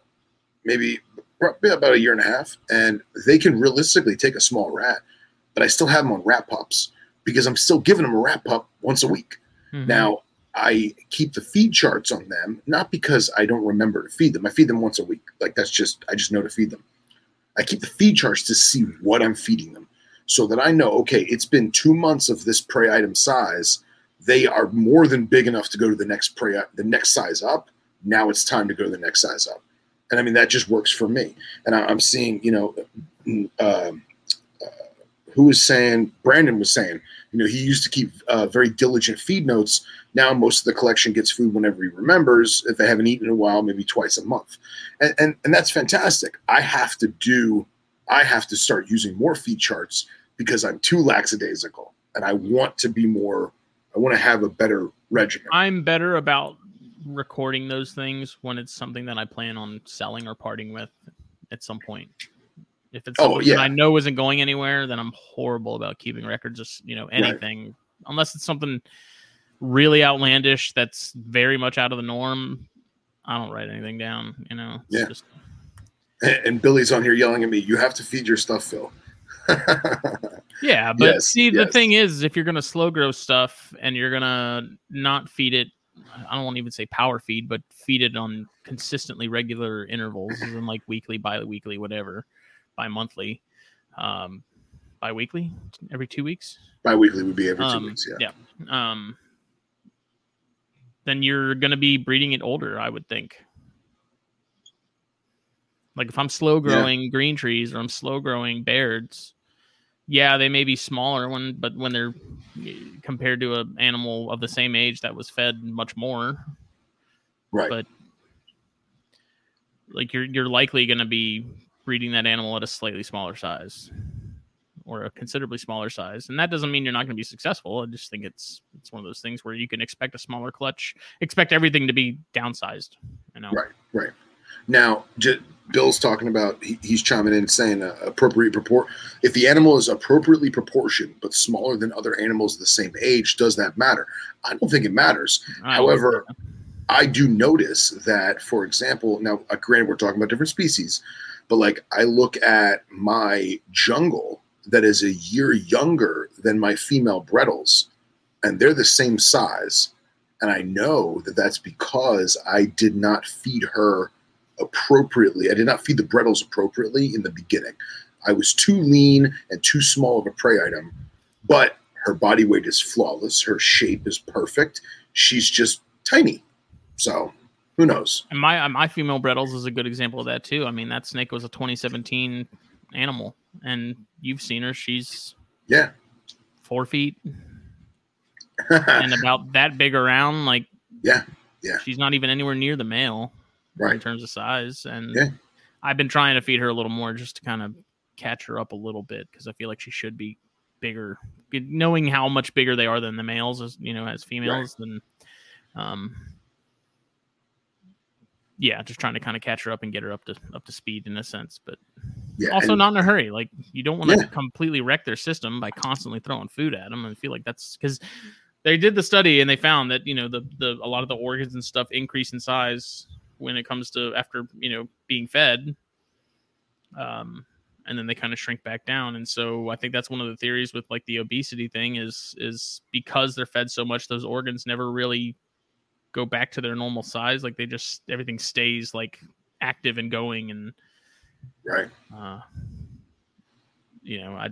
maybe probably about a year and a half, and they can realistically take a small rat, but I still have them on rat pups because I'm still giving them a rat pup once a week. Mhm. Now, I keep the feed charts on them, not because I don't remember to feed them. I feed them once a week. Like that's just, I just know to feed them. I keep the feed charts to see what I'm feeding them so that I know, okay, it's been two months of this prey item size. They are more than big enough to go to the next prey, the next size up. Now it's time to go to the next size up. And I mean, that just works for me. And I, I'm seeing, you know, um, uh, who was saying, Brandon was saying, you know, he used to keep uh, very diligent feed notes. Now most of the collection gets food whenever he remembers. If they haven't eaten in a while, maybe twice a month, and, and and that's fantastic. I have to do, I have to start using more feed charts because I'm too lackadaisical, and I want to be more. I want to have a better regimen. I'm better about recording those things when it's something that I plan on selling or parting with at some point. If it's Oh, yeah. that I know isn't going anywhere, then I'm horrible about keeping records of you know anything unless it's something really outlandish that's very much out of the norm. I don't write anything down. You know, Yeah. just- And, and Billy's on here yelling at me. You have to feed your stuff, Phil. Yeah, but Yes, see, the thing is, if you're gonna slow grow stuff and you're gonna not feed it, I don't want to even say power feed, but feed it on consistently regular intervals, and like weekly, bi-weekly, whatever, bi-monthly, um, bi-weekly, every two weeks. Bi-weekly would be every two Um, weeks. Yeah. Yeah. Um, then you're gonna be breeding it older, I would think. Like if I'm slow growing green trees or I'm slow growing Bairds, yeah, they may be smaller when, but when they're compared to an animal of the same age that was fed much more, Right. but- like you're you're likely going to be breeding that animal at a slightly smaller size or a considerably smaller size and that doesn't mean you're not going to be successful i just think it's it's one of those things where you can expect a smaller clutch expect everything to be downsized you know Right. Right. Now, J- Bill's talking about he, he's chiming in saying uh, appropriate proport. If the animal is appropriately proportioned but smaller than other animals the same age, does that matter? I don't think it matters. I- However, I do notice that, for example, now uh, granted we're talking about different species, but like I look at my jungle that is a year younger than my female Bredl's, and they're the same size, and I know that that's because I did not feed her appropriately. I did not feed the Bredl's appropriately in the beginning. I was too lean and too small of a prey item, but her body weight is flawless. Her shape is perfect. She's just tiny. So who knows? and my uh, my female Bredl's is a good example of that too i mean that snake was a 2017 animal and you've seen her she's Yeah. four feet and about that big around like Yeah. Yeah. she's not even anywhere near the male in terms of size. And Yeah. I've been trying to feed her a little more just to kind of catch her up a little bit because I feel like she should be bigger. Knowing how much bigger they are than the males, as you know, as females, then um, yeah, just trying to kind of catch her up and get her up to up to speed in a sense, but Yeah. also and- not in a hurry. Like you don't want to Yeah. completely wreck their system by constantly throwing food at them. And feel like that's because they did the study and they found that you know the the a lot of the organs and stuff increase in size when it comes to after you know being fed. Um, and then they kind of shrink back down. And so I think that's one of the theories with like the obesity thing is is because they're fed so much, those organs never really go back to their normal size. Like they just everything stays like active and going and right. uh, you know, I,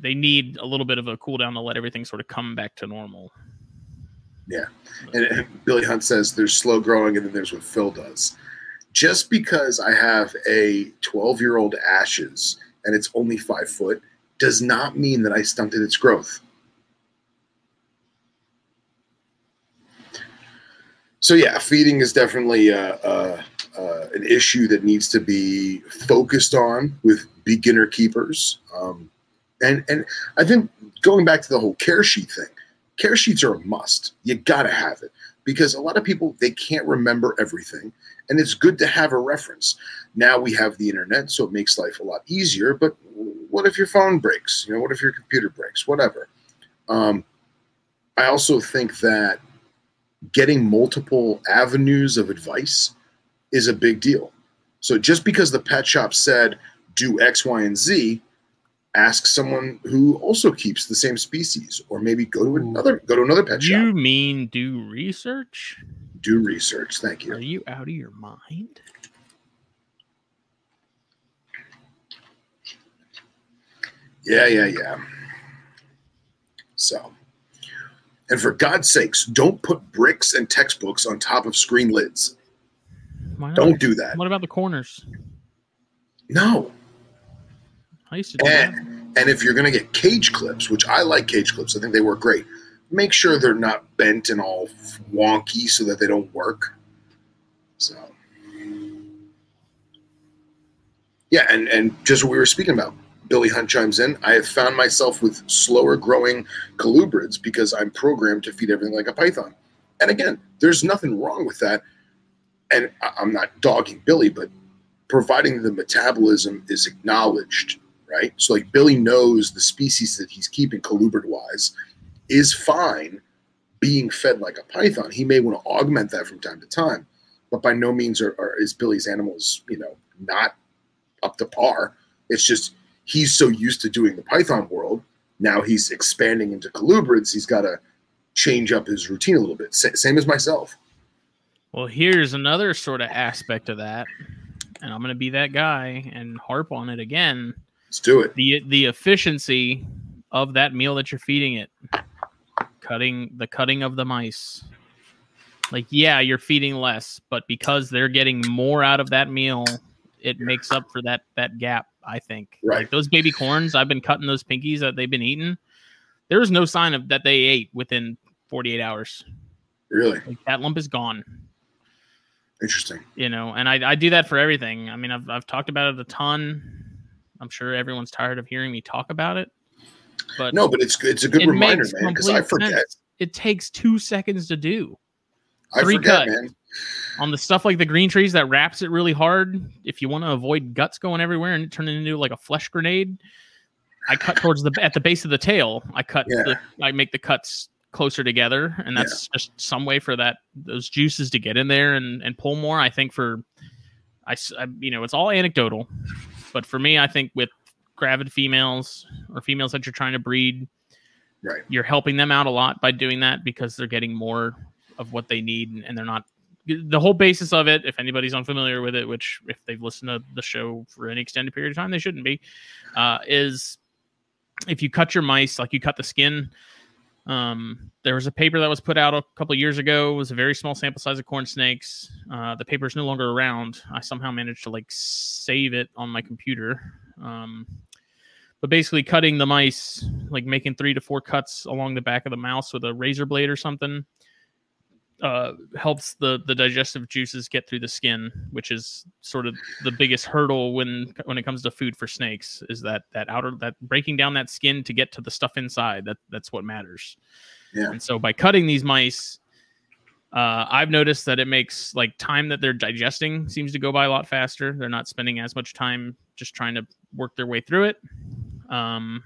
they need a little bit of a cool down to let everything sort of come back to normal. Yeah. And, and Billy Hunt says there's slow growing and then there's what Phil does. Just because I have a 12 year old ashes and it's only five foot does not mean that I stunted its growth. So, yeah, feeding is definitely uh, uh, uh, an issue that needs to be focused on with beginner keepers. Um, and, and I think going back to the whole care sheet thing, care sheets are a must. You got to have it because a lot of people they can't remember everything and it's good to have a reference. Now we have the internet so it makes life a lot easier, but what if your phone breaks? You know, what if your computer breaks? Whatever. Um, I also think that getting multiple avenues of advice is a big deal. So just because the pet shop said do X, Y, and Z, ask someone who also keeps the same species, or maybe go to another go to another pet You shop. You mean do research? Do research. Thank you. Are you. you out of your mind? Yeah, yeah, yeah. So, and for God's sakes, don't put bricks and textbooks on top of screen lids. Don't do that. What about the corners? No. I used to do that. And and if you're gonna get cage clips, which I like cage clips, I think they work great. Make sure they're not bent and all wonky so that they don't work. So yeah, and and just what we were speaking about, Billy Hunt chimes in. I have found myself with slower growing colubrids because I'm programmed to feed everything like a python. And again, there's nothing wrong with that. And I'm not dogging Billy, but providing the metabolism is acknowledged, right? So like Billy knows the species that he's keeping colubrid wise is fine being fed like a python. He may want to augment that from time to time, but by no means are, are is Billy's animals, you know, not up to par. It's just he's so used to doing the python world. Now he's expanding into colubrids. He's got to change up his routine a little bit. Sa- same as myself. Well, here's another sort of aspect of that, and I'm going to be that guy and harp on it again. Let's do it. the The efficiency of that meal that you're feeding it, cutting the cutting of the mice. Like, yeah, you're feeding less, but because they're getting more out of that meal, it makes up for that that gap. I think. Right. Like those baby corns, I've been cutting those pinkies that they've been eating. There is no sign of that they ate within 48 hours. Really Like that lump is gone. interesting. you know and I, I do that for everything i mean I've, I've talked about it a ton i'm sure everyone's tired of hearing me talk about it but No, but it's it's a good it reminder, man, because I forget. sense. it takes two seconds to do I Three forget, cut. man. on the stuff like the green trees that wraps it really hard if you want to avoid guts going everywhere and it turn it into like a flesh grenade i cut towards the at the base of the tail i cut Yeah. the i make the cuts closer together and that's just some way for that those juices to get in there and and pull more i think for I you know it's all anecdotal but for me i think with gravid females or females that you're trying to breed Right. you're helping them out a lot by doing that because they're getting more of what they need and- and they're not the whole basis of it if anybody's unfamiliar with it which if they've listened to the show for any extended period of time they shouldn't be uh, is if you cut your mice like you cut the skin um, there was a paper that was put out a couple years ago. It was a very small sample size of corn snakes. Uh, the paper is no longer around. I somehow managed to like save it on my computer. Um, but basically cutting the mice like making three to four cuts along the back of the mouse with a razor blade or something uh, helps the the digestive juices get through the skin, which is sort of the biggest hurdle when when it comes to food for snakes. Is that that outer that breaking down that skin to get to the stuff inside? That that's what matters. Yeah. And so by cutting these mice, uh, I've noticed that it makes like time that they're digesting seems to go by a lot faster. They're not spending as much time just trying to work their way through it. Um,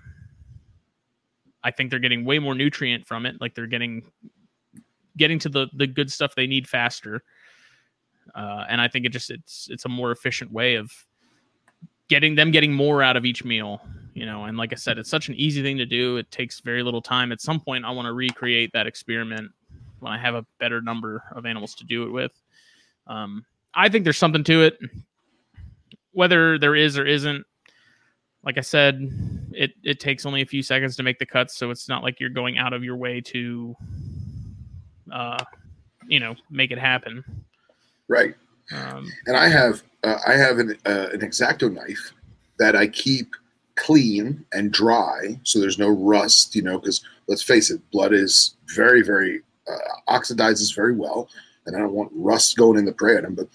I think they're getting way more nutrient from it. Like they're getting getting to the the good stuff they need faster. Uh, and I think it just it's it's a more efficient way of getting them getting more out of each meal. You know, and like I said, it's such an easy thing to do. It takes very little time. At some point, I want to recreate that experiment when I have a better number of animals to do it with. Um, I think there's something to it. Whether there is or isn't, like I said, it it takes only a few seconds to make the cuts, so it's not like you're going out of your way to, uh, you know, make it happen. Right. Um, And I have uh, I have an uh, an exacto knife that I keep clean and dry, so there's no rust. You know, because let's face it, blood is very very uh, oxidizes very well, and I don't want rust going in the prey item. But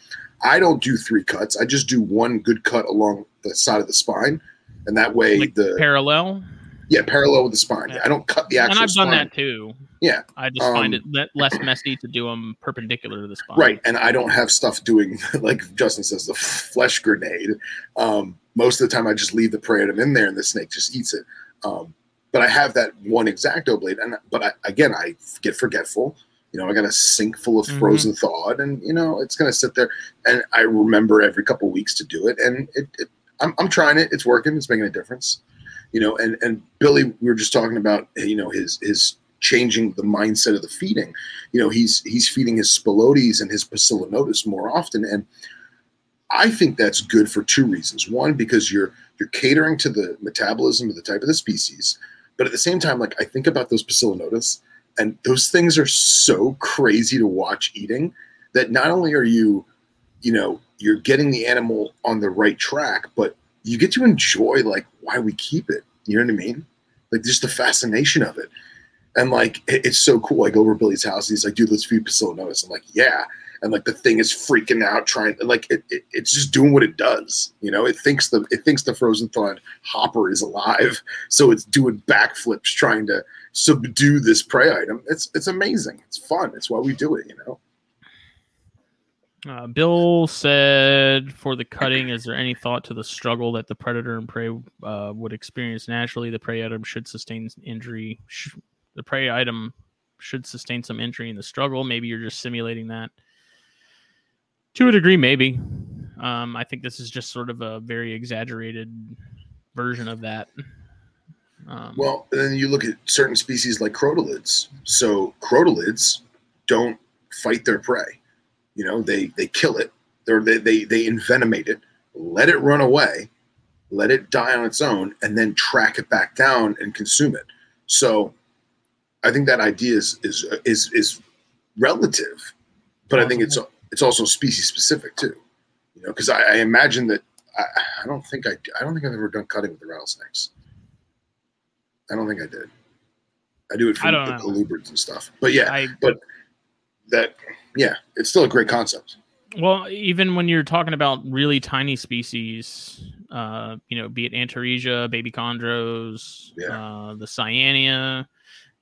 I don't do three cuts. I just do one good cut along the side of the spine, and that way like the parallel, yeah parallel with the spine. Yeah. I don't cut the actual. and I've done spine. that too. Yeah. I just find Um, it less messy to do them perpendicular to the spine. Right, and I don't have stuff doing like Justin says the flesh grenade. Um, most of the time, I just leave the prey item in there, and the snake just eats it. Um, but I have that one exacto blade, and but I, again, I get forgetful. You know, I got a sink full of frozen thawed, and you know, it's gonna sit there. And I remember every couple weeks to do it, and it, it I'm, I'm trying it. It's working. It's making a difference. You know, and and Billy, we were just talking about you know his his changing the mindset of the feeding. You know he's he's feeding his spilotes and his Poecilonotus more often. And i think that's good for two reasons. One because you're you're catering to the metabolism of the type of the species. But at the same time like i think about those Poecilonotus and those things are so crazy to watch eating that not only are you you know you're getting the animal on the right track but you get to enjoy like why we keep it you know what i mean like just the fascination of it and like it- it's so cool. I go over Billy's house. He's like, "Dude, let's feed Poecilonotus." I'm like, "Yeah." And like the thing is freaking out, trying like it, it, it's just doing what it does. You know, it thinks the it thinks the frozen thawed hopper is alive, so it's doing backflips trying to subdue this prey item. It's it's amazing. It's fun. It's why we do it. You know. Uh, Bill said, "For the cutting, is there any thought to the struggle that the predator and prey uh, would experience naturally? The prey item should sustain injury. Sh- the prey item should sustain some injury in the struggle. Maybe you're just simulating that. To a degree, maybe. Um, I think this is just sort of a very exaggerated version of that. Um, Well, and then you look at certain species like crotalids. So crotalids don't fight their prey. You know, they they kill it. Or they they they envenomate it, let it run away, let it die on its own, and then track it back down and consume it. So, I think that idea is is is is relative, but I think it's it's also species specific too. You know, because I, I imagine that I, I don't think I I don't think I've ever done cutting with the rattlesnakes. I don't think I did. I do it for the colubrids and stuff. But yeah, I that yeah, it's still a great concept. Well, even when you're talking about really tiny species, uh, you know, be it Antaresia, baby chondros, Yeah. uh, the cyanea,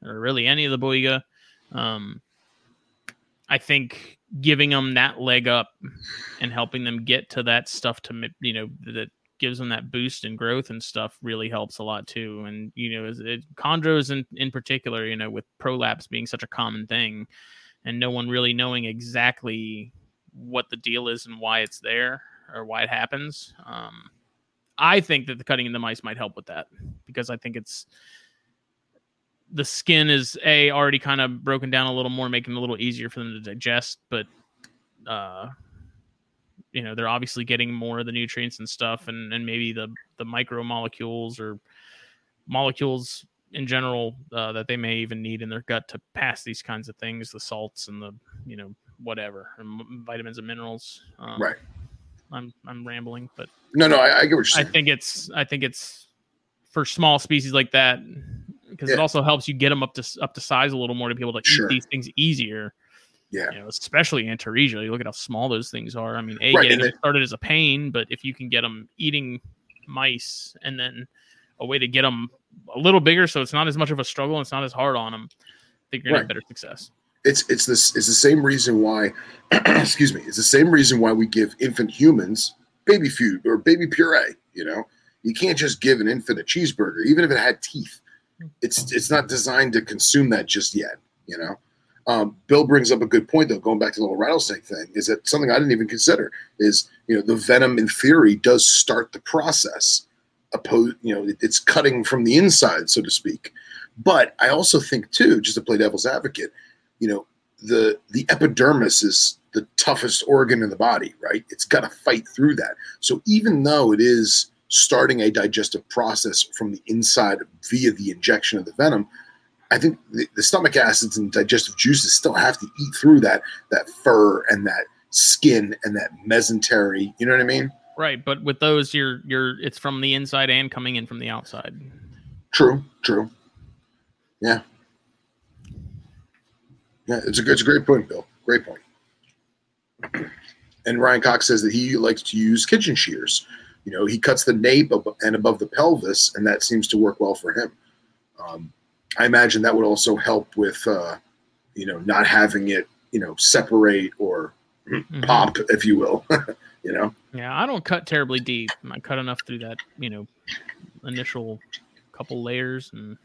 or really any of the Boiga, um, I think giving them that leg up and helping them get to that stuff to, you know, that gives them that boost in growth and stuff really helps a lot too. And, you know, it, chondros in, in particular, you know, with prolapse being such a common thing and no one really knowing exactly what the deal is and why it's there or why it happens. Um, I think that the cutting in the mice might help with that because I think it's the skin is a already kind of broken down a little more, making it a little easier for them to digest. But uh, you know, they're obviously getting more of the nutrients and stuff, and and maybe the the micromolecules or molecules in general uh, that they may even need in their gut to pass these kinds of things, the salts and the you know whatever and vitamins and minerals. Um, Right. I'm I'm rambling, but No, no, I, I get what you're saying. I think it's I think it's for small species like that because it also helps you get them up to up to size a little more to be able to Sure. eat these things easier. Yeah. You know, especially Antaresia. You look at how small those things are. I mean, a Right, getting and started as a pain, but if you can get them eating mice and then a way to get them a little bigger, so it's not as much of a struggle, and it's not as hard on them. I think you're gonna have Right. better success. It's it's this it's the same reason why excuse me, it's the same reason why we give infant humans baby food or baby puree, you know. You can't just give an infant a cheeseburger, even if it had teeth. It's it's not designed to consume that just yet, you know. Um, Bill brings up a good point though, going back to the little rattlesnake thing, is that something I didn't even consider is you know the venom in theory does start the process. Opposed, you know, it's cutting from the inside, so to speak. But I also think too, just to play devil's advocate, you know, the the epidermis is the toughest organ in the body, right? It's got to fight through that. So even though it is starting a digestive process from the inside via the injection of the venom, I think the, the stomach acids and digestive juices still have to eat through that that fur and that skin and that mesentery. You know what I mean? Right, but with those, you're you're it's from the inside and coming in from the outside. True, true. Yeah. Yeah, it's a, good- it's a great point, Bill. Great point. And Ryan Cox says that he likes to use kitchen shears. You know, he cuts the nape ab- and above the pelvis, and that seems to work well for him. Um, I imagine that would also help with, uh, you know, not having it, you know, separate or Mhm. pop, if you will. you know, Yeah, I don't cut terribly deep. I cut enough through that, you know, initial couple layers, and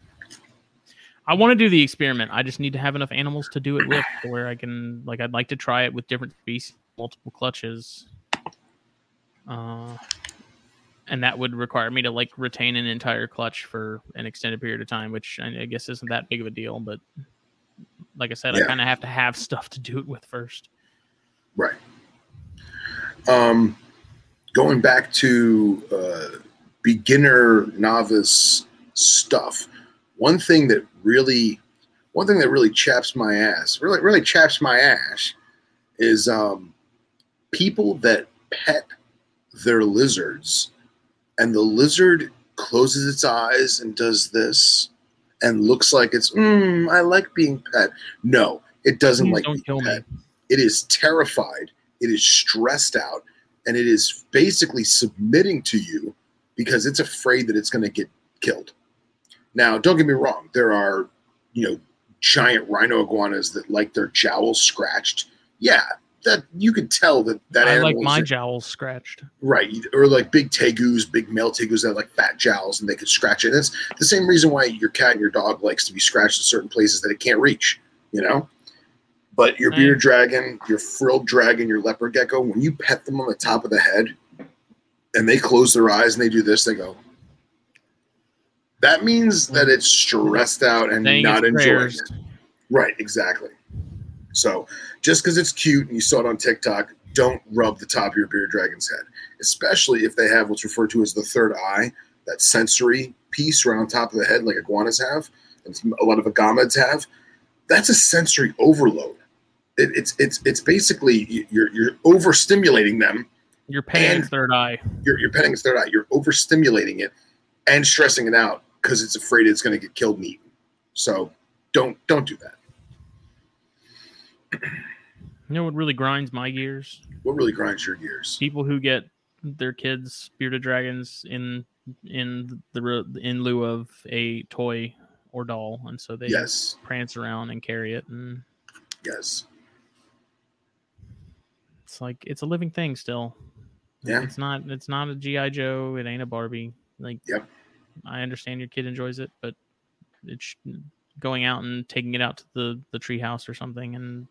I want to do the experiment. I just need to have enough animals to do it with, where I can, like, I'd like to try it with different species, multiple clutches, uh, and that would require me to like retain an entire clutch for an extended period of time, which I I guess isn't that big of a deal, but like I said, I kind of have to have stuff to do it with first. Right. Um, going back to uh, beginner novice stuff, one thing that really, one thing that really chaps my ass, really, really chaps my ass, is um, people that pet their lizards, and the lizard closes its eyes and does this, and looks like it's, mm, I like being pet. No, it doesn't Please like don't being kill pet me. it is terrified, it is stressed out, and it is basically submitting to you because it's afraid that it's going to get killed. Now, don't get me wrong, there are, you know, giant rhino iguanas that like their jowls scratched. Yeah, that you could tell that that I like my is- jowls scratched. Right, or like big tegus, big male tegus that like fat jowls and they could scratch it. And it's the same reason why your cat and your dog likes to be scratched in certain places that it can't reach, you know? But your mm. Right. bearded dragon, your frilled dragon, your leopard gecko, when you pet them on the top of the head and they close their eyes and they do this, they go. That means mm. that it's stressed out and Saying not enjoying prayers. it. Right, exactly. So just because it's cute and you saw it on TikTok, don't rub the top of your bearded dragon's head, especially if they have what's referred to as the third eye, that sensory piece around top of the head, like iguanas have, and a lot of agamids have. That's a sensory overload. It, it's it's it's basically you're you're overstimulating them. You're paying its third eye. You're you're petting its third eye. You're overstimulating it and stressing it out because it's afraid it's going to get killed and eaten. So don't don't do that. You know what really grinds my gears? What really grinds your gears? People who get their kids bearded dragons in in the in lieu of a toy or doll, and so they Yes, prance around and carry it, and yes. It's like it's a living thing still. Yeah. it's not it's not a GI Joe. It ain't a Barbie. Like, Yep. I understand your kid enjoys it, but it's going out and taking it out to the the treehouse or something, and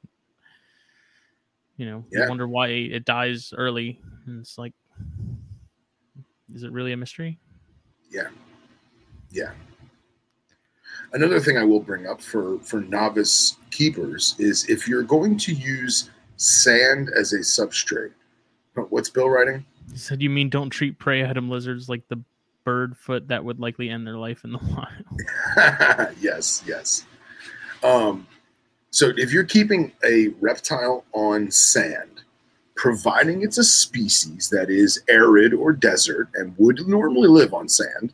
you know, Yeah. you wonder why it dies early, and it's like, is it really a mystery? Yeah. Yeah. Another thing I will bring up for for novice keepers is if you're going to use sand as a substrate. What's Bill writing? He said, "You mean don't treat prey item lizards like the bird foot that would likely end their life in the wild." yes, yes. Um, so if you're keeping a reptile on sand, providing it's a species that is arid or desert and would normally live on sand,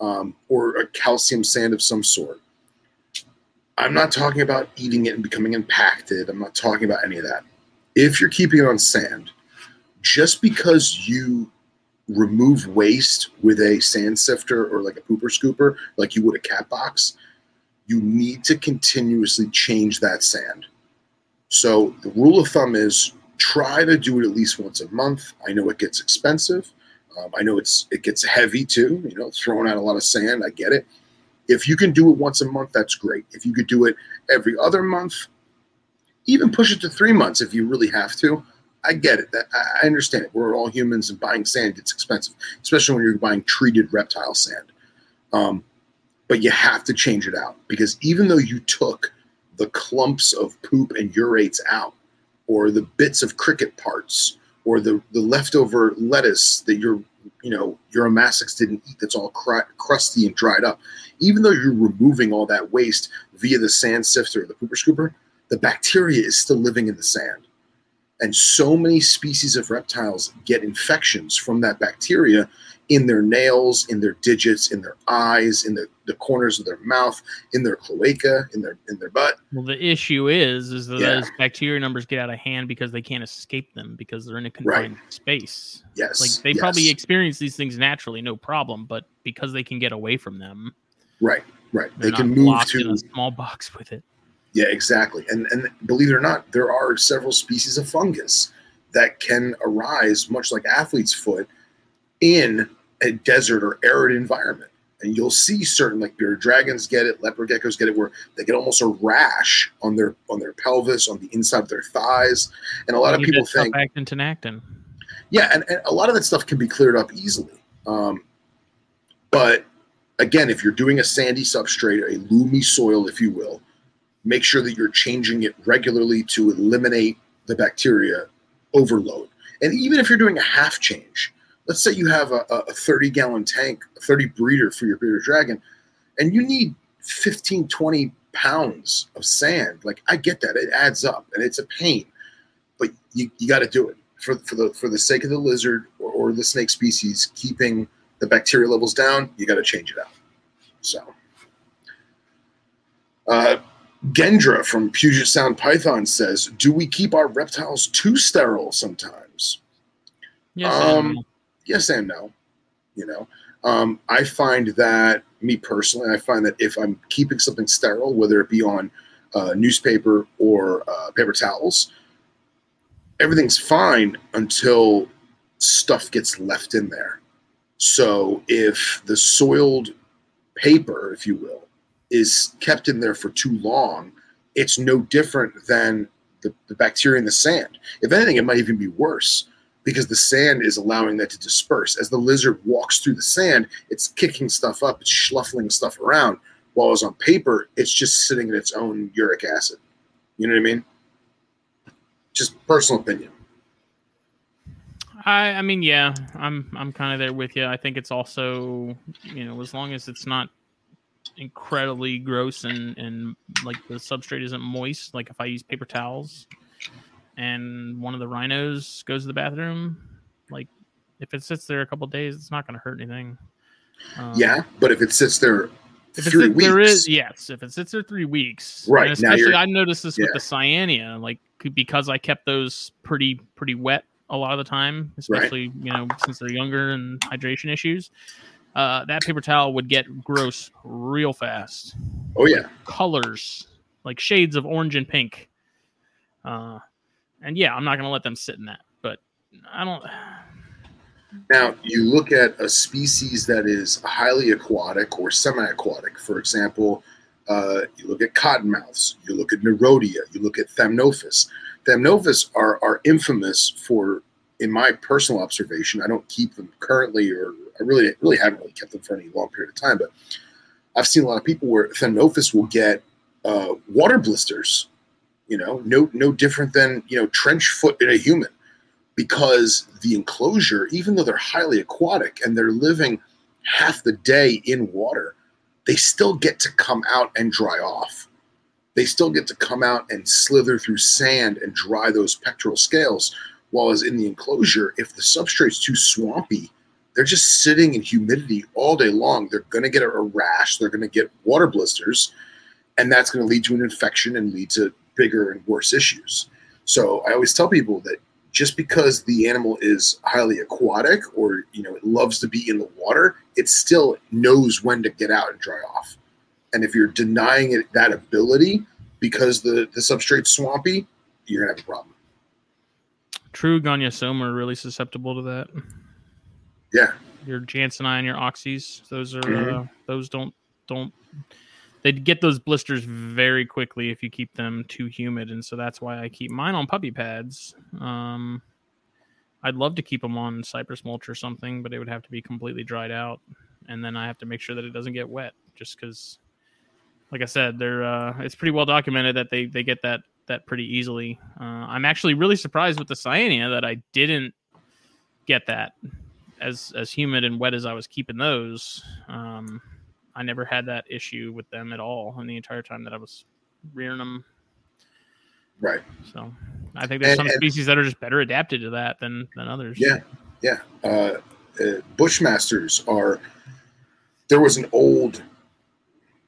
um, or a calcium sand of some sort, I'm not talking about eating it and becoming impacted. I'm not talking about any of that. If you're keeping it on sand, just because you remove waste with a sand sifter or like a pooper scooper, like you would a cat box, you need to continuously change that sand. So the rule of thumb is try to do it at least once a month. I know it gets expensive. Um, I know it's it gets heavy too. You know, throwing out a lot of sand. I get it. If you can do it once a month, that's great. If you could do it every other month, even push it to three months if you really have to. I get it. I understand it. We're all humans, and buying sand gets expensive, especially when you're buying treated reptile sand. Um, but you have to change it out because even though you took the clumps of poop and urates out, or the bits of cricket parts, or the the leftover lettuce that your you know your Amazix didn't eat that's all cr- crusty and dried up, even though you're removing all that waste via the sand sifter the pooper scooper, the bacteria is still living in the sand. And so many species of reptiles get infections from that bacteria in their nails, in their digits, in their eyes, in the, the corners of their mouth, in their cloaca, in their in their butt. Well, the issue is, is that Yeah. those bacteria numbers get out of hand because they can't escape them because they're in a confined space. Yes. Like they yes. probably experience these things naturally, no problem, but because they can get away from them, right, right. they're can move to a small box with it. Yeah, exactly. And and believe it or not, there are several species of fungus that can arise, much like athlete's foot, in a desert or arid environment. And you'll see certain like bearded dragons get it, leopard geckos get it, where they get almost a rash on their on their pelvis, on the inside of their thighs. And a lot of people think, actin Tinactin. yeah, and, and a lot of that stuff can be cleared up easily. Um, but again, if you're doing a sandy substrate, a loamy soil, if you will, make sure that you're changing it regularly to eliminate the bacteria overload. And even if you're doing a half change, let's say you have a, a 30 gallon tank, a 30 breeder for your bearded dragon, and you need 15, 20 pounds of sand. Like I get that. It adds up and it's a pain, but you, you got to do it for, for the, for the sake of the lizard or, or the snake species, keeping the bacteria levels down, you got to change it out. So, uh, Gendra from Puget Sound Python says, "Do we keep our reptiles too sterile sometimes?" Yes, Um, Yes and no. You know, um, I find that me personally, I find that if I'm keeping something sterile, whether it be on uh, newspaper or uh, paper towels, everything's fine until stuff gets left in there. So if the soiled paper, if you will, is kept in there for too long, it's no different than the, the bacteria in the sand. If anything, it might even be worse because the sand is allowing that to disperse. As the lizard walks through the sand, it's kicking stuff up, it's schluffling stuff around. While it's on paper, it's just sitting in its own uric acid. You know what I mean? Just personal opinion. I, I mean, yeah, I'm I'm kind of there with you. I think it's also, you know, as long as it's not incredibly gross and and like the substrate isn't moist, like if I use paper towels and one of the rhinos goes to the bathroom, like if it sits there a couple days, it's not going to hurt anything. Um, yeah, but if it sits there If it three sits, weeks, there is yes. If it sits there three weeks, Right, And especially, I noticed this with the cyanea, like because I kept those pretty pretty wet a lot of the time, especially you know since they're younger and hydration issues. Uh, that paper towel would get gross real fast. oh yeah, Colors like shades of orange and pink. Uh, and yeah, I'm not gonna let them sit in that, but I don't. Now, you look at a species that is highly aquatic or semi aquatic. For example, uh, you look at cottonmouths, you look at Nerodia, you look at Thamnophis. Thamnophis are, are infamous for, in my personal observation, I don't keep them currently, or I really, really haven't really kept them for any long period of time, but I've seen a lot of people where Thamnophis will get uh, water blisters, you know, no, no different than, you know, trench foot in a human because the enclosure, even though they're highly aquatic and they're living half the day in water, they still get to come out and dry off. They still get to come out and slither through sand and dry those pectoral scales. While as in the enclosure, if the substrate's too swampy, they're just sitting in humidity all day long. They're going to get a rash. They're going to get water blisters. and that's going to lead to an infection and lead to bigger and worse issues. So I always tell people that just because the animal is highly aquatic or you know it loves to be in the water, it still knows when to get out and dry off. And if you're denying it that ability because the the substrate's swampy, you're gonna have a problem. True Gonyosoma are really susceptible to that. Yeah, Your Jansenii and your Oxys, those are Mhm. uh, those don't don't they get those blisters very quickly if you keep them too humid, and so that's why I keep mine on puppy pads. Um, I'd love to keep them on cypress mulch or something, but it would have to be completely dried out, and then I have to make sure that it doesn't get wet, just because, like I said, they're uh, it's pretty well documented that they they get that that pretty easily. Uh, I'm actually really surprised with the Cyanea that I didn't get that as as humid and wet as I was keeping those. Um, I never had that issue with them at all in the entire time that I was rearing them. right. So I think there's And- some and- species that are just better adapted to that than than others. Yeah, yeah. Uh, uh, Bushmasters are. There was an old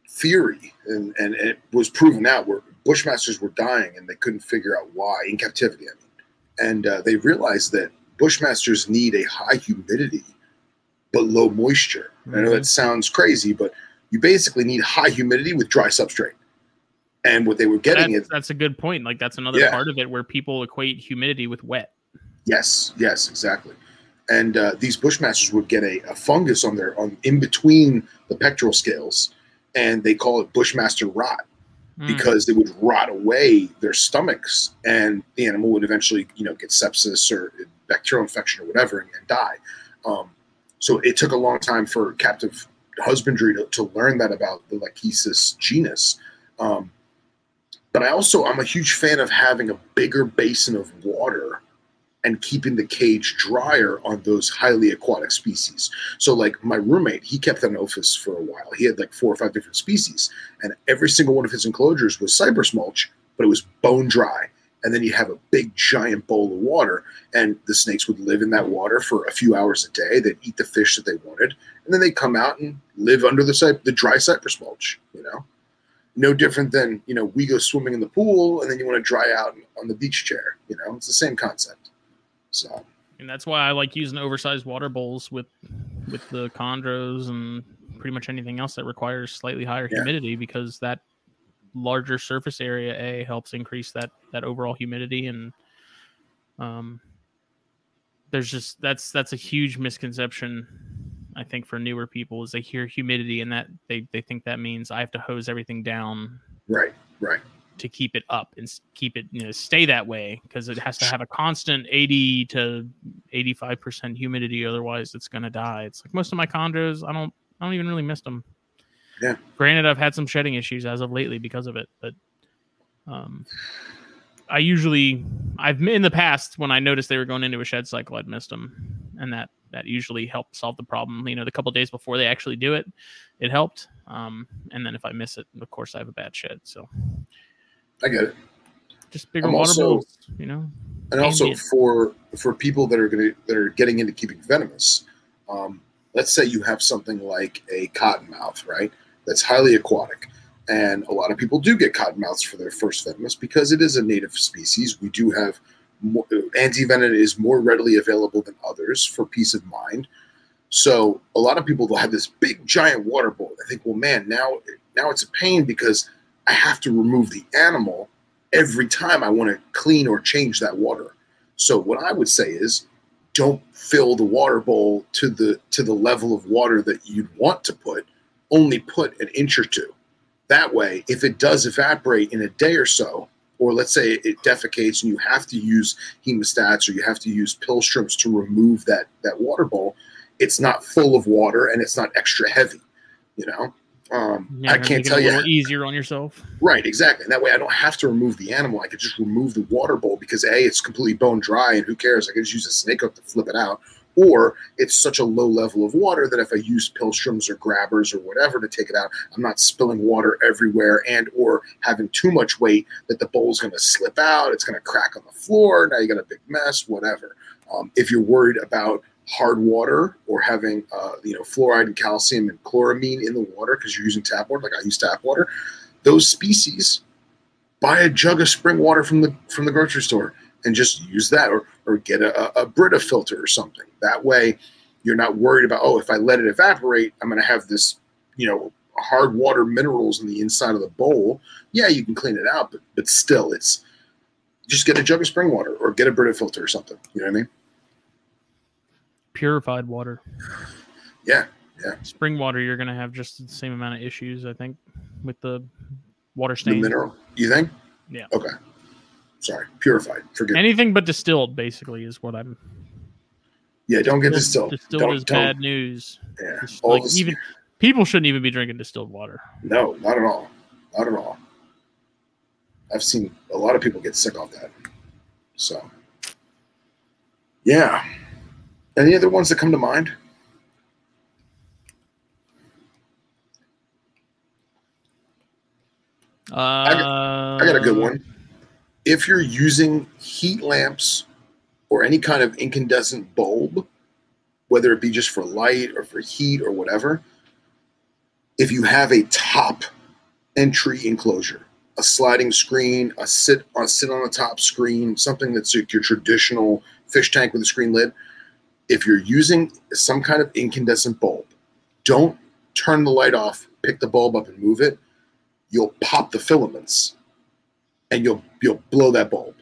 theory, and, and it was proven out where Bushmasters were dying and they couldn't figure out why in captivity. I mean, and uh, they realized that Bushmasters need a high humidity but low moisture. I know that sounds crazy, but you basically need high humidity with dry substrate. And what they were getting That's, is that's a good point. Like that's another Yeah. part of it where people equate humidity with wet. Yes, yes, exactly. And uh, these bushmasters would get a, a fungus on their on in between the pectoral scales, and they call it bushmaster rot Mm. because it would rot away their stomachs, and the animal would eventually, you know, get sepsis or bacterial infection or whatever and, and die. Um, so it took a long time for captive husbandry to, to learn that about the Lachesis genus. Um, but I also I'm a huge fan of having a bigger basin of water and keeping the cage drier on those highly aquatic species. So, like my roommate, he kept Thamnophis for a while. He had like four or five different species, and every single one of his enclosures was cypress mulch, but it was bone dry. And then you have a big giant bowl of water, and the snakes would live in that water for a few hours a day. They'd eat the fish that they wanted, and then they'd come out and live under the cy- the dry cypress mulch. You know, no different than you know we go swimming in the pool, and then you want to dry out on the beach chair. You know, it's the same concept. So and that's why I like using oversized water bowls with with the chondros and pretty much anything else that requires slightly higher Yeah. humidity because that larger surface area a helps increase that that overall humidity and um there's just that's that's a huge misconception I think for newer people is they hear humidity and that they they think that means I have to hose everything down right, right, to keep it up and keep it you know stay that way because it has to have a constant 80 to 85 percent humidity otherwise it's going to die. It's like most of my chondros i don't i don't even really miss them Yeah. granted i've had some shedding issues as of lately because of it but um i usually i've in the past when i noticed they were going into a shed cycle i'd missed them and that that usually helped solve the problem you know the couple days before they actually do it it helped um and then if i miss it of course i have a bad shed so I get it. just bigger I'm water also- bowls, you know. And also Ambient. for for people that are to that are getting into keeping venomous, um, let's say you have something like a cottonmouth, right? That's highly aquatic, and a lot of people do get cottonmouths for their first venomous because it is a native species. We do have more, anti-venom is more readily available than others for peace of mind. So a lot of people will have this big giant water bowl. I think, well, man, now now it's a pain because I have to remove the animal every time I want to clean or change that water. So what I would say is don't fill the water bowl to the to the level of water that you'd want to put, only put an inch or two. That way, if it does evaporate in a day or so, or let's say it defecates and you have to use hemostats or you have to use Pillstroms to remove that that water bowl, it's not full of water and it's not extra heavy. You know, um, Yeah, I can't tell you easier on yourself. Right, exactly. And that way I don't have to remove the animal. I could just remove the water bowl because A, it's completely bone dry and who cares? I can just use a snake hook to flip it out. Or it's such a low level of water that if I use Pillstroms or grabbers or whatever to take it out, I'm not spilling water everywhere and or having too much weight that the bowl's gonna slip out, it's gonna crack on the floor, now you got a big mess, whatever. Um, if you're worried about hard water or having uh, you know fluoride and calcium and chloramine in the water because you're using tap water, like I use tap water, those species, buy a jug of spring water from the from the grocery store and just use that, or or get a, a Brita filter or something. That way, you're not worried about oh, if I let it evaporate, I'm going to have this, you know, hard water minerals in the inside of the bowl. Yeah, you can clean it out, but but still, it's just get a jug of spring water or get a Brita filter or something. You know what I mean? Purified water. Yeah, yeah. Spring water, you're going to have just the same amount of issues, I think, with the water the stain. mineral. You think? Yeah. Okay. Sorry, purified. Forget. Anything but distilled, basically, is what I'm. yeah, don't get distilled. Distilled Don't- is don't- bad news. Yeah. Like this- even people shouldn't even be drinking distilled water. No, not at all. Not at all. I've seen a lot of people get sick off that. So, yeah. Any other ones that come to mind? Uh, I got a good one. If you're using heat lamps or any kind of incandescent bulb, whether it be just for light or for heat or whatever, if you have a top entry enclosure, a sliding screen, a sit a sit on the top screen, something that's like your traditional fish tank with a screen lid, if you're using some kind of incandescent bulb, don't turn the light off, pick the bulb up and move it. You'll pop the filaments and you'll you'll blow that bulb.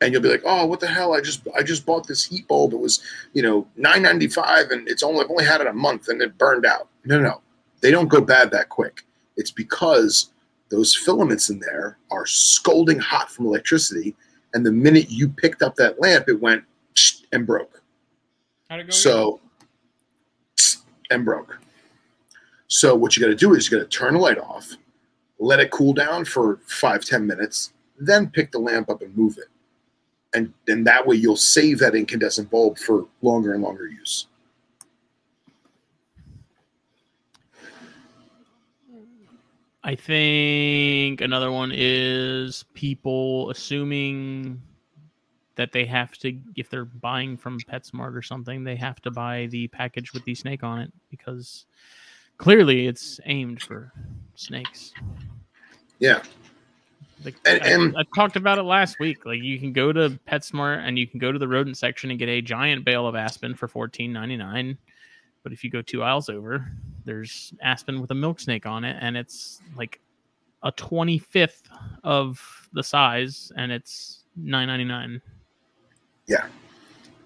And you'll be like, "Oh, what the hell? I just I just bought this heat bulb. It was, you know, 9.95 and it's only I've only had it a month and it burned out." No, no. They don't go bad that quick. It's because those filaments in there are scalding hot from electricity and the minute you picked up that lamp it went and broke. How'd it go? So, and broke. So what you got to do is you got to turn the light off, let it cool down for five ten minutes, then pick the lamp up and move it, and then that way you'll save that incandescent bulb for longer and longer use. I think another one is people assuming that they have to, if they're buying from PetSmart or something, they have to buy the package with the snake on it because clearly it's aimed for snakes. Yeah, Like, And- I, and- I talked about it last week. Like you can go to PetSmart and you can go to the rodent section and get a giant bale of aspen for fourteen ninety nine. But if you go two aisles over, there's aspen with a milk snake on it, and it's like a twenty fifth of the size, and it's nine ninety nine. Yeah.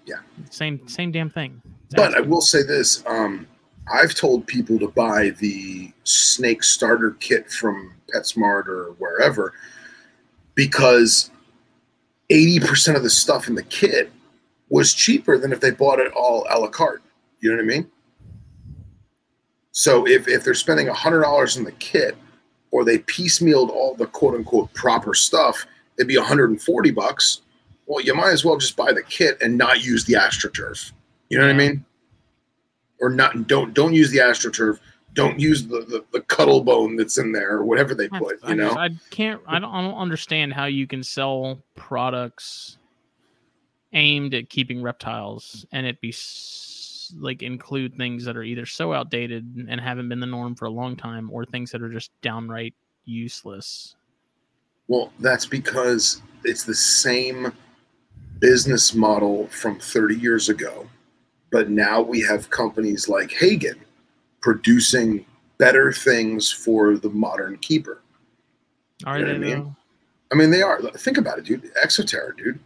Yeah. Same same damn thing. It's but I will say this: um, I've told people to buy the snake starter kit from PetSmart or wherever because eighty percent of the stuff in the kit was cheaper than if they bought it all a la carte. You know what I mean? So if if they're spending hundred dollars in the kit, or they piecemealed all the quote unquote proper stuff, it'd be 140 bucks. Well, you might as well just buy the kit and not use the AstroTurf. You know what I mean? Or not don't don't use the AstroTurf. Don't use the, the, the cuddle bone that's in there or whatever they hmm. put. I, You know? just- I can't. I don't, I don't understand how you can sell products aimed at keeping reptiles and it be like include things that are either so outdated and haven't been the norm for a long time, or things that are just downright useless. Well, that's because it's the same business model from 30 years ago. But now we have companies like Hagen producing better things for the modern keeper. Are You know they? I mean? though? I mean, they are. Think about it, dude. Exoterra, dude.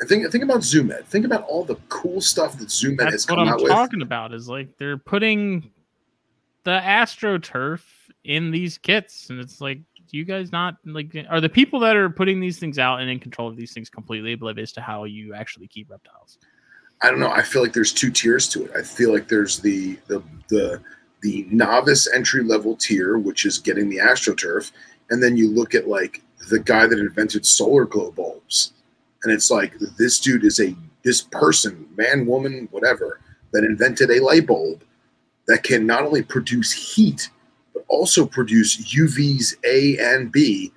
And think think about Zoo Med. Think about all the cool stuff that Zoo Med has That's what come I'm out with. talking about. Is like they're putting the AstroTurf in these kits, and it's like, do you guys not like? Are the people that are putting these things out and in control of these things completely oblivious to how you actually keep reptiles? I don't know. I feel like there's two tiers to it. I feel like there's the the the the novice entry level tier, which is getting the AstroTurf, and then you look at like the guy that invented Solar Glo bulbs, and it's like this dude is a this person, man, woman, whatever, that invented a light bulb that can not only produce heat but also produce UVs A and B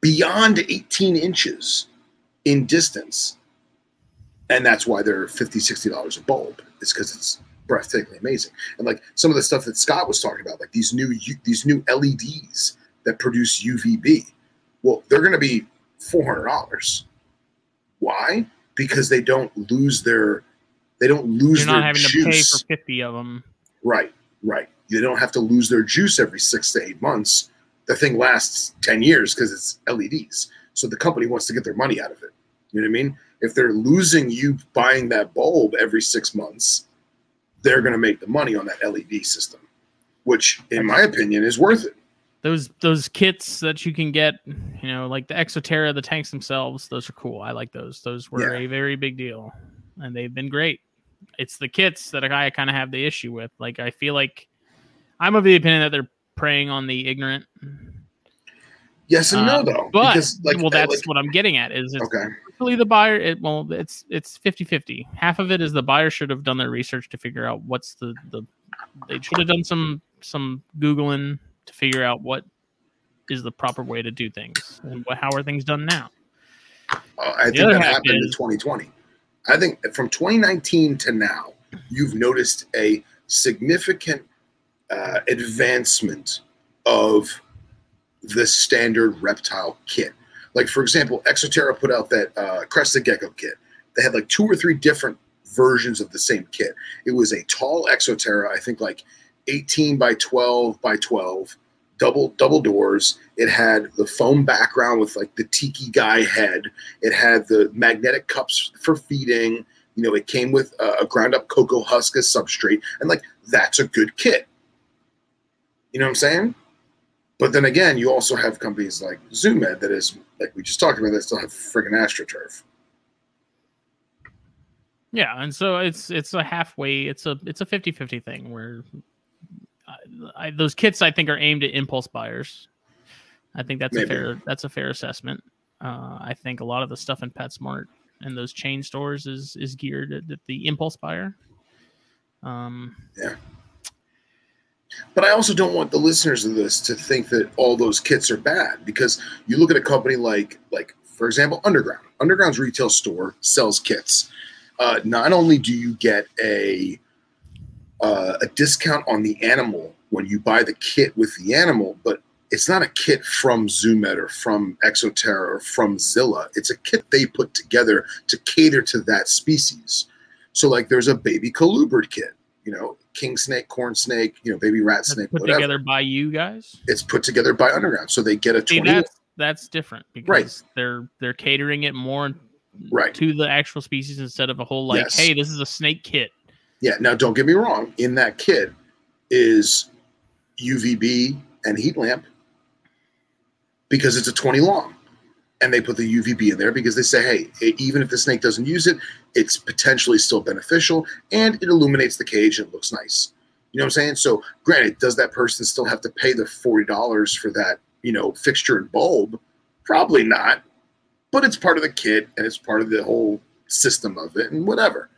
beyond 18 inches in distance and that's why they're 50 60 dollars a bulb it's because it's breathtakingly amazing and like some of the stuff that scott was talking about like these new U- these new leds that produce UVB. Well, they're going to be four hundred dollars. Why? Because they don't lose their they don't lose You're their not having juice. to pay for 50 of them. Right, right. They don't have to lose their juice every six to eight months. The thing lasts 10 years because it's LEDs. So the company wants to get their money out of it. You know what I mean? If they're losing you buying that bulb every six months, they're going to make the money on that LED system, which, in my opinion, is worth it. Those those kits that you can get, you know, like the Exoterra, the tanks themselves, those are cool. I like those. Those were Yeah. a very big deal, and they've been great. It's the kits that I kind of have the issue with. Like I feel like I'm of the opinion that they're preying on the ignorant. Yes and no, Uh, though. But because, like, well, that's like- what I'm getting at. Is it's okay. Really the buyer it well it's it's 50-50 half of it is the buyer should have done their research to figure out what's the the they should have done some some googling to figure out what is the proper way to do things and what, how are things done now Uh, I think other that happened in 2020. I think from 2019 to now, you've noticed a significant uh, advancement of the standard reptile kit. Like, for example, Exoterra put out that uh, Crested Gecko kit. They had like two or three different versions of the same kit. It was a tall Exoterra, I think like 18 by 12 by 12, double double doors. It had the foam background with like the tiki guy head. It had the magnetic cups for feeding. You know, it came with a, a ground up cocoa husk as substrate, and like that's a good kit. You know what I'm saying? But then again, you also have companies like Zoo Med that is like we just talked about that still have friggin' AstroTurf. yeah and so it's it's a halfway it's a it's a 50-50 thing where I, I, those kits i think are aimed at impulse buyers i think that's Maybe. a fair that's a fair assessment uh, i think a lot of the stuff in petsmart and those chain stores is is geared at, the impulse buyer um But I also don't want the listeners of this to think that all those kits are bad because you look at a company like, like for example, Underground. Underground's retail store sells kits. Uh, not only do you get a uh, a discount on the animal when you buy the kit with the animal, but it's not a kit from Zoo Med or from Exoterra or from Zilla. It's a kit they put together to cater to that species. So, like, there's a baby colubrid kit, you know, king snake, corn snake, you know, baby rat snake, put whatever. together by you guys It's put together by Underground, so they get a See, twenty. that's that's different because Right. they're they're catering it more Right. to the actual species instead of a whole like, Yes. hey, this is a snake kit. Yeah. Now, don't get me wrong. In that kit is UVB and heat lamp because it's a twenty long, and they put the UVB in there because they say, hey, e- even if the snake doesn't use it, it's potentially still beneficial, and it illuminates the cage and it looks nice. You know what I'm saying? So, granted, does that person still have to pay the forty dollars for that, you know, fixture and bulb? Probably not, but it's part of the kit and it's part of the whole system of it, and whatever.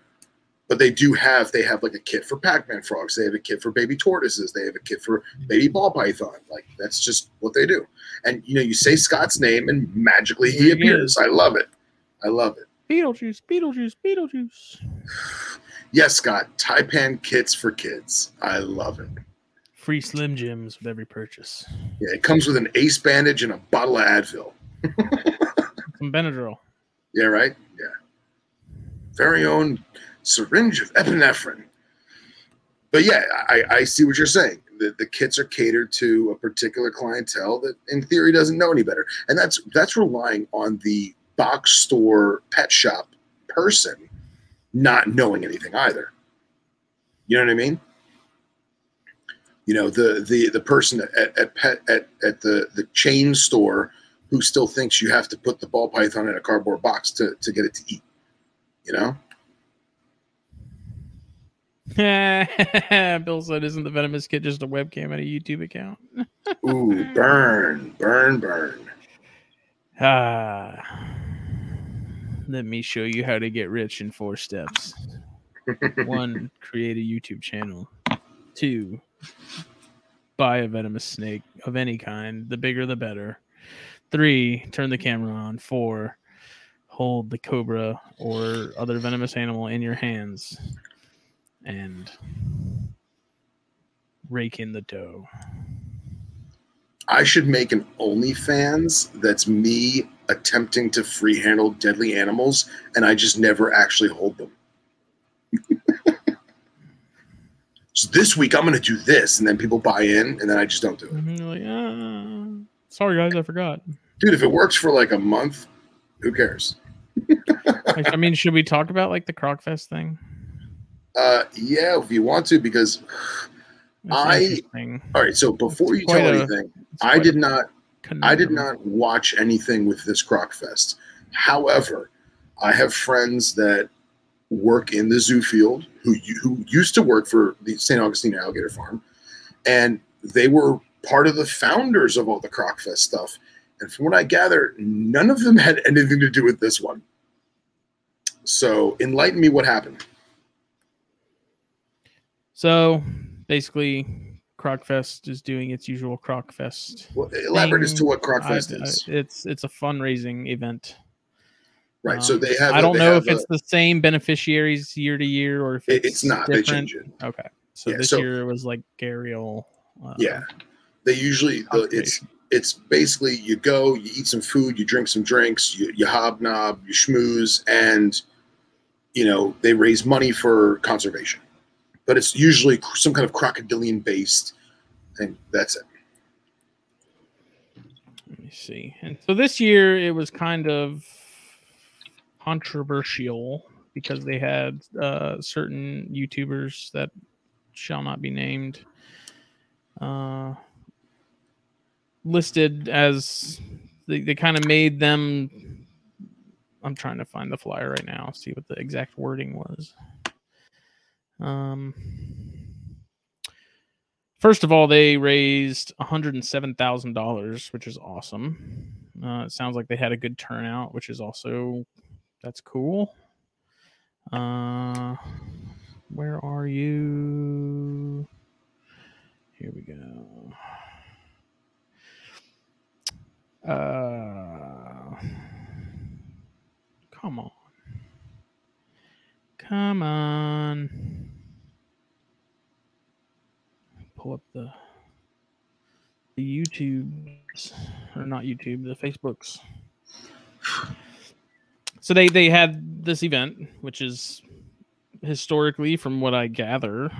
But they do have they have like a kit for Pac-Man frogs. They have a kit for baby tortoises. They have a kit for baby ball python. Like that's just what they do. And you know, you say Scott's name and magically he he appears. I love it. I love it. Beetlejuice, Beetlejuice, Beetlejuice. Yes, Scott. Taipan kits for kids. I love it. Free Slim Jims with every purchase. Yeah, it comes with an ace bandage and a bottle of Advil. Some Benadryl. Yeah, right? Yeah. Very own syringe of epinephrine. But yeah, I, I see what you're saying. The, the kits are catered to a particular clientele that in theory doesn't know any better. And that's that's relying on the box store pet shop person not knowing anything either. You know what I mean? You know, the the the person at, at pet at, at the, the chain store who still thinks you have to put the ball python in a cardboard box to, to get it to eat. You know? Bill said, "Isn't the venomous kit just a webcam and a YouTube account?" Ooh, burn, burn, burn. Ah, let me show you how to get rich in four steps. One, create a YouTube channel. Two, buy a venomous snake of any kind. The bigger, the better. Three, turn the camera on. Four, hold the cobra or other venomous animal in your hands and rake in the dough. I should make an OnlyFans that's me attempting to free handle deadly animals, and I just never actually hold them. so this week I'm going to do this, and then people buy in, and then I just don't do it. Mhm, like, "Ah, sorry guys, I forgot. Dude, if it works for like a month, who cares? Like, I mean, should we talk about like the Crocfest thing? Uh, yeah, if you want to, because It's I- all right. So before you tell a- anything, I did not I did not watch anything with this Croc Fest. However, I have friends that work in the zoo field who who used to work for the St. Augustine Alligator Farm, and they were part of the founders of all the Croc Fest stuff. And from what I gather, none of them had anything to do with this one. So enlighten me what happened. So basically, Crocfest is doing its usual Crocfest. Well, elaborate as to what Croc I- Fest I- is. it's it's a fundraising event. Right. So Um, they have. I don't know if it's the same beneficiaries year to year or if it's, it's not. They change it. Okay, so Yeah, this so- year it was like Gharial. Uh, Yeah. They usually the, it's it's basically you go, you eat some food, you drink some drinks, you, you hobnob, you schmooze, and you know they raise money for conservation. But it's usually some kind of crocodilian based, and that's it. Let me see. And so this year it was kind of controversial because they had uh, certain YouTubers that shall not be named uh, listed as they, they kind of made them. I'm trying to find the flyer right now, see what the exact wording was. Um, first of all, they raised $107,000, which is awesome. Uh, it sounds like they had a good turnout, which is also that's cool. Uh, where are you? Here we go. Uh, come on. Come on. Pull up the the YouTubes or not YouTube, the Facebooks. So they they had this event, which is historically, from what I gather,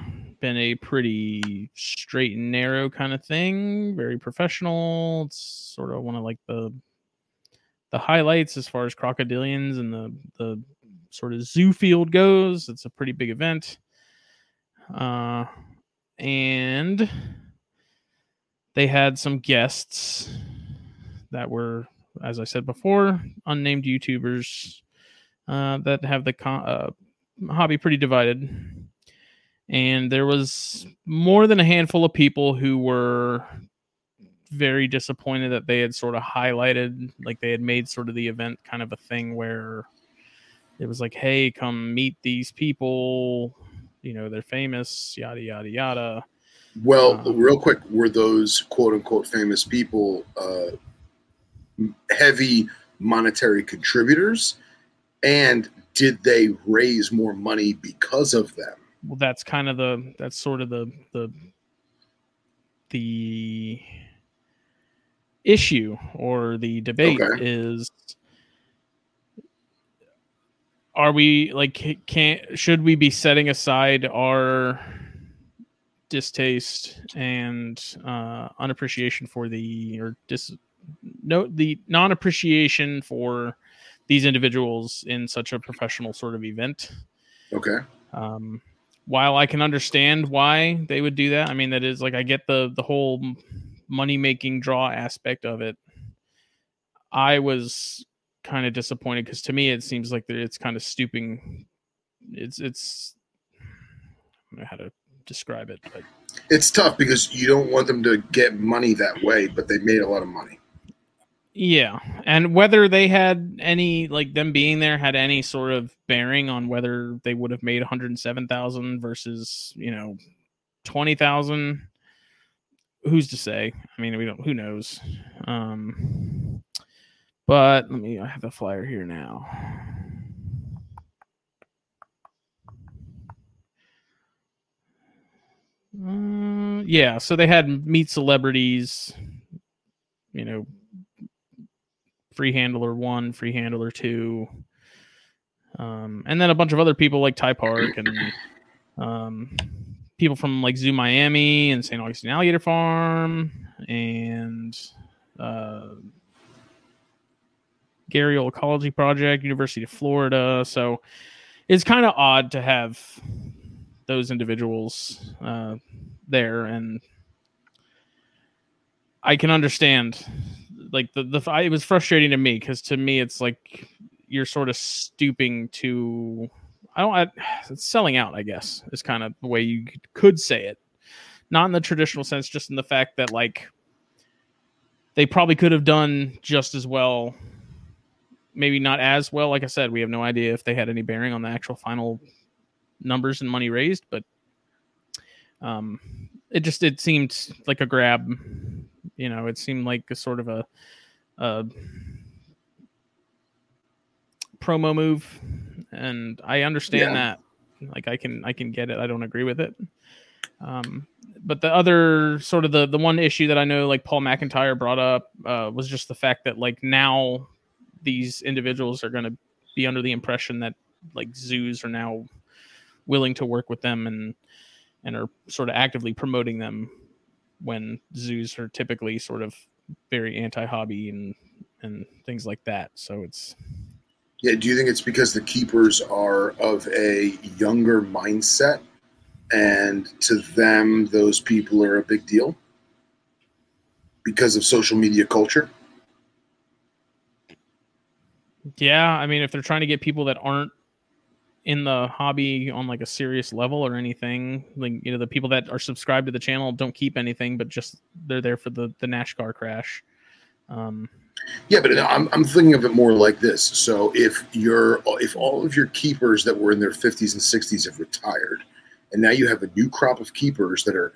been a pretty straight and narrow kind of thing, very professional. It's sort of one of like the the highlights as far as crocodilians and the the sort of zoo field goes. It's a pretty big event. Uh and they had some guests that were as I said before, unnamed YouTubers uh, that have the uh, hobby pretty divided. And there was more than a handful of people who were very disappointed that they had sort of highlighted, like they had made sort of the event kind of a thing where it was like, hey, come meet these people. You know, they're famous, yada, yada, yada. Well, Uh, real quick, were those quote unquote famous people uh, heavy monetary contributors? And did they raise more money because of them? well that's kind of the that's sort of the the the issue or the debate Okay. is are we like can't should we be setting aside our distaste and uh unappreciation for the or dis no the non-appreciation for these individuals in such a professional sort of event Okay. um, while I can understand why they would do that, I mean that is like I get the the whole money making draw aspect of it. I was kind of disappointed because to me it seems like that it's kind of stooping. It's it's I don't know how to describe it, but It's tough because you don't want them to get money that way, but they made a lot of money. Yeah, and whether they had any like them being there had any sort of bearing on whether they would have made 107,000 versus, you know, 20,000 who's to say? I mean, we don't who knows. Um but let me I have the flyer here now. Uh, yeah, so they had meet celebrities, you know, free handler one, free handler two, um, and then a bunch of other people like Ty Park and um, people from like Zoo Miami and St. Augustine Alligator Farm and uh, Gharial Ecology Project, University of Florida. So it's kind of odd to have those individuals uh, there, and I can understand. Like the the it was frustrating to me because to me it's like you're sort of stooping to I don't I, it's selling out. I guess is kind of the way you could say it, not in the traditional sense, just in the fact that like they probably could have done just as well maybe not as well. Like I said, we have no idea if they had any bearing on the actual final numbers and money raised, but um, it just it seemed like a grab. You know, it seemed like a sort of a, a promo move, and I understand Yeah. that. Like I can I can get it. I don't agree with it. Um, but the other sort of the the one issue that I know like Paul McIntyre brought up uh, was just the fact that like now these individuals are going to be under the impression that like zoos are now willing to work with them and and are sort of actively promoting them when zoos are typically sort of very anti-hobby and and things like that so it's Yeah, do you think it's because the keepers are of a younger mindset and to them those people are a big deal? Because of social media culture? Yeah i mean if they're trying to get people that aren't in the hobby on like a serious level or anything like you know the people that are subscribed to the channel don't keep anything but just they're there for the the NASCAR crash um Yeah, but I'm, I'm thinking of it more like this. So if you're if all of your keepers that were in their 50s and 60s have retired, and now you have a new crop of keepers that are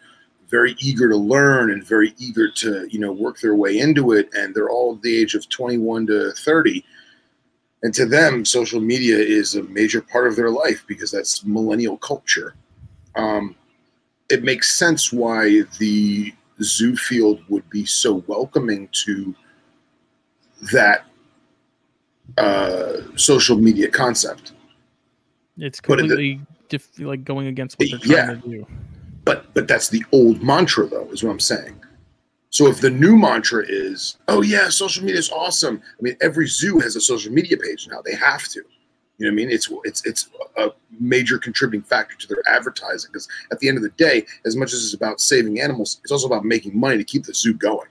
very eager to learn and very eager to you know work their way into it, and they're all the age of 21 to 30, and to them, social media is a major part of their life because that's millennial culture. Um, it makes sense why the zoo field would be so welcoming to that uh, social media concept. it's completely diff- like going against what they're Yeah. trying to do But but that's the old mantra, though, is what I'm saying. So if the new mantra is, oh yeah, social media is awesome. I mean, every zoo has a social media page now. They have to. You know what I mean? It's it's it's a major contributing factor to their advertising because at the end of the day, as much as it's about saving animals, it's also about making money to keep the zoo going.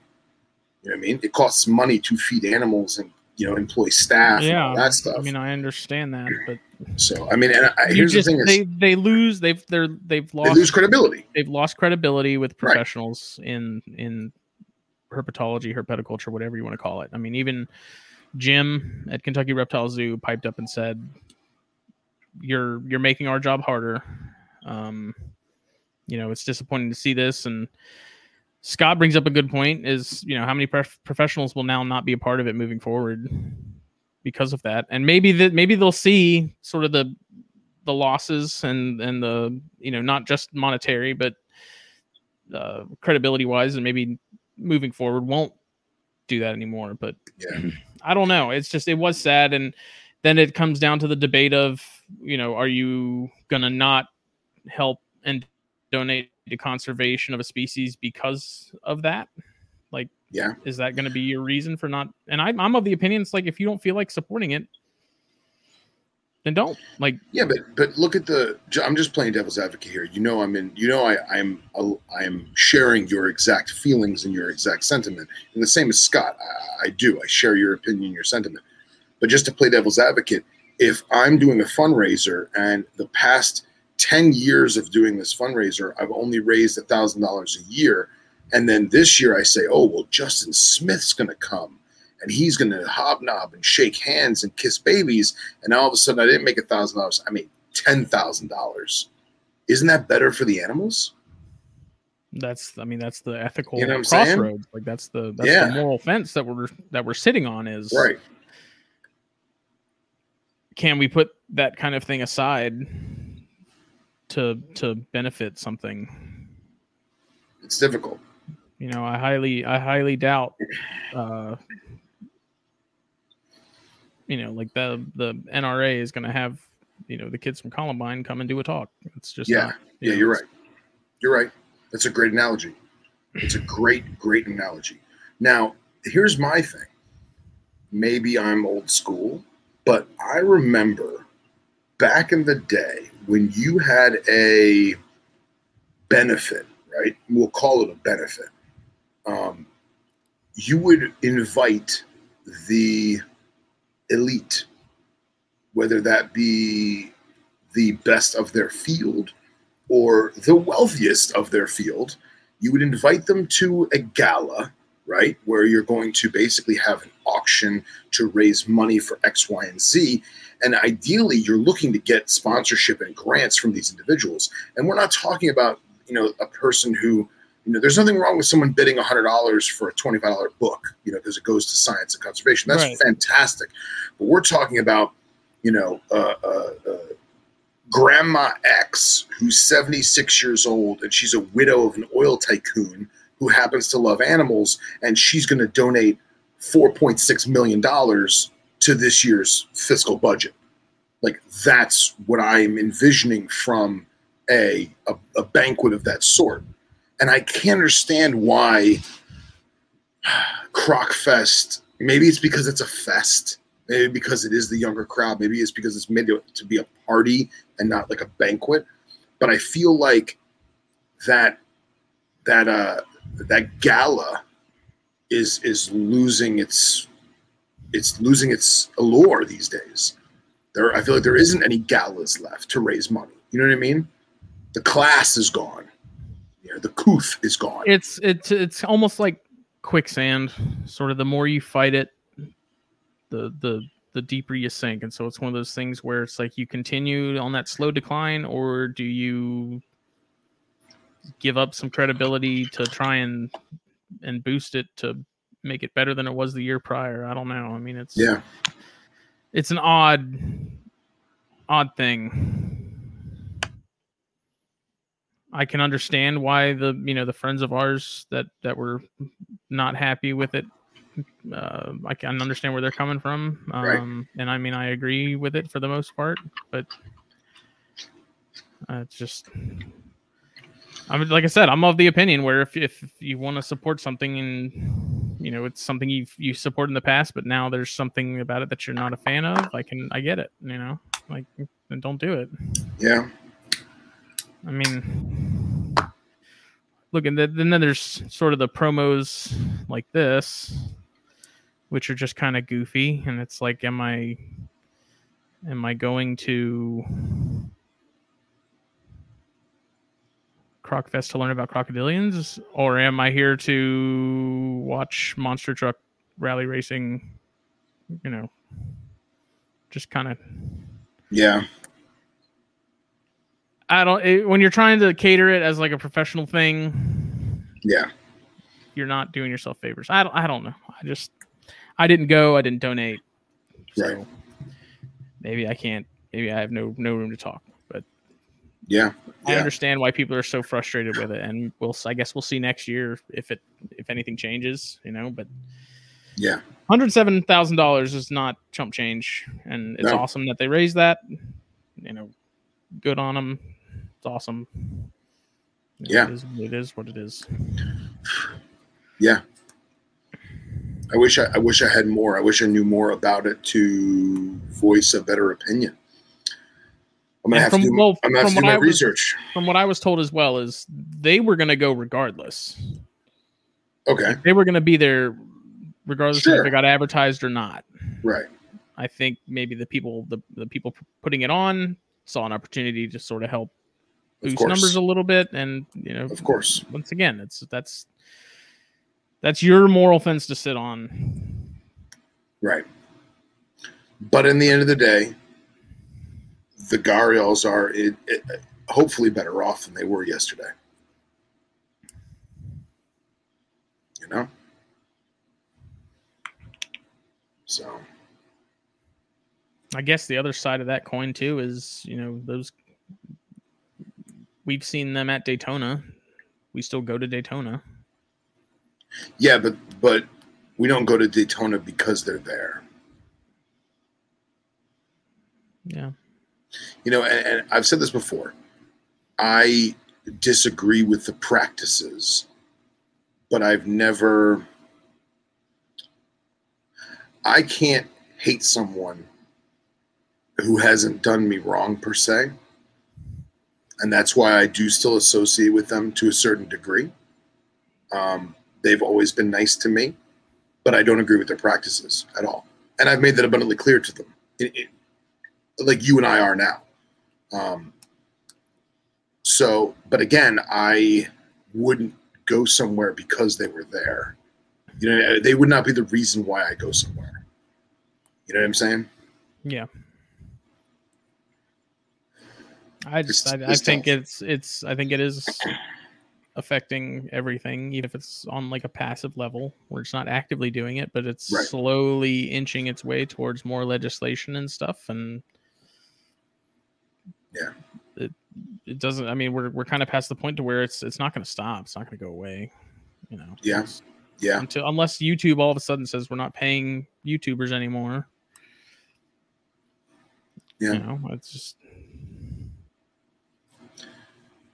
You know what I mean? It costs money to feed animals and you know employ staff yeah that stuff. i mean i understand that but so I mean, and I, here's just, the thing: is they they lose they've they're they've they lost lose credibility. they've lost credibility with Right. professionals in in herpetology, herpetoculture, whatever you want to call it. I mean, even Jim at Kentucky Reptile Zoo piped up and said, "You're you're making our job harder." Um, you know, it's disappointing to see this. And Scott brings up a good point: is you know how many prof- professionals will now not be a part of it moving forward because of that, and maybe that maybe they'll see sort of the the losses and and the you know not just monetary but uh, credibility wise and maybe moving forward won't do that anymore but Yeah. i don't know it's just it was sad and then it comes down to the debate of you know are you gonna not help and donate to conservation of a species because of that like Yeah. is that going to be your reason for not and I'm, I'm of the opinion it's like if you don't feel like supporting it then don't like Yeah, but but look at the. I'm just playing devil's advocate here. You know, I'm in. You know, I I'm I'm sharing your exact feelings and your exact sentiment, and the same as Scott. I, I do. I share your opinion, your sentiment. But just to play devil's advocate, if I'm doing a fundraiser and the past ten years of doing this fundraiser, I've only raised a thousand dollars a year, and then this year I say, oh well, Justin Smith's going to come. And he's going to hobnob and shake hands and kiss babies and all of a sudden I didn't make a thousand dollars. I made ten thousand dollars. Isn't that better for the animals? that's i mean that's the ethical You know I'm saying? like that's the that's Yeah. the moral fence that we're that we're sitting on is Right. can we put that kind of thing aside to to benefit something It's difficult. You know, I highly, I highly doubt, uh, you know, like the the NRA is going to have, you know, the kids from Columbine come and do a talk. It's just Yeah, not, you Yeah, know, you're right. You're right. That's a great analogy. It's a great, great analogy. Now, here's my thing. Maybe I'm old school, but I remember back in the day when you had a benefit, right? We'll call it a benefit. Um, you would invite the elite, whether that be the best of their field or the wealthiest of their field, you would invite them to a gala, right? Where you're going to basically have an auction to raise money for X, Y, and Z. And ideally, you're looking to get sponsorship and grants from these individuals. And we're not talking about, you know, a person who, you know, there's nothing wrong with someone bidding $100 for a $25 book, you know, because it goes to science and conservation. That's Right. fantastic. But we're talking about, you know, uh, uh, uh, Grandma X, who's 76 years old, and she's a widow of an oil tycoon who happens to love animals, and she's going to donate $4.6 million to this year's fiscal budget. Like, that's what I'm envisioning from a, a, a banquet of that sort. And I can't understand why Crocfest, maybe it's because it's a fest, maybe because it is the younger crowd, maybe it's because it's made to, to be a party and not like a banquet. But I feel like that that uh that gala is is losing its it's losing its allure these days. There I feel like there isn't any galas left to raise money. You know what I mean? The class is gone. Know, the couth is gone. it's it's it's almost like quicksand. Sort of the more you fight it the the the deeper you sink. And so it's one of those things where it's like you continue on that slow decline or do you give up some credibility to try and and boost it to make it better than it was the year prior? I don't know. I mean it's yeah. it's an odd odd thing i can understand why the you know the friends of ours that that were not happy with it uh, i can understand where they're coming from Right. um and i mean i agree with it for the most part but uh, it's just I mean, like I said, I'm of the opinion where if, if you want to support something and you know it's something you've you support in the past, but now there's something about it that you're not a fan of, I can I get it, you know, like don't do it. Yeah. I mean, look, and then there's sort of the promos like this, which are just kind of goofy, and it's like, am I, am I going to Crocfest to learn about crocodilians, or am I here to watch monster truck rally racing? You know, just kind of Yeah. I don't. It, when you're trying to cater it as like a professional thing, Yeah. you're not doing yourself favors. I don't. I don't know. I just. I didn't go. I didn't donate. So Right. maybe I can't. Maybe I have no no room to talk. But Yeah. I Yeah. understand why people are so frustrated with it, and we'll. I guess we'll see next year if it if anything changes. You know, but Yeah. hundred seven thousand dollars is not chump change, and it's No. awesome that they raised that. You know, good on them. It's awesome. Yeah. it is, it is what it is. Yeah. I wish I, I wish I had more. I wish I knew more about it to voice a better opinion. I'm gonna And have from- to do, well, I'm gonna have to do my was- research. From what I was told as well is they were going to go regardless. Okay. They were going to be there regardless of Sure. if it got advertised or not. Right. I think maybe the people the, the people putting it on saw an opportunity to sort of help boost course. numbers a little bit and you know Of course. once again it's that's that's your moral fence to sit on Right. But in the end of the day, the Gharials are it, it, hopefully better off than they were yesterday. You know? So, I guess the other side of that coin too is, you know, those we've seen them at Daytona. We still go to Daytona. Yeah, but but we don't go to Daytona because they're there. Yeah. You know, and, and I've said this before. I disagree with the practices, but I've never. I can't hate someone who hasn't done me wrong per se. And that's why I do still associate with them to a certain degree. Um, they've always been nice to me, but I don't agree with their practices at all. And I've made that abundantly clear to them, it, it, like you and I are now. Um, so, but again, I wouldn't go somewhere because they were there. You know, they would not be the reason why I go somewhere. You know what I'm saying? Yeah. I just It's- I, I think it's it's I think it is affecting everything, even if it's on like a passive level where it's not actively doing it, but it's Right. slowly inching its way towards more legislation and stuff. And Yeah. it it doesn't. I mean, we're we're kind of past the point to where it's it's not going to stop. It's not going to go away. You know. Yeah. Yeah. Until unless YouTube all of a sudden says we're not paying YouTubers anymore. Yeah. You know, it's just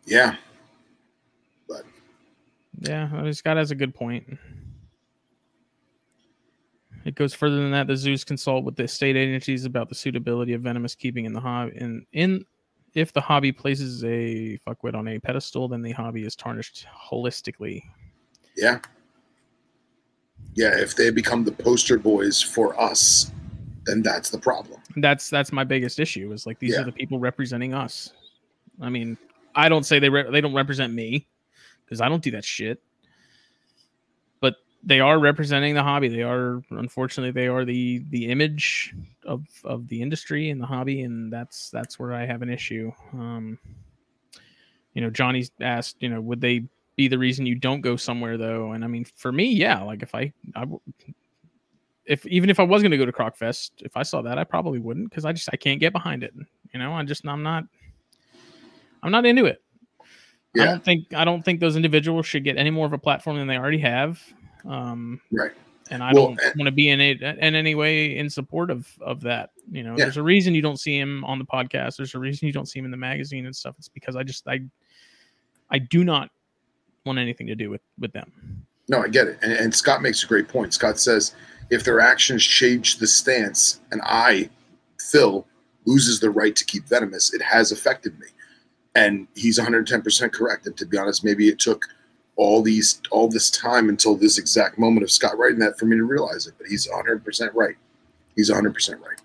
Yeah. But yeah, I mean, Scott has a good point. It goes further than that. The zoos consult with the state agencies about the suitability of venomous keeping in the hobby. In in if the hobby places a fuckwit on a pedestal, then the hobby is tarnished holistically. Yeah. Yeah. If they become the poster boys for us, then that's the problem. That's that's my biggest issue. Is like these Yeah. are the people representing us. I mean, I don't say they re- they don't represent me because I don't do that shit. But they are representing the hobby. They are unfortunately they are the the image of of the industry and the hobby, and that's that's where I have an issue. Um, you know, Johnny's asked, you know, would they be the reason you don't go somewhere though? And I mean, for me, yeah. Like if I, I if even if I was going to go to Crocfest, if I saw that, I probably wouldn't because I just I can't get behind it. You know, I just I'm not I'm not into it. I don't think I don't think those individuals should get any more of a platform than they already have. Um, Right. and I Well, don't want to be in it in any way in support of of that. You know, Yeah. there's a reason you don't see him on the podcast. There's a reason you don't see him in the magazine and stuff. It's because I just I I do not want anything to do with with them. No, I get it. And, and Scott makes a great point. Scott says if their actions change the stance and I, Phil, loses the right to keep venomous, it has affected me. And he's 110% correct. And to be honest, maybe it took all these all this time until this exact moment of Scott writing that for me to realize it. But he's 100% right. He's 100% right.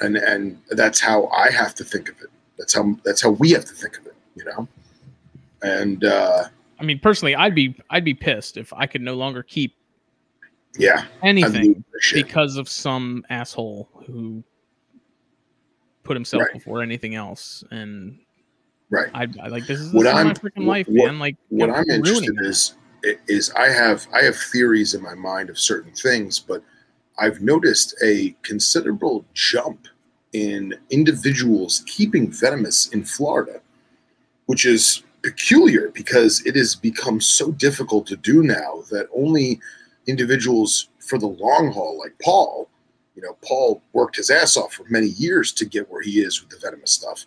And and that's how I have to think of it. That's how that's how we have to think of it, you know. And uh I mean, personally, I'd be I'd be pissed if I could no longer keep yeah, anything lose the shit. because of some asshole who put himself Right. before anything else. And Right. I, I like this is, What this is my I'm- freaking life, what- man. Like what I'm interested that. is is I have I have theories in my mind of certain things, but I've noticed a considerable jump in individuals keeping venomous in Florida, which is peculiar because it has become so difficult to do now that only individuals for the long haul, like Paul, you know, Paul worked his ass off for many years to get where he is with the venomous stuff.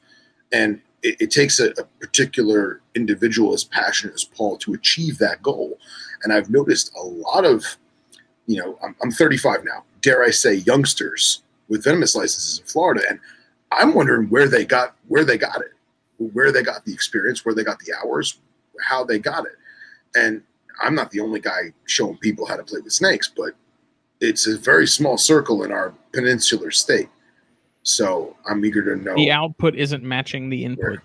And it, it takes a, a particular individual as passionate as Paul to achieve that goal. And I've noticed a lot of, you know, I'm, I'm 35 now, dare I say, youngsters with venomous licenses in Florida, and I'm wondering where they got where they got it, where they got the experience, where they got the hours, how they got it. And I'm not the only guy showing people how to play with snakes, but it's a very small circle in our peninsular state. So I'm eager to know. the output isn't matching the input.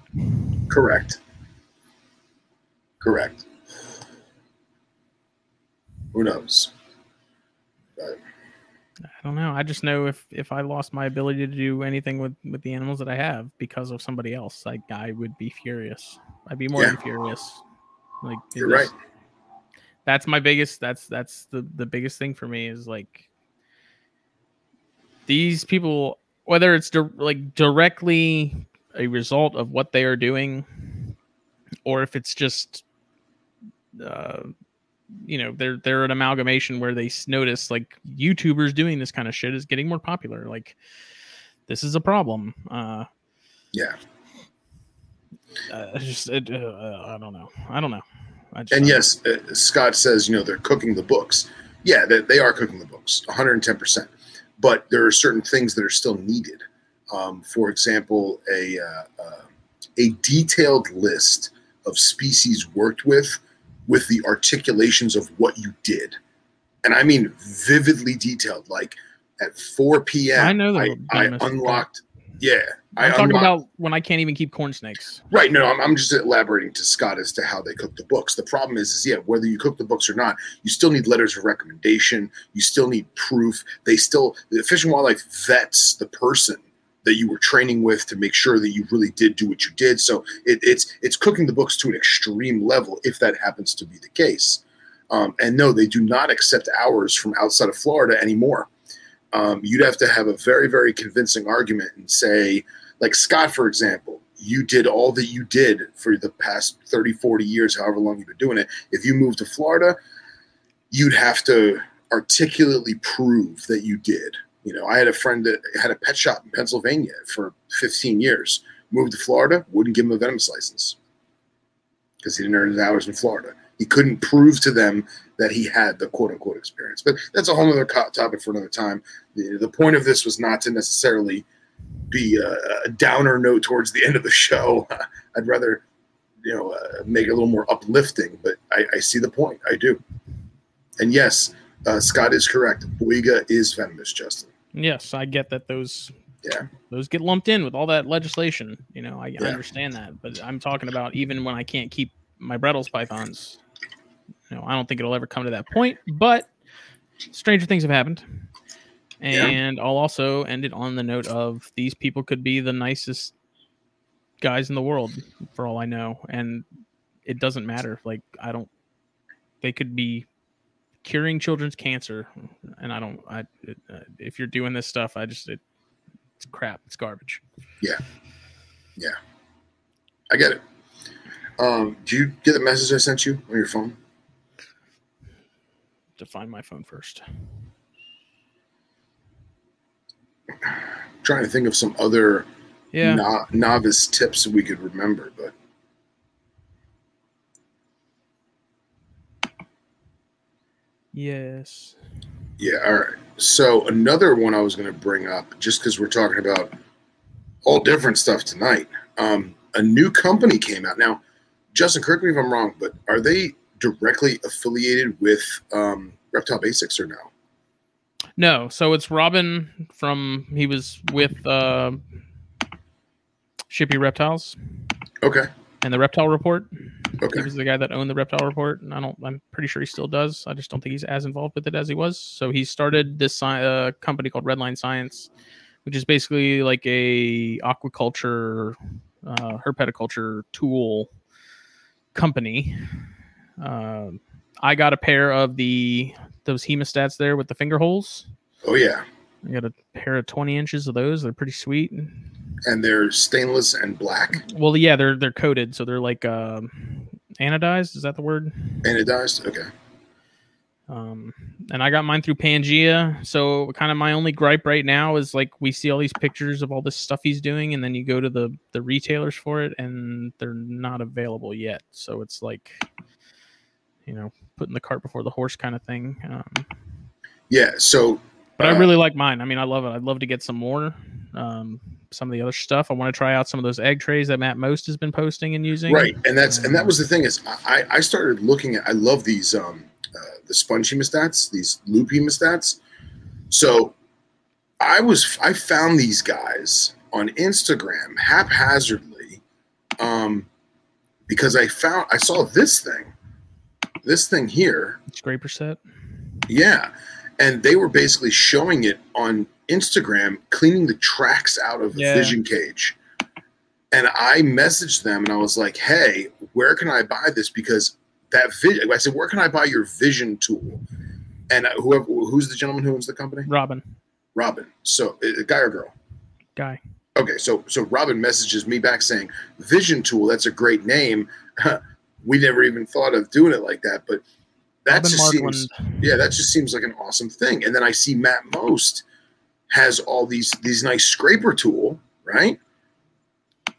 Correct. Correct. Who knows? But I don't know. I just know if if I lost my ability to do anything with with the animals that I have because of somebody else, like I would be furious. I'd be more Yeah. than furious. Like You're just- That's my biggest. That's that's the the biggest thing for me is like these people, whether it's di- like directly a result of what they are doing, or if it's just uh, you know they're they're an amalgamation where they notice like YouTubers doing this kind of shit is getting more popular. Like this is a problem. Uh, Yeah. uh, just it, uh, I don't know. I don't know. I just, And yes, uh, Scott says, you know, they're cooking the books. Yeah, they, they are cooking the books, 110%. But there are certain things that are still needed. Um, for example, a, uh, uh, a detailed list of species worked with, with the articulations of what you did. And I mean vividly detailed. Like at 4 p.m., I know the I, I unlocked. Yeah. I I'm talking unlocked, about when I can't even keep corn snakes. Right. No, I'm, I'm just elaborating to Scott as to how they cook the books. The problem is, is yeah, whether you cook the books or not, you still need letters of recommendation. You still need proof. They still, the Fish and Wildlife vets the person that you were training with to make sure that you really did do what you did. So it, it's it's cooking the books to an extreme level if that happens to be the case. Um, and no, they do not accept hours from outside of Florida anymore. Um, you'd have to have a very, very convincing argument and say, like Scott, for example, you did all that you did for the past 30, 40 years, however long you've been doing it. If you moved to Florida, you'd have to articulately prove that you did. You know, I had a friend that had a pet shop in Pennsylvania for 15 years, moved to Florida, wouldn't give him a venomous license because he didn't earn his hours in Florida. He couldn't prove to them that he had the quote unquote experience. But that's a whole other co- topic for another time. The, the point of this was not to necessarily be a, a downer note towards the end of the show. I'd rather, you know, uh, make it a little more uplifting. But I, I see the point. I do. And yes, uh, Scott is correct. Boiga is venomous, Justin. Yes, I get that those Yeah. those get lumped in with all that legislation. You know, I, I understand that, but I'm talking about even when I can't keep my Bredl's pythons. You know, I don't think it'll ever come to that point, but stranger things have happened. Yeah. And I'll also end it on the note of these people could be the nicest guys in the world for all I know, and it doesn't matter. Like I don't, they could be curing children's cancer, and I don't. I it, uh, if you're doing this stuff, I just it, it's crap. It's garbage. Yeah. Yeah. I get it. Um, do you get the message I sent you on your phone? To find my phone first. trying to think of some other Yeah. no- novice tips that we could remember, but Yes. yeah, all right. So another one I was going to bring up, just because we're talking about all different stuff tonight. Um, a new company came out now. Justin, correct me if I'm wrong, but are they directly affiliated with um, Reptile Basics or no? No. So it's Robin from he was with uh, Shippy Reptiles Okay, and the Reptile Report. okay, He was the guy that owned the Reptile Report, and I don't. I'm pretty sure he still does. I just don't think he's as involved with it as he was. So he started this sci- uh, company called Redline Science, which is basically like a aquaculture, uh, herpetoculture tool company. Um I got a pair of the those hemostats there with the finger holes. oh yeah, I got a pair of 20 inches of those. They're pretty sweet. and they're stainless and black, Well, yeah, they're they're coated, so they're like um, anodized. Is that the word? anodized. Okay, Um, and I got mine through Pangea. So kind of my only gripe right now is like we see all these pictures of all this stuff he's doing, and then you go to the the retailers for it, and they're not available yet. So it's like, you know, putting the cart before the horse kind of thing. Um, yeah. So but Uh, I really like mine. I mean, I love it. I'd love to get some more. Um, some of the other stuff. I want to try out some of those egg trays that Matt Most has been posting and using. right and that's and that was the thing is i i started looking at i love these um uh, the sponge hemostats these loop hemostats so i was i found these guys on instagram haphazardly um because i found i saw this thing this thing here Scraper set. yeah and they were basically showing it on instagram cleaning the tracks out of the vision cage and I messaged them and I was like, "Hey, where can I buy this?" Because that vision, I said, "Where can I buy your vision tool?" And uh, whoever, who's the gentleman who owns the company? Robin. Robin. So, a guy or girl? Guy. Okay, so so Robin messages me back saying, "Vision tool. That's a great name. we never even thought of doing it like that." But that Robin just Markland. seems yeah, that just seems like an awesome thing. And then I see Matt Most has all these these nice scraper tool, right?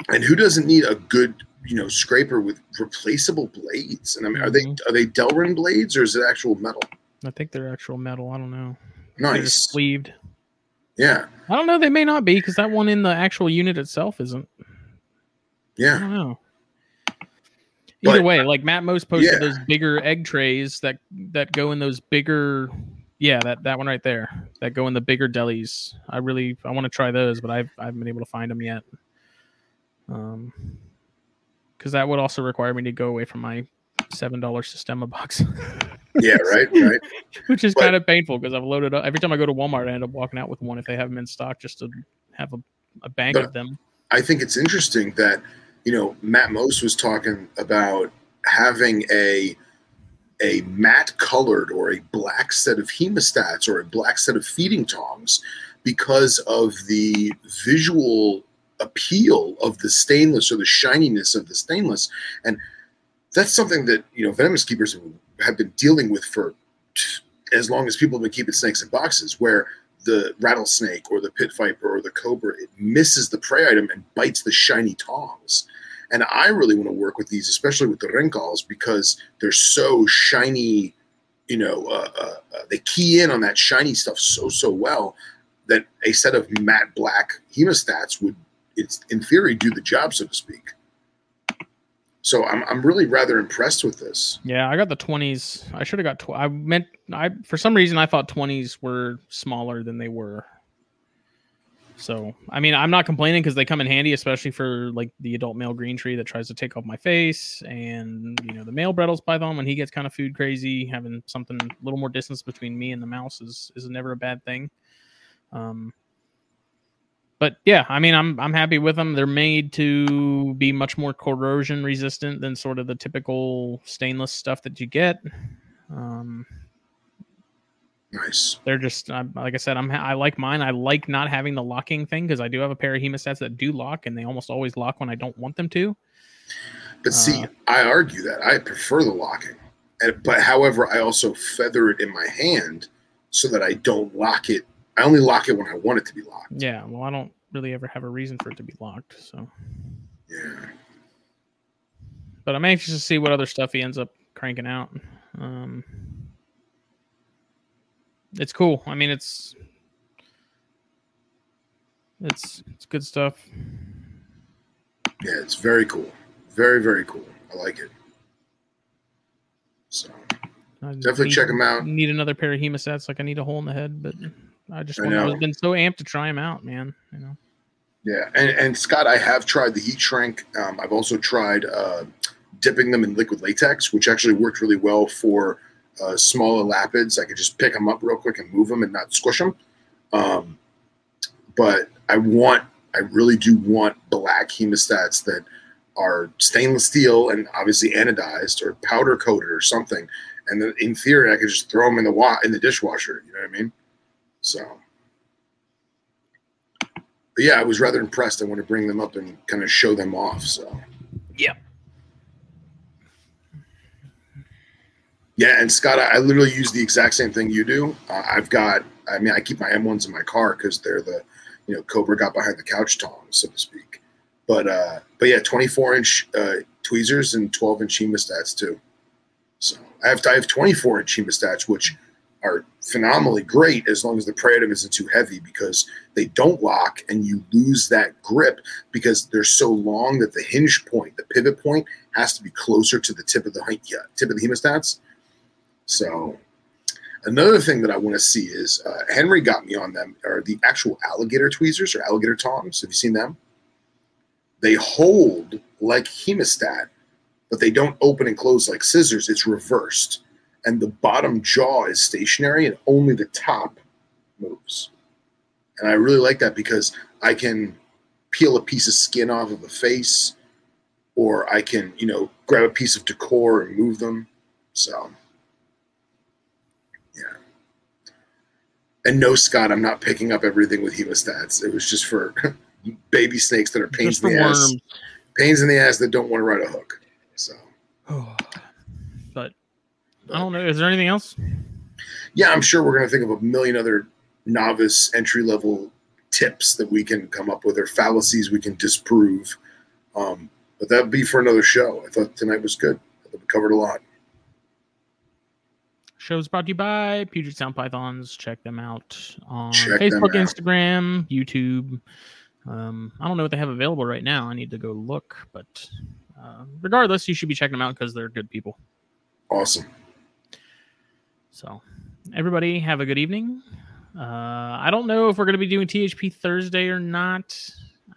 And who doesn't need a good you know scraper with replaceable blades? And I mean, are they Mhm. are they Delrin blades or is it actual metal? I think they're actual metal. I don't know. Nice, sleeved. yeah, I don't know. They may not be because that one in the actual unit itself isn't. Yeah. I don't know. But- Either way, like Matt Most posted Yeah. those bigger egg trays that that go in those bigger, yeah, that that one right there that go in the bigger delis. I really I want to try those, but I've I haven't been able to find them yet. Um, because that would also require me to go away from my seven dollar Sistema box, yeah, right, right. which is But- kind of painful because I've loaded up every time I go to Walmart. I end up walking out with one if they have them in stock just to have a, a bank of them. I think it's interesting that you know Matt Most was talking about having a a matte colored or a black set of hemostats or a black set of feeding tongs because of the visual appeal of the stainless or the shininess of the stainless. And that's something that you know venomous keepers have been dealing with for as long as people have been keeping snakes in boxes where the rattlesnake or the pit viper or the cobra it misses the prey item and bites the shiny tongs and i really want to work with these especially with the rinkhals because they're so shiny you know uh, uh, uh, they key in on that shiny stuff so so well that a set of matte black hemostats would it's in theory do the job so to speak so i'm, I'm really rather impressed with this Yeah, I got the twenties. I should have got. I meant. I for some reason I thought twenties were smaller than they were. So I mean, I'm not complaining because they come in handy, especially for like the adult male green tree that tries to take off my face, and you know the male Bredl's python when he gets kind of food crazy. Having something a little more distance between me and the mouse is is never a bad thing. Um, but yeah, I mean, I'm I'm happy with them. They're made to be much more corrosion resistant than sort of the typical stainless stuff that you get. Um, nice they're just I'm, like I said, I'm I like mine. I like not having the locking thing because I do have a pair of hemostats that do lock, and they almost always lock when I don't want them to. But see, Uh, I argue that I prefer the locking, and, but however, I also feather it in my hand so that I don't lock it. I only lock it when I want it to be locked. Yeah, well, I don't really ever have a reason for it to be locked. So, Yeah, but I'm anxious to see what other stuff he ends up cranking out. Um, it's cool. I mean, it's it's it's good stuff. yeah, it's very cool, very very cool. I like it. So I Definitely need- check 'em out. Need another pair of hemostats, like I need a hole in the head, but I just I know. I've been so amped to try them out, man. You know, yeah, and and Scott, I have tried the heat shrink. Um, I've also tried uh, dipping them in liquid latex, which actually worked really well for uh, smaller elapids. I could just pick them up real quick and move them and not squish them. Um, but I want, I really do want black hemostats that are stainless steel and obviously anodized or powder coated or something. And then in theory, I could just throw them in the wa- in the dishwasher. You know what I mean? So, but yeah, I was rather impressed. I want to bring them up and kind of show them off. So. Yep. Yeah, and Scott, I I literally use the exact same thing you do. Uh, I've got, I mean, I keep my M1s in my car because they're the, you know, Cobra got behind the couch tongs, so to speak. But, uh, but yeah, 24 inch uh, tweezers and 12 inch hemostats too. So I have, I have 24 inch hemostats, which are phenomenally great as long as the prey item isn't too heavy because they don't lock and you lose that grip because they're so long that the hinge point, the pivot point, has to be closer to the tip of the tip of the hemostats. So another thing that I want to see is uh, Henry got me on them are the actual alligator tweezers or alligator tongs. Have you seen them? They hold like hemostat, but they don't open and close like scissors. It's reversed, and the bottom jaw is stationary, and only the top moves. And I really like that because I can peel a piece of skin off of a face, or I can, you know, grab a piece of decor and move them. So, And no, Scott, I'm not picking up everything with hemostats. It was just for baby snakes that are pains in the ass, pains in the ass that don't want to ride a hook. So, but I don't know. Is there anything else? Yeah, I'm sure we're going to think of a million other novice entry level tips that we can come up with or fallacies we can disprove. Um, but that'd be for another show. I thought tonight was good. We covered a lot. Show's brought to you by Puget Sound Pythons. Check them out on Check Facebook, out. Instagram, YouTube. Um, I don't know what they have available right now. I need to go look, but uh, regardless, you should be checking them out because they're good people. Awesome. So, everybody, have a good evening. Uh, I don't know if we're going to be doing THP Thursday or not.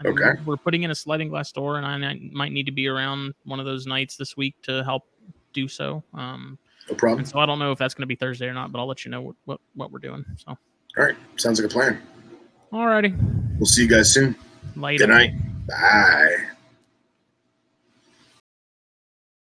Okay. We're putting in a sliding glass door, and I might need to be around one of those nights this week to help do so. Um, No problem. and so I don't know if that's going to be Thursday or not, but I'll let you know what, what, what we're doing. So, All right. Sounds like a plan. alrighty. We'll see you guys soon. Later. Good night. Bye.